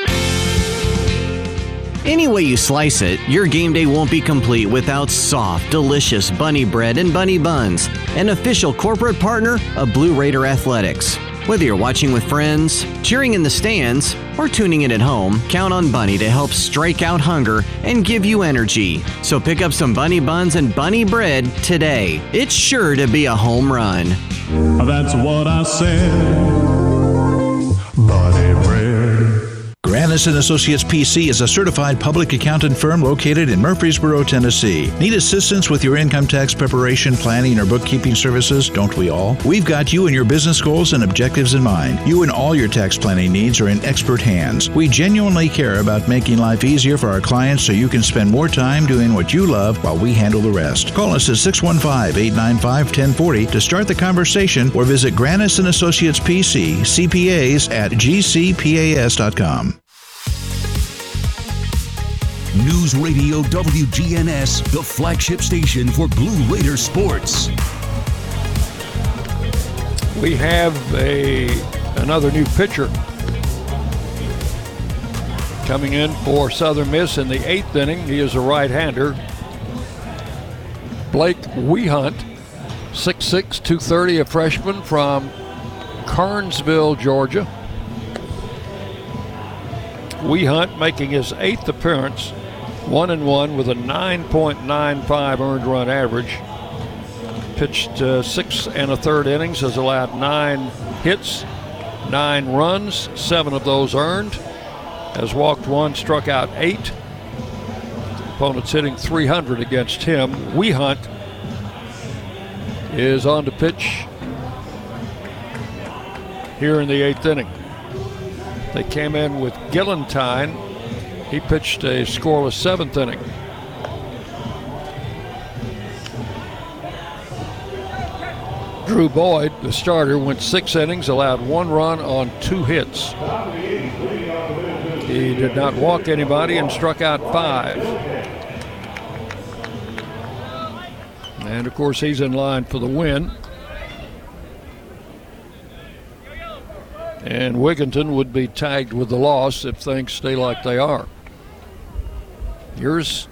[SPEAKER 16] Any way you slice it, your game day won't be complete without soft, delicious bunny bread and bunny buns, an official corporate partner of Blue Raider Athletics. Whether you're watching with friends, cheering in the stands, or tuning in at home, count on Bunny to help strike out hunger and give you energy. So pick up some bunny buns and bunny bread today. It's sure to be a home run.
[SPEAKER 17] That's what I said. Bunny bread.
[SPEAKER 10] Grannis and Associates PC is a certified public accountant firm located in Murfreesboro, Tennessee. Need assistance with your income tax preparation, planning, or bookkeeping services? Don't we all? We've got you and your business goals and objectives in mind. You and all your tax planning needs are in expert hands. We genuinely care about making life easier for our clients so you can spend more time doing what you love while we handle the rest. Call us at 615-895-1040 to start the conversation or visit Grannis and Associates PC, CPAs at gcpas.com.
[SPEAKER 4] News Radio WGNS, the flagship station for Blue Raider sports.
[SPEAKER 1] We have a another new pitcher coming in for Southern Miss in the eighth inning. He is a right-hander. Blake Wehunt, 6'6", 230, a freshman from Carnesville, Georgia. Wehunt making his eighth appearance, one and one with a 9.95 earned run average. Pitched uh, six and a third innings, has allowed nine hits, nine runs, seven of those earned. Has walked one, struck out eight. Opponents hitting 300 against him. Wehunt is on to pitch here in the eighth inning. They came in with Gillentine. He pitched a scoreless seventh inning. Drew Boyd, the starter, went six innings, allowed one run on two hits. He did not walk anybody and struck out five. And of course, he's in line for the win. And Wigginton would be tagged with the loss if things stay like they are. Here's,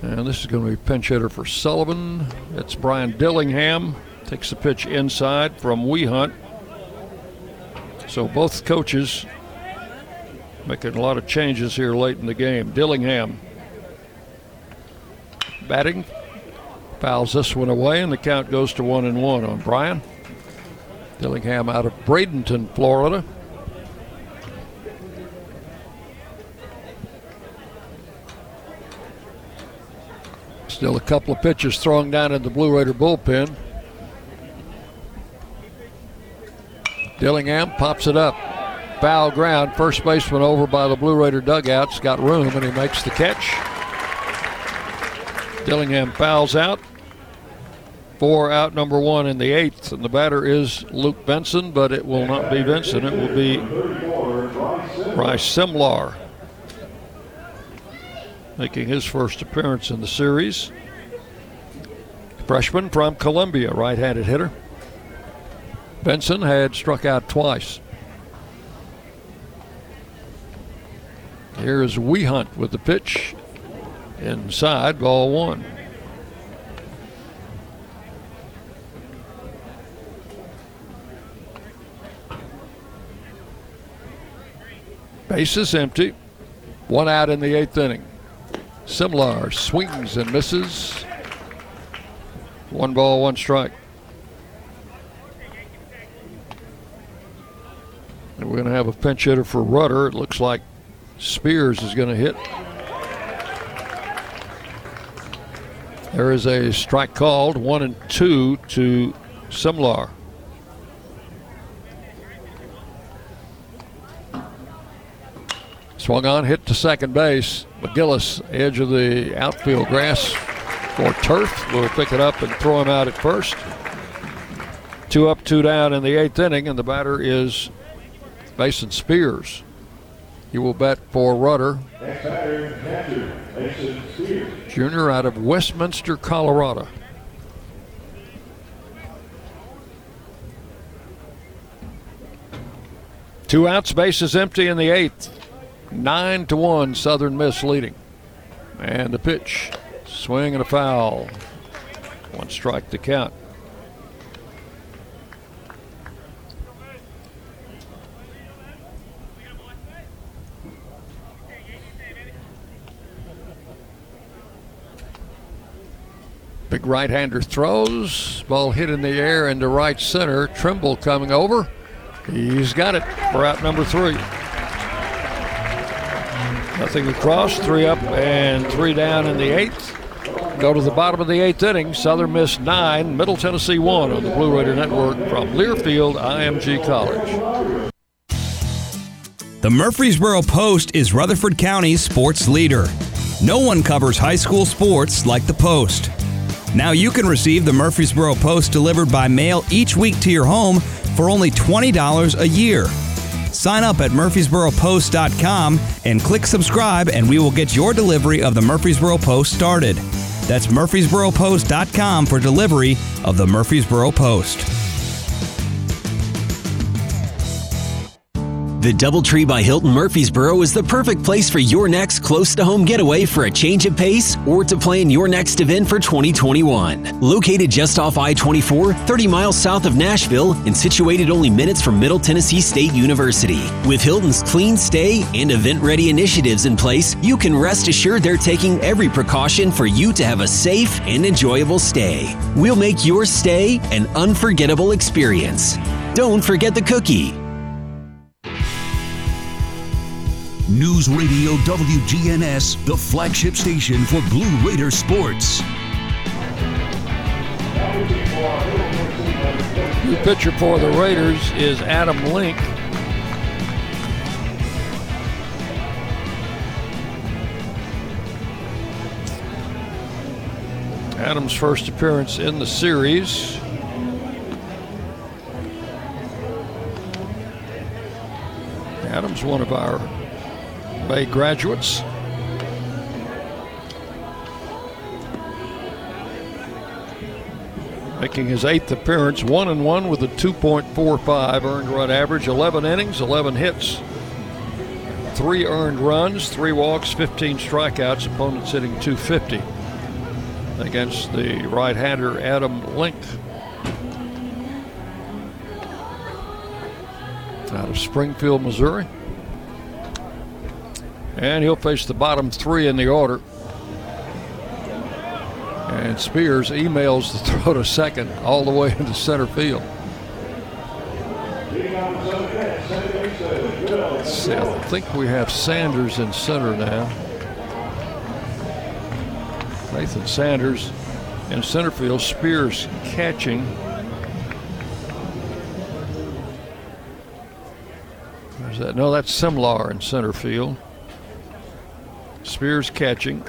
[SPEAKER 1] and this is going to be pinch hitter for Sullivan. It's Brian Dillingham. Takes the pitch inside from Wehunt. So both coaches making a lot of changes here late in the game. Dillingham batting, fouls this one away, and the count goes to one and one on Brian. Dillingham out of Bradenton, Florida. Still a couple of pitches thrown down in the Blue Raider bullpen. Dillingham pops it up. Foul ground. First baseman over by the Blue Raider dugouts. Got room and he makes the catch. Dillingham fouls out. Four out number one in the eighth. And the batter is Luke Benson, but it will not be Benson. It will be Rice Simlar making his first appearance in the series. Freshman from Columbia, right handed hitter. Benson had struck out twice. Here's Wehunt with the pitch. Inside, ball one. Base is empty. One out in the eighth inning. Simlar swings and misses. One ball, one strike. And we're going to have a pinch hitter for Rudder. It looks like Spears is going to hit. There is a strike called, one and two to Simlar. Swung on, hit to second base. McGillis, edge of the outfield grass or turf, will pick it up and throw him out at first. Two up, two down in the eighth inning, and the batter is Mason Spears. He will bat for Rudder. Junior out of Westminster, Colorado. Two outs, bases empty in the eighth. Nine to one, Southern Miss leading. And the pitch, swing and a foul. One strike to count. Big right hander throws. Ball hit in the air into right center. Trimble coming over. He's got it for out number three. Nothing across, three up and three down in the eighth. Go to the bottom of the eighth inning. Southern Miss nine, Middle Tennessee one on the Blue Raider Network from Learfield IMG College.
[SPEAKER 5] The Murfreesboro Post is Rutherford County's sports leader. No one covers high school sports like the Post. Now you can receive the Murfreesboro Post delivered by mail each week to your home for only $20 a year. Sign up at murfreesboropost.com and click subscribe, and we will get your delivery of the Murfreesboro Post started. That's murfreesboropost.com for delivery of the Murfreesboro Post.
[SPEAKER 13] The Doubletree by Hilton Murfreesboro is the perfect place for your next close to home getaway for a change of pace or to plan your next event for 2021. Located just off I 24, 30 miles south of Nashville, and situated only minutes from Middle Tennessee State University. With Hilton's clean stay and event ready initiatives in place, you can rest assured they're taking every precaution for you to have a safe and enjoyable stay. We'll make your stay an unforgettable experience. Don't forget the cookie.
[SPEAKER 4] News Radio WGNS, the flagship station for Blue Raider sports.
[SPEAKER 1] New pitcher for the Raiders is Adam Link. Adam's first appearance in the series. Adam's one of our Bay graduates. Making his eighth appearance, one and one with a 2.45 earned run average, 11 innings, 11 hits, three earned runs, three walks, 15 strikeouts. Opponents hitting 250 against the right-hander Adam Link. Out of Springfield, Missouri. And he'll face the bottom three in the order. And Spears emails the [LAUGHS] throw to second all the way into center field. I think we have Sanders in center now. Nathan Sanders in center field. Spears catching. That. No, that's Simlar in center field. Spears catching,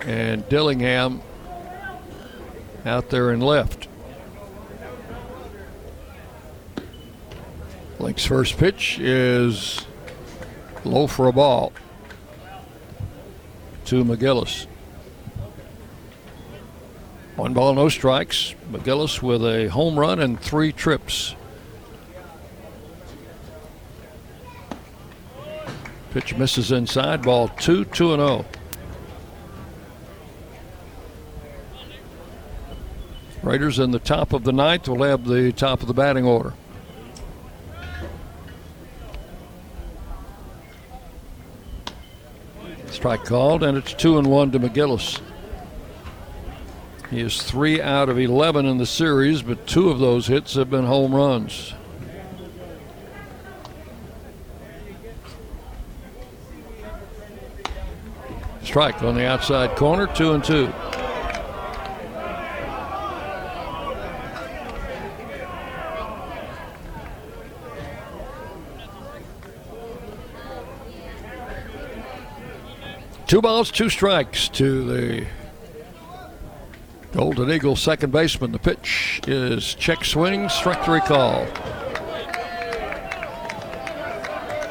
[SPEAKER 1] and Dillingham out there in left. Link's first pitch is low for a ball to McGillis. One ball, no strikes. McGillis with a home run and three trips. Pitch misses inside. Ball two, two and zero. Raiders in the top of the ninth will have the top of the batting order. Strike called, and it's two and one to McGillis. He is three out of 11 in the series, but two of those hits have been home runs. Strike on the outside corner, two and two. Two balls, two strikes to the Golden Eagle second baseman. The pitch is check swing, strike three call.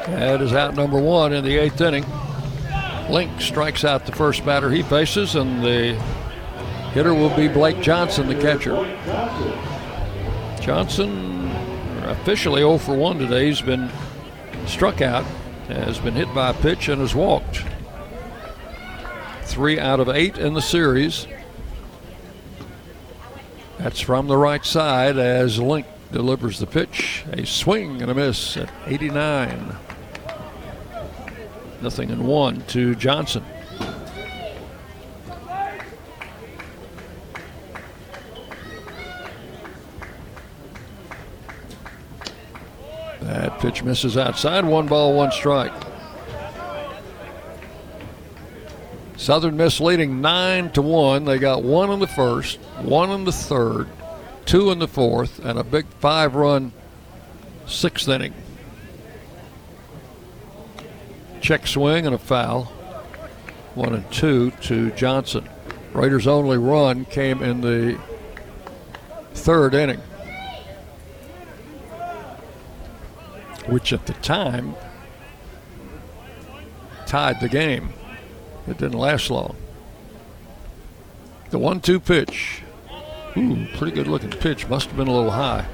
[SPEAKER 1] That is out number one in the eighth inning. Link strikes out the first batter he faces, and the hitter will be Blake Johnson, the catcher. Johnson officially 0 for 1 today. He's been struck out, has been hit by a pitch, and has walked. Three out of eight in the series. That's from the right side as Link delivers the pitch. A swing and a miss at 89. Nothing in one to Johnson. That pitch misses outside. One ball, one strike. Southern Miss leading nine to one. They got one in the first, one in the third, two in the fourth, and a big five-run sixth inning. Check swing and a foul. One and two to Johnson. Raiders' only run came in the third inning, which at the time tied the game. It didn't last long. The one two pitch. Ooh, pretty good looking pitch. Must have been a little high.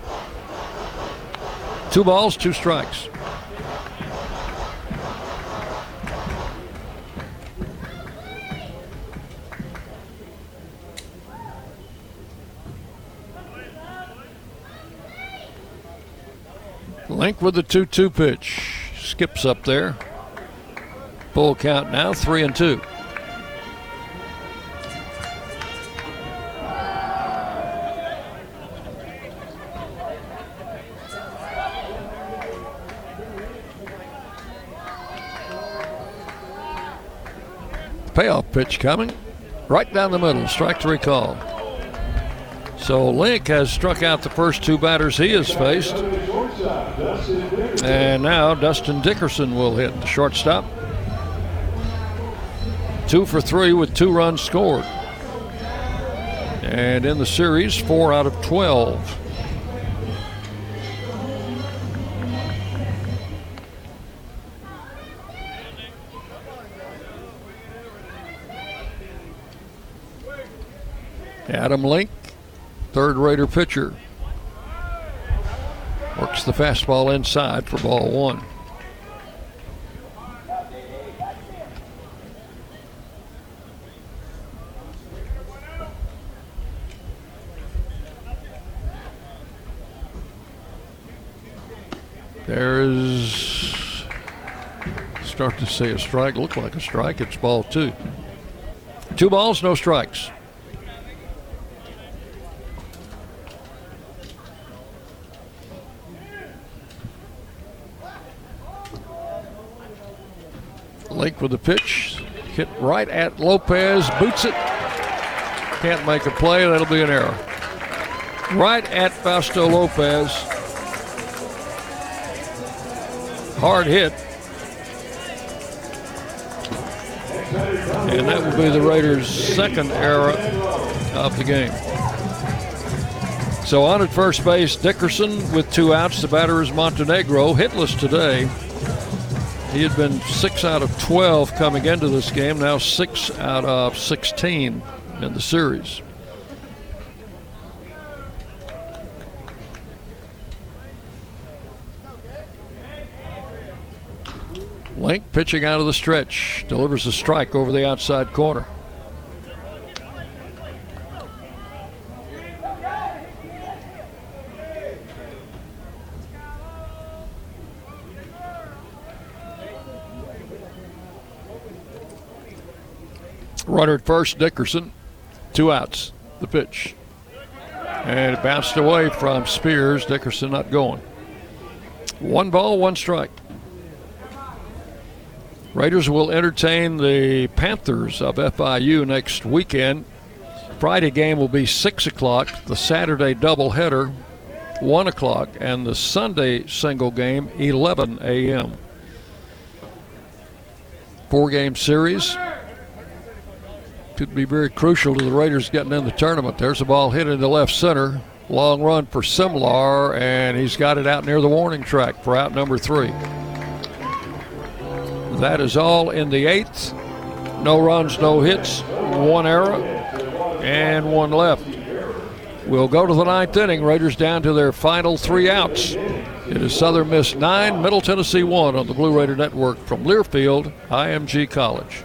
[SPEAKER 1] Two balls, two strikes. With the 2 2 pitch. Skips up there. Full count now, three and two. Payoff pitch coming. Right down the middle. Strike three call. So Link has struck out the first two batters he has faced. And now Dustin Dickerson will hit the shortstop. Two for three with two runs scored. And in the series, four out of 12. Adam Link, third Raider pitcher. Works the fastball inside for ball one. There's start to see a strike. Look like a strike. It's ball two. Two balls, no strikes. With the pitch. Hit right at Lopez. Boots it. Can't make a play. That'll be an error. Right at Fausto Lopez. Hard hit. And that will be the Raiders' second error of the game. So on at first base, Dickerson with two outs. The batter is Montenegro, hitless today. He had been six out of 12 coming into this game, now six out of 16 in the series. Link pitching out of the stretch, delivers a strike over the outside corner. Runner at first, Dickerson. Two outs. The pitch. And it bounced away from Spears. Dickerson not going. One ball, one strike. Raiders will entertain the Panthers of FIU next weekend. Friday game will be 6 o'clock. The Saturday doubleheader, 1 o'clock. And the Sunday single game, 11 a.m. Four game series could be very crucial to the Raiders getting in the tournament. There's a ball hit into left center. Long run for Simlar, and he's got it out near the warning track for out number three. That is all in the eighth. No runs, no hits, one error, and one left. We'll go to the ninth inning. Raiders down to their final three outs. It is Southern Miss 9, Middle Tennessee 1 on the Blue Raider Network from Learfield, IMG College.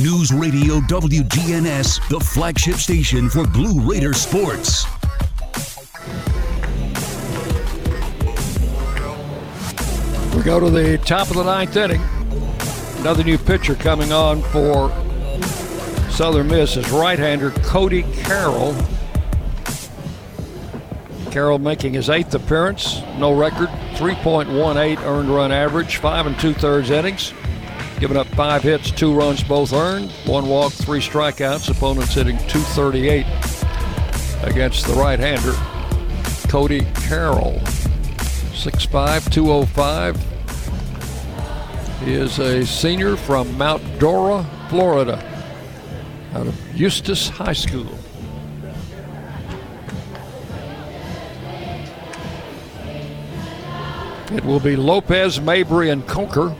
[SPEAKER 4] News Radio WGNS, the flagship station for Blue Raider sports.
[SPEAKER 1] We go to the top of the ninth inning. Another new pitcher coming on for Southern Miss is right-hander Cody Carroll. Carroll making his eighth appearance, no record, 3.18 earned run average, five and two-thirds innings, giving up five hits, two runs both earned, one walk, three strikeouts. Opponents hitting 238 against the right-hander Cody Carroll. 6'5", 205. He is a senior from Mount Dora, Florida, out of Eustis High School. It will be Lopez, Mabry, and Coker,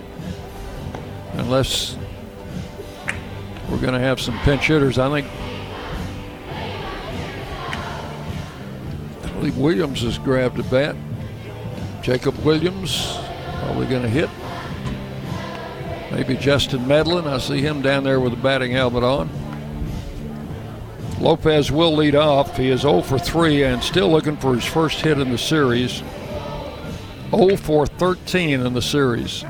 [SPEAKER 1] unless we're going to have some pinch hitters. I think I believe Williams has grabbed a bat. Jacob Williams probably going to hit. Maybe Justin Medlin. I see him down there with the batting helmet on. Lopez will lead off. He is 0 for 3 and still looking for his first hit in the series. 0 for 13 in the series.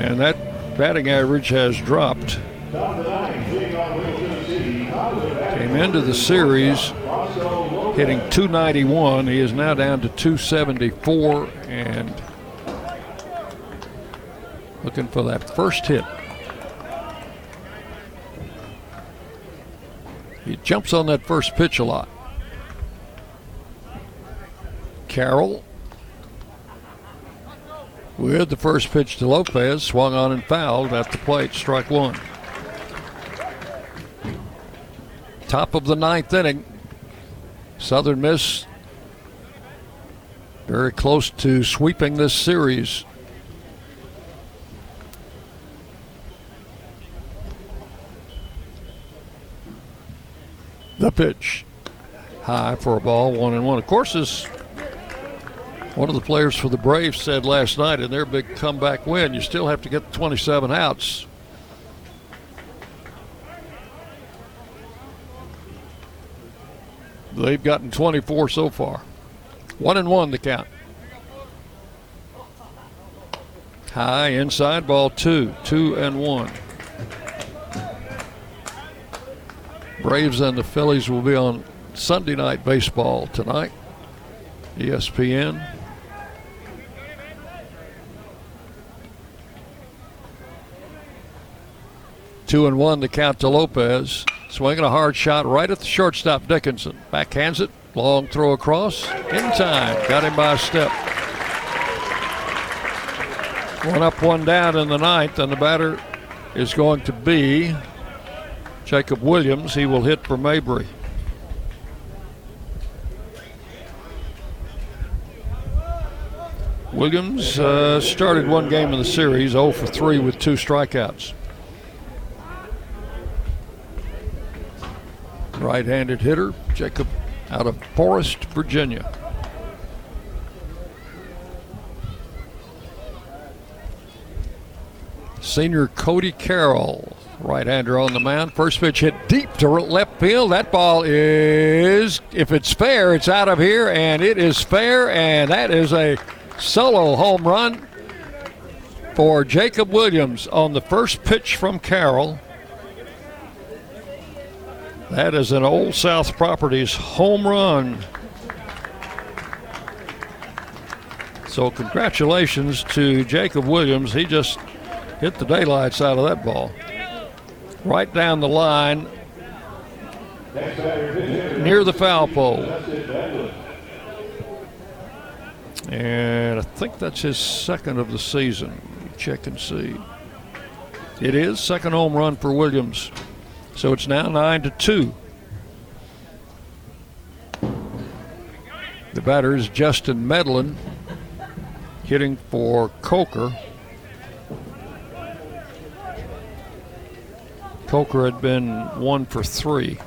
[SPEAKER 1] And that batting average has dropped. Came into the series hitting 291. He is now down to 274 and looking for that first hit. He jumps on that first pitch a lot. Carroll with the first pitch to Lopez, swung on and fouled at the plate, strike one. Top of the ninth inning. Southern Miss very close to sweeping this series. The pitch high for a ball, one and one. Of course, as one of the players for the Braves said last night in their big comeback win, you still have to get 27 outs. They've gotten 24 so far. One and one to count. High inside ball two, two and one. Braves and the Phillies will be on Sunday night baseball tonight. ESPN. Two and one to count to Lopez. Swinging a hard shot right at the shortstop Dickerson. Backhands it. Long throw across. In time. Got him by a step. One up, one down in the ninth, and the batter is going to be Jacob Williams. He will hit for Mabry. Williams uh, started one game in the series, 0 for 3 with two strikeouts. Right handed hitter, Jacob out of Forest, Virginia. Senior Cody Carroll, right hander on the mound. First pitch hit deep to left field. That ball is, if it's fair, it's out of here, and it is fair, and that is a solo home run for Jacob Williams on the first pitch from Carroll. That is an Old South Properties home run. So, congratulations to Jacob Williams. He just hit the daylights out of that ball. Right down the line near the foul pole. And I think that's his second of the season. check and see. It is second home run for Williams. So it's now 9 to 2. The batter is Justin Medlin hitting for Coker. Coker had been one for three.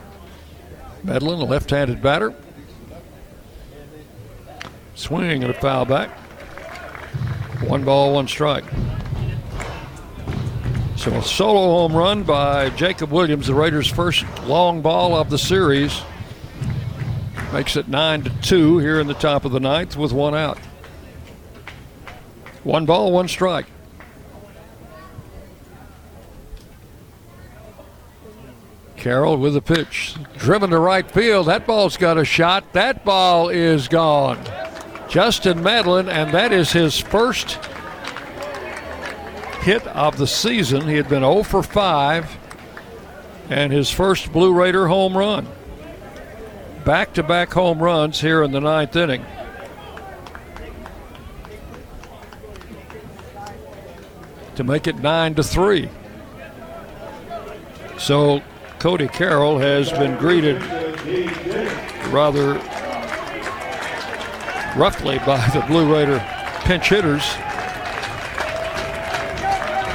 [SPEAKER 1] Medlin, a left handed batter. Swinging and a foul back. One ball, one strike. So a solo home run by Jacob Williams, the Raiders' first long ball of the series. Makes it 9 to 2 here in the top of the ninth with one out. One ball, one strike. Carroll with a pitch. Driven to right field. That ball's got a shot. That ball is gone. Justin Medlin, and that is his first hit of the season. He had been 0 for 5, and his first Blue Raider home run. Back to back home runs here in the ninth inning. To make it 9 to 3. So Cody Carroll has been greeted rather roughly by the Blue Raider pinch hitters.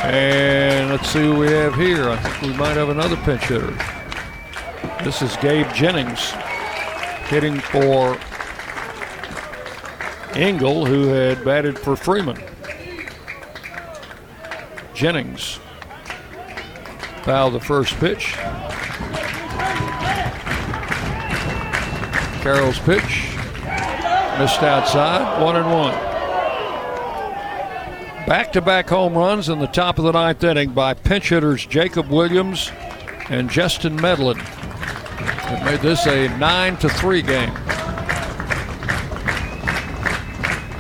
[SPEAKER 1] And let's see who we have here. I think we might have another pinch hitter. This is Gabe Jennings hitting for Engel, who had batted for Freeman. Jennings foul the first pitch. Carroll's pitch missed outside, one and one. Back to back home runs in the top of the ninth inning by pinch hitters Jacob Williams and Justin Medlin. It made this a 9 to 3 game.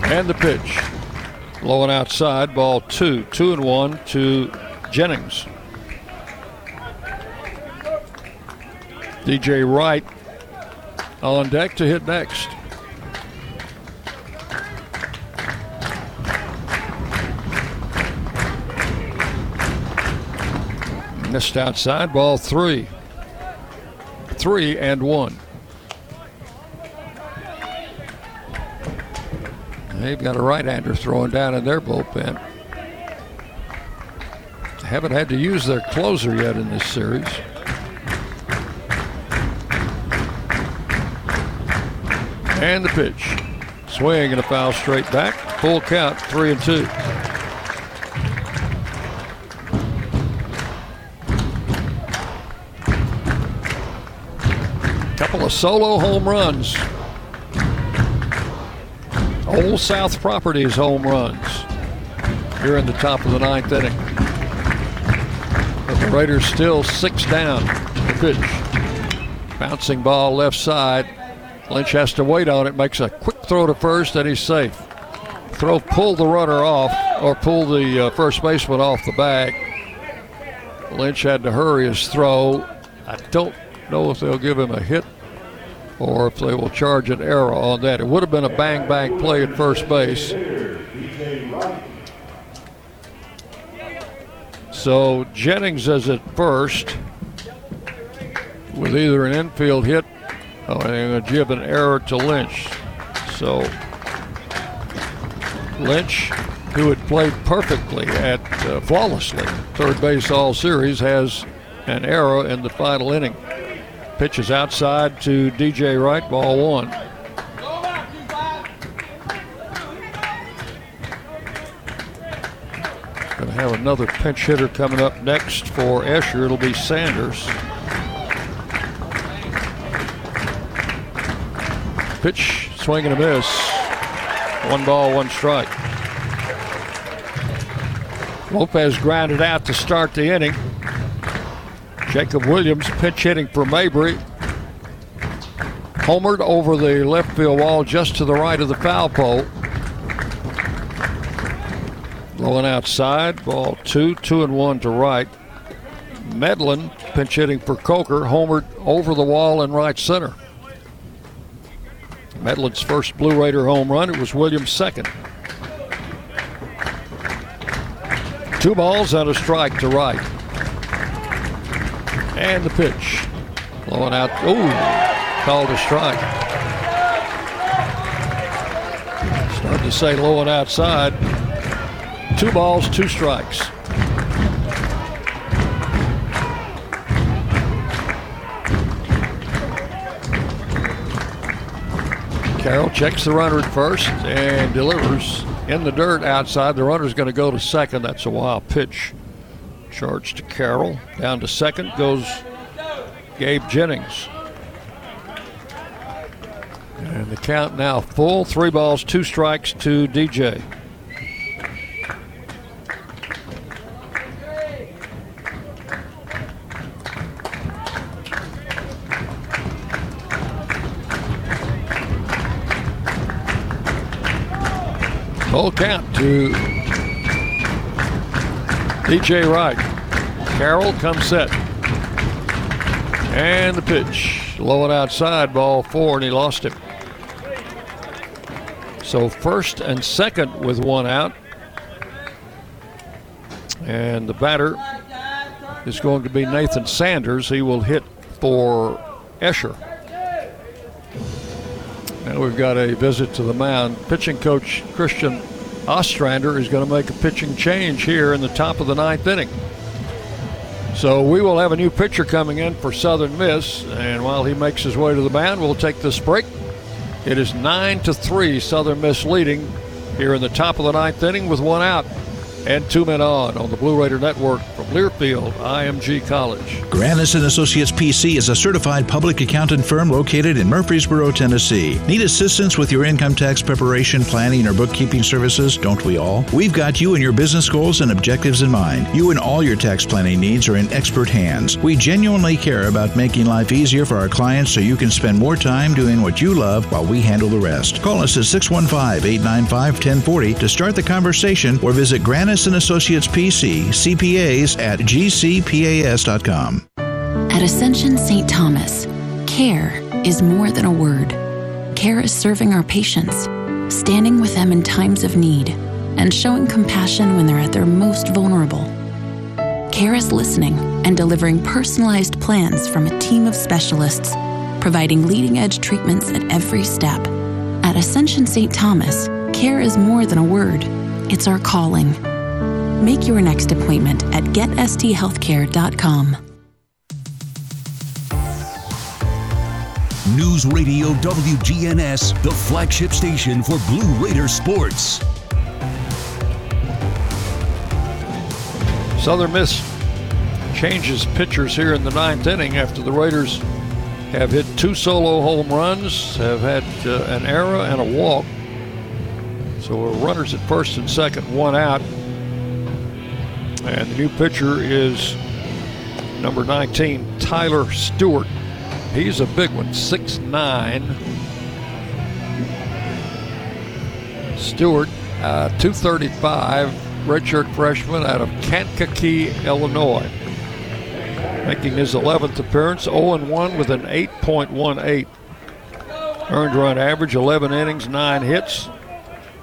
[SPEAKER 1] And the pitch. Low and outside, ball two. Two and one to Jennings. DJ Wright on deck to hit next. Missed outside, ball three. Three and one. They've got a right-hander throwing down in their bullpen. Haven't had to use their closer yet in this series. And the pitch. Swing and a foul straight back. Full count, three and two. Solo home runs. Old South Properties home runs here in the top of the ninth inning. But the Raiders still six down. The pitch. Bouncing ball left side. Lynch has to wait on it, makes a quick throw to first, and he's safe. Throw pull the runner off, or pull the uh, first baseman off the bag. Lynch had to hurry his throw. I don't know if they'll give him a hit or if they will charge an error on that. It would have been a bang bang play at first base. So Jennings is at first with either an infield hit or going to give an error to Lynch. So Lynch, who had played perfectly at uh, flawlessly third base all series, has an error in the final inning. Pitches outside to DJ Wright, ball one. Going to have another pinch hitter coming up next for Escher. It'll be Sanders. Pitch, swing and a miss. One ball, one strike. Lopez grounded out to start the inning. Jacob Williams pinch hitting for Mabry. Homered over the left field wall just to the right of the foul pole. Blowing outside, ball two, two and one to right. Medlin pinch hitting for Coker, homered over the wall in right center. Medlin's first Blue Raider home run. It was Williams' second. Two balls and a strike to right. And the pitch. Blowing out. Ooh, called a strike. Started to say low and outside. Two balls, two strikes. Carroll checks the runner at first and delivers in the dirt outside. The runner's going to go to second. That's a wild pitch. Charge to Carroll. Down to second goes Gabe Jennings. And the count now full. Three balls, two strikes to DJ. Full count to DJ Wright. Carroll comes set. And the pitch. Low and outside, ball four, and he lost it. So first and second with one out. And the batter is going to be Nathan Sanders. He will hit for Escher. Now we've got a visit to the mound. Pitching coach Christian Ostrander is going to make a pitching change here in the top of the ninth inning. So we will have a new pitcher coming in for Southern Miss, and while he makes his way to the mound, we'll take this break. It is nine to three, Southern Miss leading here in the top of the ninth inning with one out and two men on on the Blue Raider Network from Learfield, IMG College.
[SPEAKER 10] Granis and Associates PC is a certified public accountant firm located in Murfreesboro, Tennessee. Need assistance with your income tax preparation, planning, or bookkeeping services? Don't we all? We've got you and your business goals and objectives in mind. You and all your tax planning needs are in expert hands. We genuinely care about making life easier for our clients so you can spend more time doing what you love while we handle the rest. Call us at 615-895-1040 to start the conversation or visit Granis and Associates PC, CPAs at gcpas.com.
[SPEAKER 12] At Ascension St. Thomas, care is more than a word. Care is serving our patients, standing with them in times of need, and showing compassion when they're at their most vulnerable. Care is listening and delivering personalized plans from a team of specialists, providing leading edge treatments at every step. At Ascension St. Thomas, care is more than a word, it's our calling. Make your next appointment at getsthealthcare.com.
[SPEAKER 4] News Radio WGNS, the flagship station for Blue Raider sports.
[SPEAKER 1] Southern Miss changes pitchers here in the ninth inning after the Raiders have hit two solo home runs, have had uh, an error and a walk. So runners at first and second, one out. And the new pitcher is number 19, Tyler Stewart. He's a big one, 6'9. Stewart, uh, 235, redshirt freshman out of Kankakee, Illinois. Making his 11th appearance, 0 1 with an 8.18. Earned run average, 11 innings, 9 hits,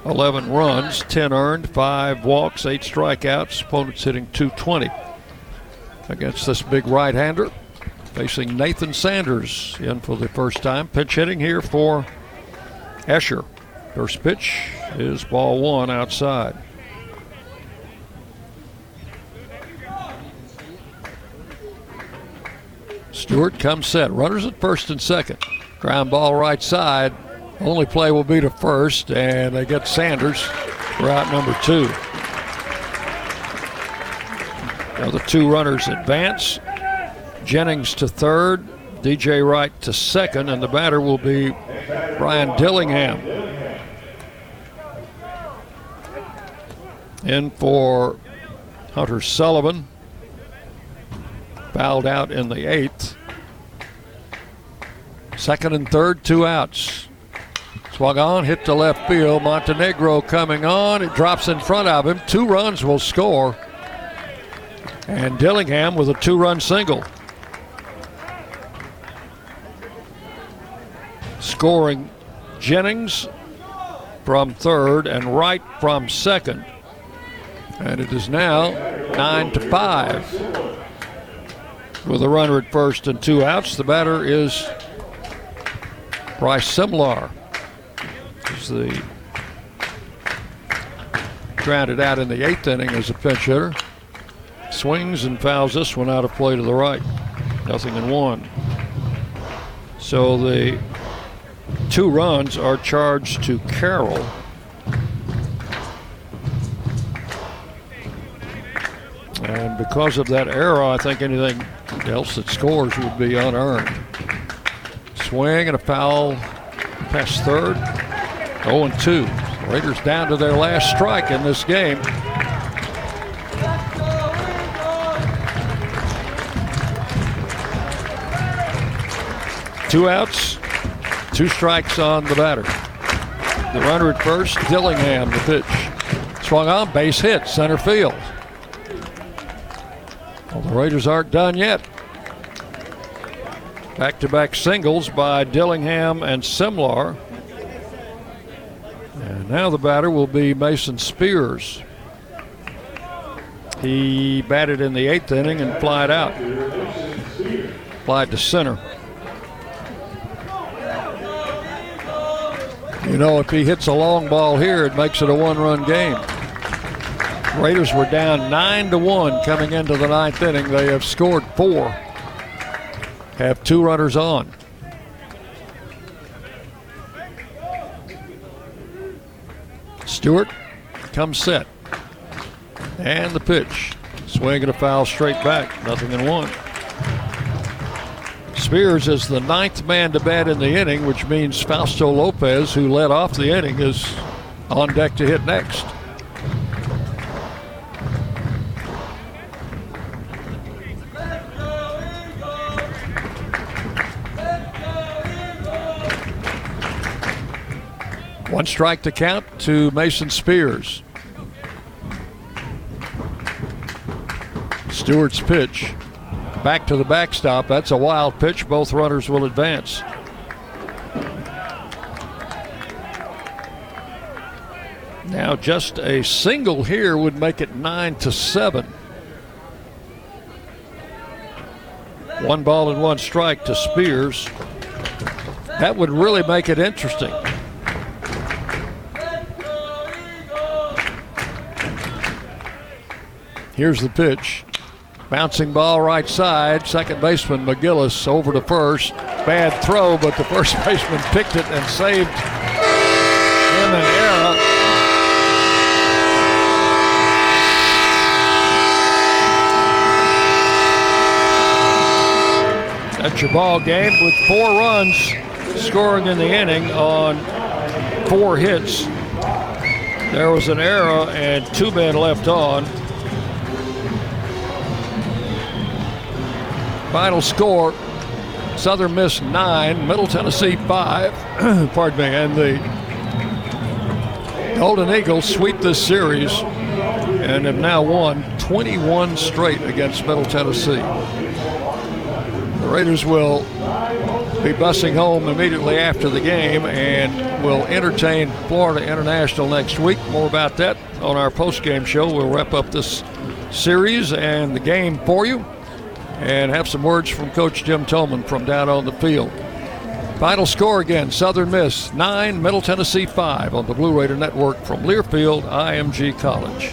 [SPEAKER 1] 11 runs, 10 earned, 5 walks, 8 strikeouts. Opponents hitting 220 against this big right hander. Facing Nathan Sanders in for the first time. Pitch hitting here for Escher. First pitch is ball one outside. Stewart comes set. Runners at first and second. Ground ball right side. Only play will be to first, and they get Sanders for out number two. Now the two runners advance. Jennings to third, DJ Wright to second, and the batter will be Brian Dillingham. In for Hunter Sullivan. Fouled out in the eighth. Second and third, two outs. Swung on, hit to left field. Montenegro coming on. It drops in front of him. Two runs will score. And Dillingham with a two run single. Scoring Jennings from third and Wright from second. And it is now nine to five. With a runner at first and two outs, the batter is Bryce Simlar. He's the grounded out in the eighth inning as a pinch hitter. Swings and fouls this one out of play to the right. Nothing in one. So the two runs are charged to Carroll. And because of that error, I think anything else that scores would be unearned. Swing and a foul past third. 0 2. Raiders down to their last strike in this game. Two outs, two strikes on the batter. The runner at first, Dillingham, the pitch. Swung on, base hit, center field. Well, the Raiders aren't done yet. Back to back singles by Dillingham and Simlar. And now the batter will be Mason Spears. He batted in the eighth inning and flied out. Flied to center. You know, if he hits a long ball here, it makes it a one-run game. Raiders were down nine to one coming into the ninth inning. They have scored four. Have two runners on. Stewart comes set. And the pitch. Swing and a foul straight back. Nothing in one. Spears is the ninth man to bat in the inning, which means Fausto Lopez, who led off the inning, is on deck to hit next. One strike to count to Mason Spears. Stewart's pitch back to the backstop. That's a wild pitch. Both runners will advance. Now, just a single here would make it nine to seven. One ball and one strike to Spears. That would really make it interesting. Here's the pitch. Bouncing ball right side. Second baseman McGillis over to first. Bad throw, but the first [LAUGHS] baseman picked it and saved him an error. That's your ball game with four runs scoring in the inning on four hits. There was an error and two men left on. Final score Southern Miss 9, Middle Tennessee 5. [CLEARS THROAT] Pardon me. And the Golden Eagles sweep this series and have now won 21 straight against Middle Tennessee. The Raiders will be busing home immediately after the game and will entertain Florida International next week. More about that on our post-game show. We'll wrap up this series and the game for you and have some words from Coach Jim Toman from down on the field. Final score again Southern Miss 9, Middle Tennessee 5 on the Blue Raider Network from Learfield IMG College.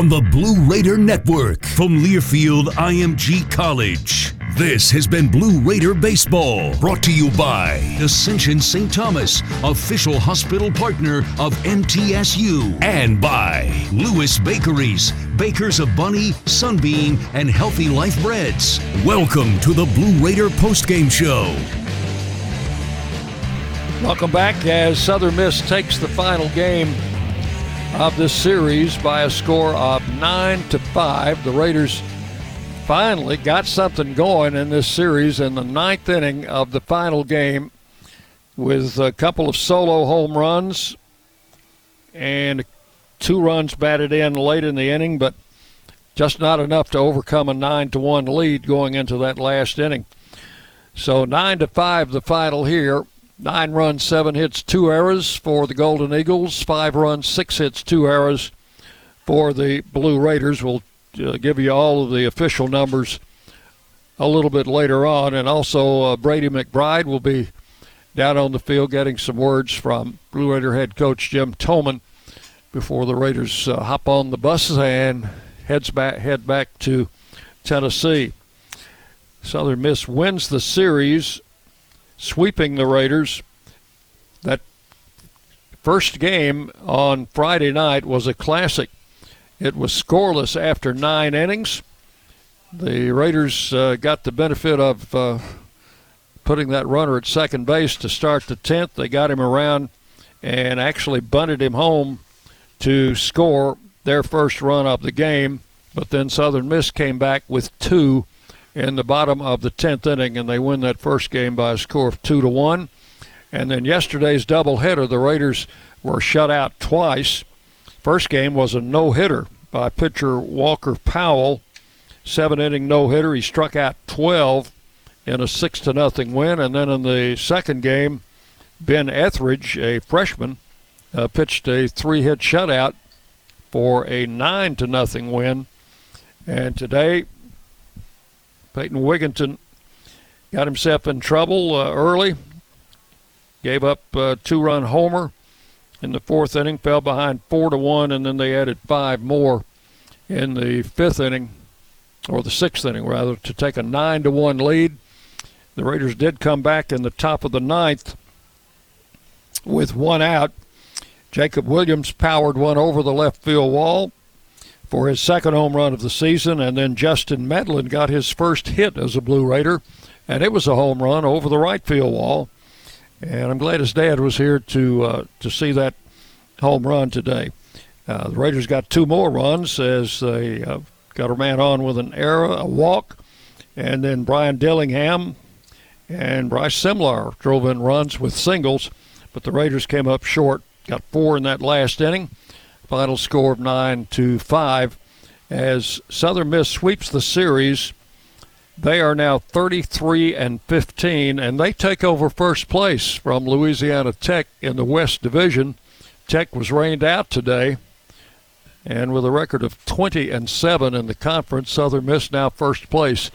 [SPEAKER 4] On the Blue Raider Network from Learfield IMG College. This has been Blue Raider Baseball, brought to you by Ascension St. Thomas, official hospital partner of MTSU, and by Lewis Bakeries, bakers of Bunny, Sunbeam, and Healthy Life Breads. Welcome to the Blue Raider postgame show.
[SPEAKER 1] Welcome back as Southern Miss takes the final game of this series by a score of nine to five. The Raiders finally got something going in this series in the ninth inning of the final game with a couple of solo home runs and two runs batted in late in the inning, but just not enough to overcome a nine to one lead going into that last inning. So nine to five, the final here. Nine runs, seven hits, two errors for the Golden Eagles. Five runs, six hits, two errors for the Blue Raiders. We'll uh, give you all of the official numbers a little bit later on. And also, uh, Brady McBride will be down on the field getting some words from Blue Raider head coach Jim Toman before the Raiders uh, hop on the bus and heads back head back to Tennessee. Southern Miss wins the series sweeping the Raiders. That first game on Friday night was a classic. It was scoreless after nine innings. The Raiders uh, got the benefit of uh, putting that runner at second base to start the 10th. They got him around and actually bunted him home to score their first run of the game. But then Southern Miss came back with two in the bottom of the 10th inning, and they win that first game by a score of 2 to 1. And then yesterday's doubleheader, the Raiders were shut out twice. First game was a no hitter by pitcher Walker Powell, seven inning no hitter. He struck out 12 in a 6 to nothing win. And then in the second game, Ben Ethridge, a freshman, uh, pitched a three hit shutout for a 9 to nothing win. And today, Peyton Wigginton got himself in trouble uh, early, gave up a two-run homer in the fourth inning, fell behind four to one, and then they added five more in the fifth inning, or the sixth inning rather, to take a nine to one lead. The Raiders did come back in the top of the ninth with one out. Jacob Williams powered one over the left field wall for his second home run of the season, and then Justin Medlin got his first hit as a Blue Raider, and it was a home run over the right field wall. And I'm glad his dad was here to uh, to see that home run today. Uh, the Raiders got two more runs as they uh, got a man on with an error, a walk, and then Brian Dillingham and Bryce Simlar drove in runs with singles, but the Raiders came up short. Got four in that last inning. Final score of nine to five as Southern Miss sweeps the series. They are now 33 and 15, and they take over first place from Louisiana Tech in the West Division. Tech was rained out today, and with a record of 20 and 7 in the conference, Southern Miss now first place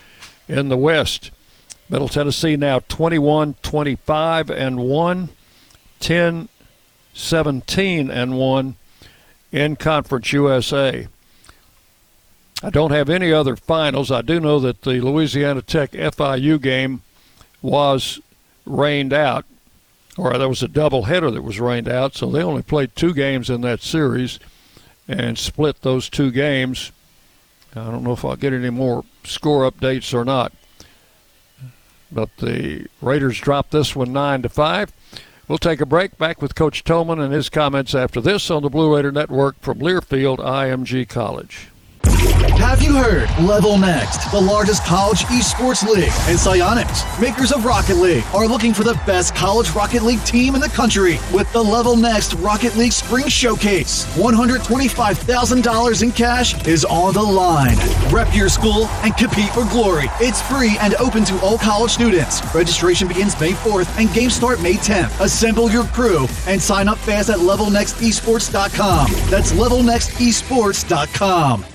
[SPEAKER 1] in the West. Middle Tennessee now 21 25 and 1, 10 17 and 1 in Conference USA. I don't have any other finals. I do know that the Louisiana Tech FIU game was rained out, or there was a doubleheader that was rained out, so they only played two games in that series and split those two games. I don't know if I'll get any more score updates or not. But the Raiders dropped this one nine to five. We'll take a break. Back with Coach Toman and his comments after this on the Blue Raider Network from Learfield IMG College.
[SPEAKER 19] Have you heard? Level Next, the largest college esports league, and Psyonix, makers of Rocket League, are looking for the best college Rocket League team in the country with the Level Next Rocket League Spring Showcase. $125,000 in cash is on the line. Rep your school and compete for glory. It's free and open to all college students. Registration begins May 4th and games start May 10th. Assemble your crew and sign up fast at levelnextesports.com. That's levelnextesports.com.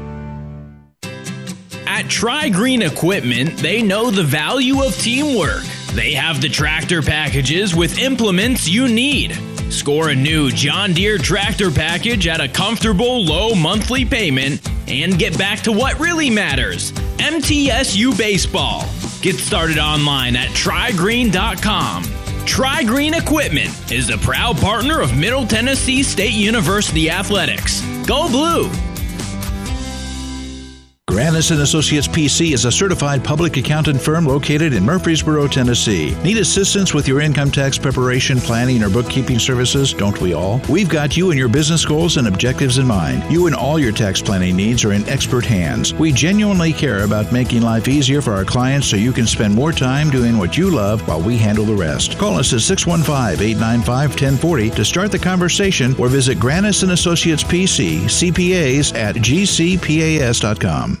[SPEAKER 6] At Tri Green Equipment, they know the value of teamwork. They have the tractor packages with implements you need. Score a new John Deere tractor package at a comfortable low monthly payment and get back to what really matters MTSU Baseball. Get started online at trigreen.com. Tri Green Equipment is a proud partner of Middle Tennessee State University Athletics. Go Blue!
[SPEAKER 10] Granis and Associates PC is a certified public accountant firm located in Murfreesboro, Tennessee. Need assistance with your income tax preparation, planning, or bookkeeping services? Don't we all? We've got you and your business goals and objectives in mind. You and all your tax planning needs are in expert hands. We genuinely care about making life easier for our clients so you can spend more time doing what you love while we handle the rest. Call us at 615-895-1040 to start the conversation or visit Granis and Associates PC, CPAs at gcpas.com.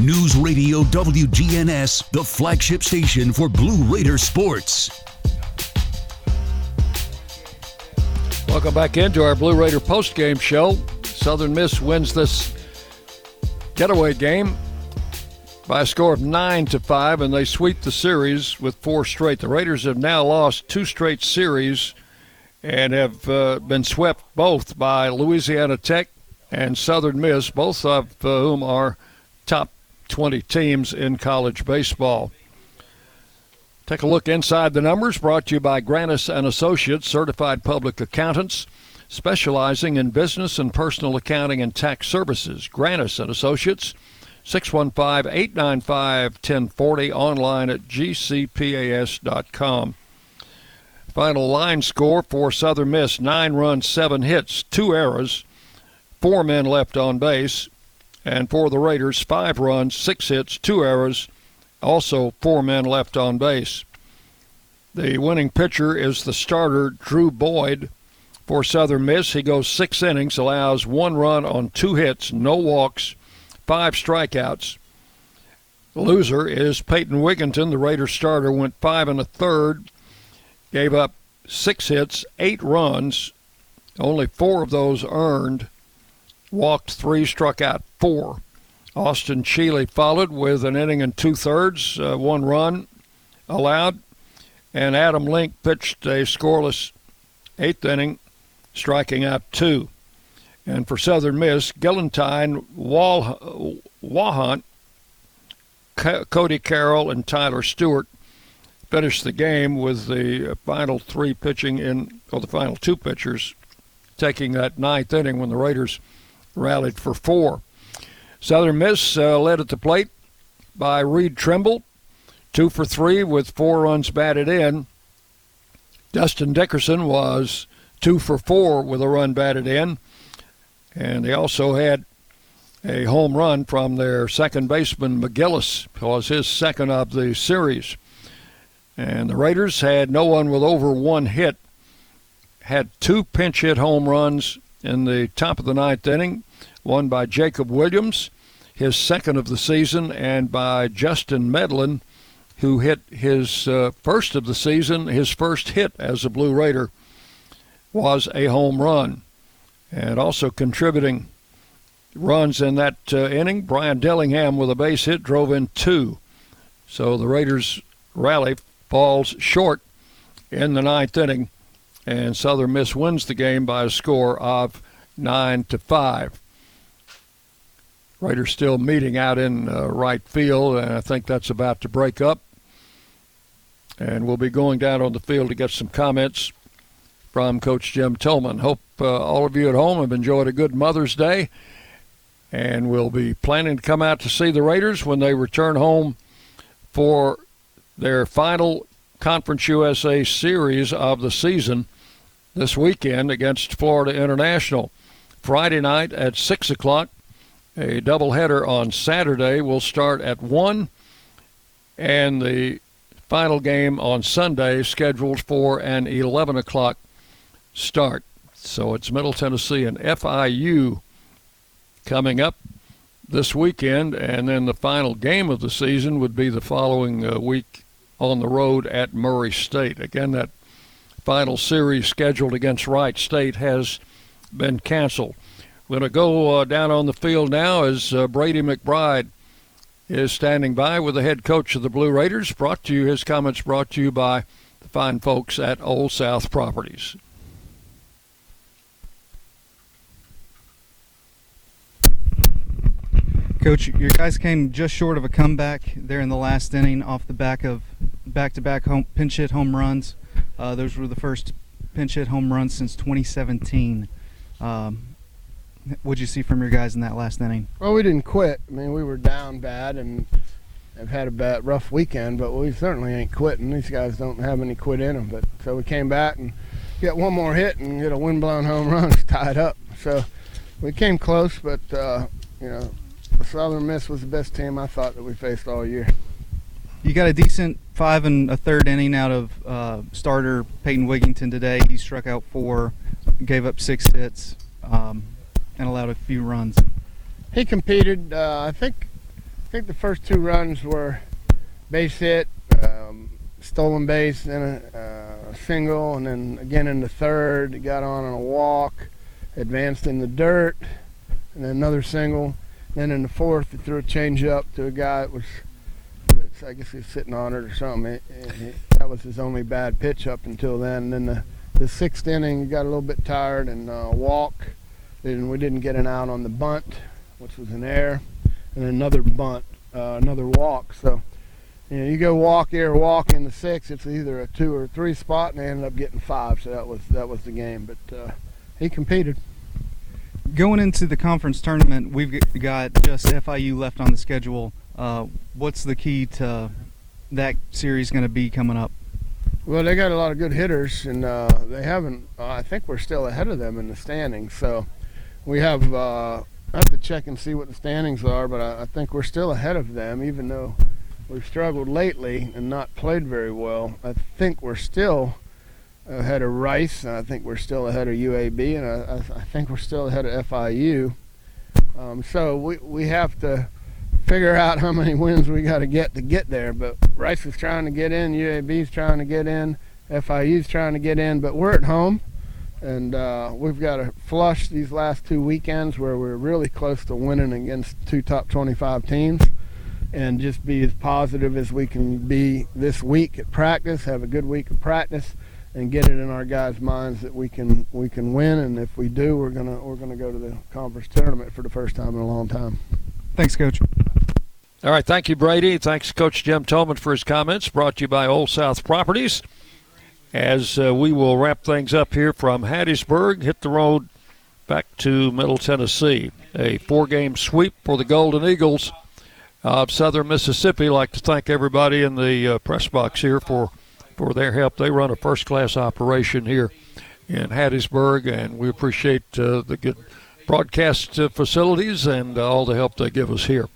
[SPEAKER 4] News Radio WGNS, the flagship station for Blue Raider sports.
[SPEAKER 1] Welcome back into our Blue Raider postgame show. Southern Miss wins this getaway game by a score of nine to five, and they sweep the series with four straight. The Raiders have now lost two straight series and have uh, been swept both by Louisiana Tech and Southern Miss, both of uh, whom are top 20 teams in college baseball. Take a look inside the numbers brought to you by Granis and Associates, certified public accountants. specializing in business and personal accounting and tax services. Granis and Associates, 615-895-1040, online at gcpas.com. Final line score for Southern Miss, nine runs, seven hits, two errors, four men left on base. And for the Raiders, five runs, six hits, two errors, also four men left on base. The winning pitcher is the starter, Drew Boyd. For Southern Miss, he goes six innings, allows one run on two hits, no walks, five strikeouts. The loser is Peyton Wigginton. The Raiders starter went five and a third, gave up six hits, eight runs, only four of those earned, walked three, struck out four. Austin Sheely followed with an inning and two thirds, uh, one run allowed, and Adam Link pitched a scoreless eighth inning, striking out two. And for Southern Miss, Gillentine, Wall, Wahant, Cody Carroll, and Tyler Stuart finished the game with the final three pitching in, or the final two pitchers taking that ninth inning when the Raiders rallied for four. Southern Miss uh, led at the plate by Reed Trimble, two for three with four runs batted in. Dustin Dickerson was two for four with a run batted in. And they also had a home run from their second baseman, McGillis, was his second of the series. And the Raiders had no one with over one hit, had two pinch hit home runs in the top of the ninth inning, won by Jacob Williams, his second of the season, and by Justin Medlin, who hit his uh, first of the season, his first hit as a Blue Raider was a home run. And also contributing runs in that uh, inning, Brian Dillingham with a base hit drove in two. So the Raiders' rally falls short in the ninth inning, and Southern Miss wins the game by a score of nine to five. Raiders still meeting out in uh, right field, and I think that's about to break up. And we'll be going down on the field to get some comments from Coach Jim Toman. Hope uh, all of you at home have enjoyed a good Mother's Day, and we'll be planning to come out to see the Raiders when they return home for their final Conference USA series of the season this weekend against Florida International. Friday night at 6 o'clock, a doubleheader on Saturday will start at 1, and the final game on Sunday scheduled for an 11 o'clock start. So it's Middle Tennessee and FIU coming up this weekend, and then the final game of the season would be the following uh, week on the road at Murray State. Again, that final series scheduled against Wright State has been canceled. We're going to go uh, down on the field now as uh, Brady McBride is standing by with the head coach of the Blue Raiders. Brought to you, his comments brought to you by the fine folks at Old South Properties.
[SPEAKER 20] Coach, your guys came just short of a comeback there in the last inning off the back of back-to-back home, pinch hit home runs. Uh, those were the first pinch hit home runs since 2017. Um, what'd you see from your guys in that last inning?
[SPEAKER 21] Well, we didn't quit. I mean, we were down bad and have had a bad, rough weekend, but we certainly ain't quitting. These guys don't have any quit in them. But so we came back and get one more hit and get a wind-blown home run, [LAUGHS] tied up. So we came close, but uh, you know the Southern Miss was the best team I thought that we faced all year.
[SPEAKER 20] You got a decent five and a third inning out of uh, starter Peyton Wigginton today. He struck out four, gave up six hits, um, and allowed a few runs.
[SPEAKER 21] He competed. Uh, I think. I think the first two runs were base hit, um, stolen base, and a, uh, single, and then again in the third, he got on on a walk, advanced in the dirt, and then another single then in the fourth, he threw a change up to a guy that was, I guess he was sitting on it or something. It, it, that was his only bad pitch up until then. And then the, the sixth inning, he got a little bit tired and uh, walk. And we didn't get an out on the bunt, which was an error, and another bunt, uh, another walk. So, you know, you go walk air walk in the sixth. It's either a two or three spot, and they ended up getting five. So that was that was the game. But uh, he competed.
[SPEAKER 20] Going into the conference tournament, we've got just FIU left on the schedule. Uh, what's the key to that series going to be coming up?
[SPEAKER 21] Well, they got a lot of good hitters, and uh, they haven't. Uh, I think we're still ahead of them in the standings. So we have. Uh, I have to check and see what the standings are, but I, I think we're still ahead of them, even though we've struggled lately and not played very well. I think we're still ahead of Rice, and I think we're still ahead of UAB, and I, I think we're still ahead of FIU. Um, so we we have to figure out how many wins we got to get to get there. But Rice is trying to get in, UAB is trying to get in, FIU is trying to get in, but we're at home, and uh, we've got to flush these last two weekends where we're really close to winning against two top 25 teams. And just be as positive as we can be this week at practice. Have a good week of practice, and get it in our guys' minds that we can we can win. And if we do, we're gonna we're gonna go to the conference tournament for the first time in a long time.
[SPEAKER 20] Thanks, Coach.
[SPEAKER 1] All right, thank you, Brady. Thanks, Coach Jim Toman, for his comments. Brought to you by Old South Properties. As uh, we will wrap things up here from Hattiesburg, hit the road back to Middle Tennessee. A four-game sweep for the Golden Eagles of Southern Mississippi. I'd like to thank everybody in the uh, press box here for for their help. They run a first-class operation here in Hattiesburg, and we appreciate uh, the good broadcast uh, facilities and uh, all the help they give us here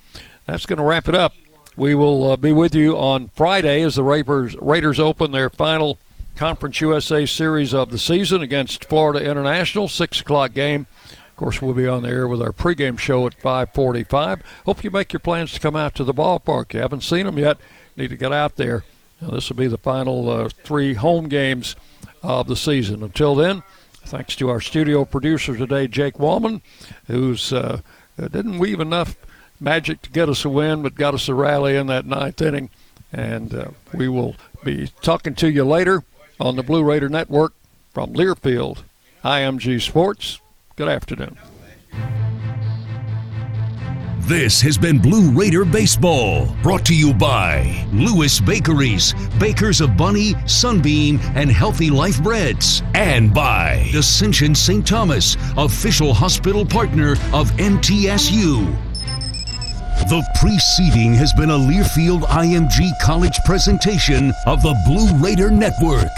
[SPEAKER 1] that's going to wrap it up. We will uh, be with you on Friday as the Raiders, Raiders open their final Conference USA series of the season against Florida International, six o'clock game. Of course, we'll be on the air with our pregame show at 5:45. Hope you make your plans to come out to the ballpark. You haven't seen them yet. Need to get out there. This will be the final uh, three home games of the season. Until then, thanks to our studio producer today, Jake Wallman, who's uh, didn't weave enough magic to get us a win, but got us a rally in that ninth inning. And uh, we will be talking to you later on the Blue Raider Network from Learfield, IMG Sports. Good afternoon.
[SPEAKER 4] This has been Blue Raider Baseball, brought to you by Lewis Bakeries, bakers of Bunny, Sunbeam, and Healthy Life Breads, and by Ascension St. Thomas, official hospital partner of MTSU. The preceding has been a Learfield IMG College presentation of the Blue Raider Network.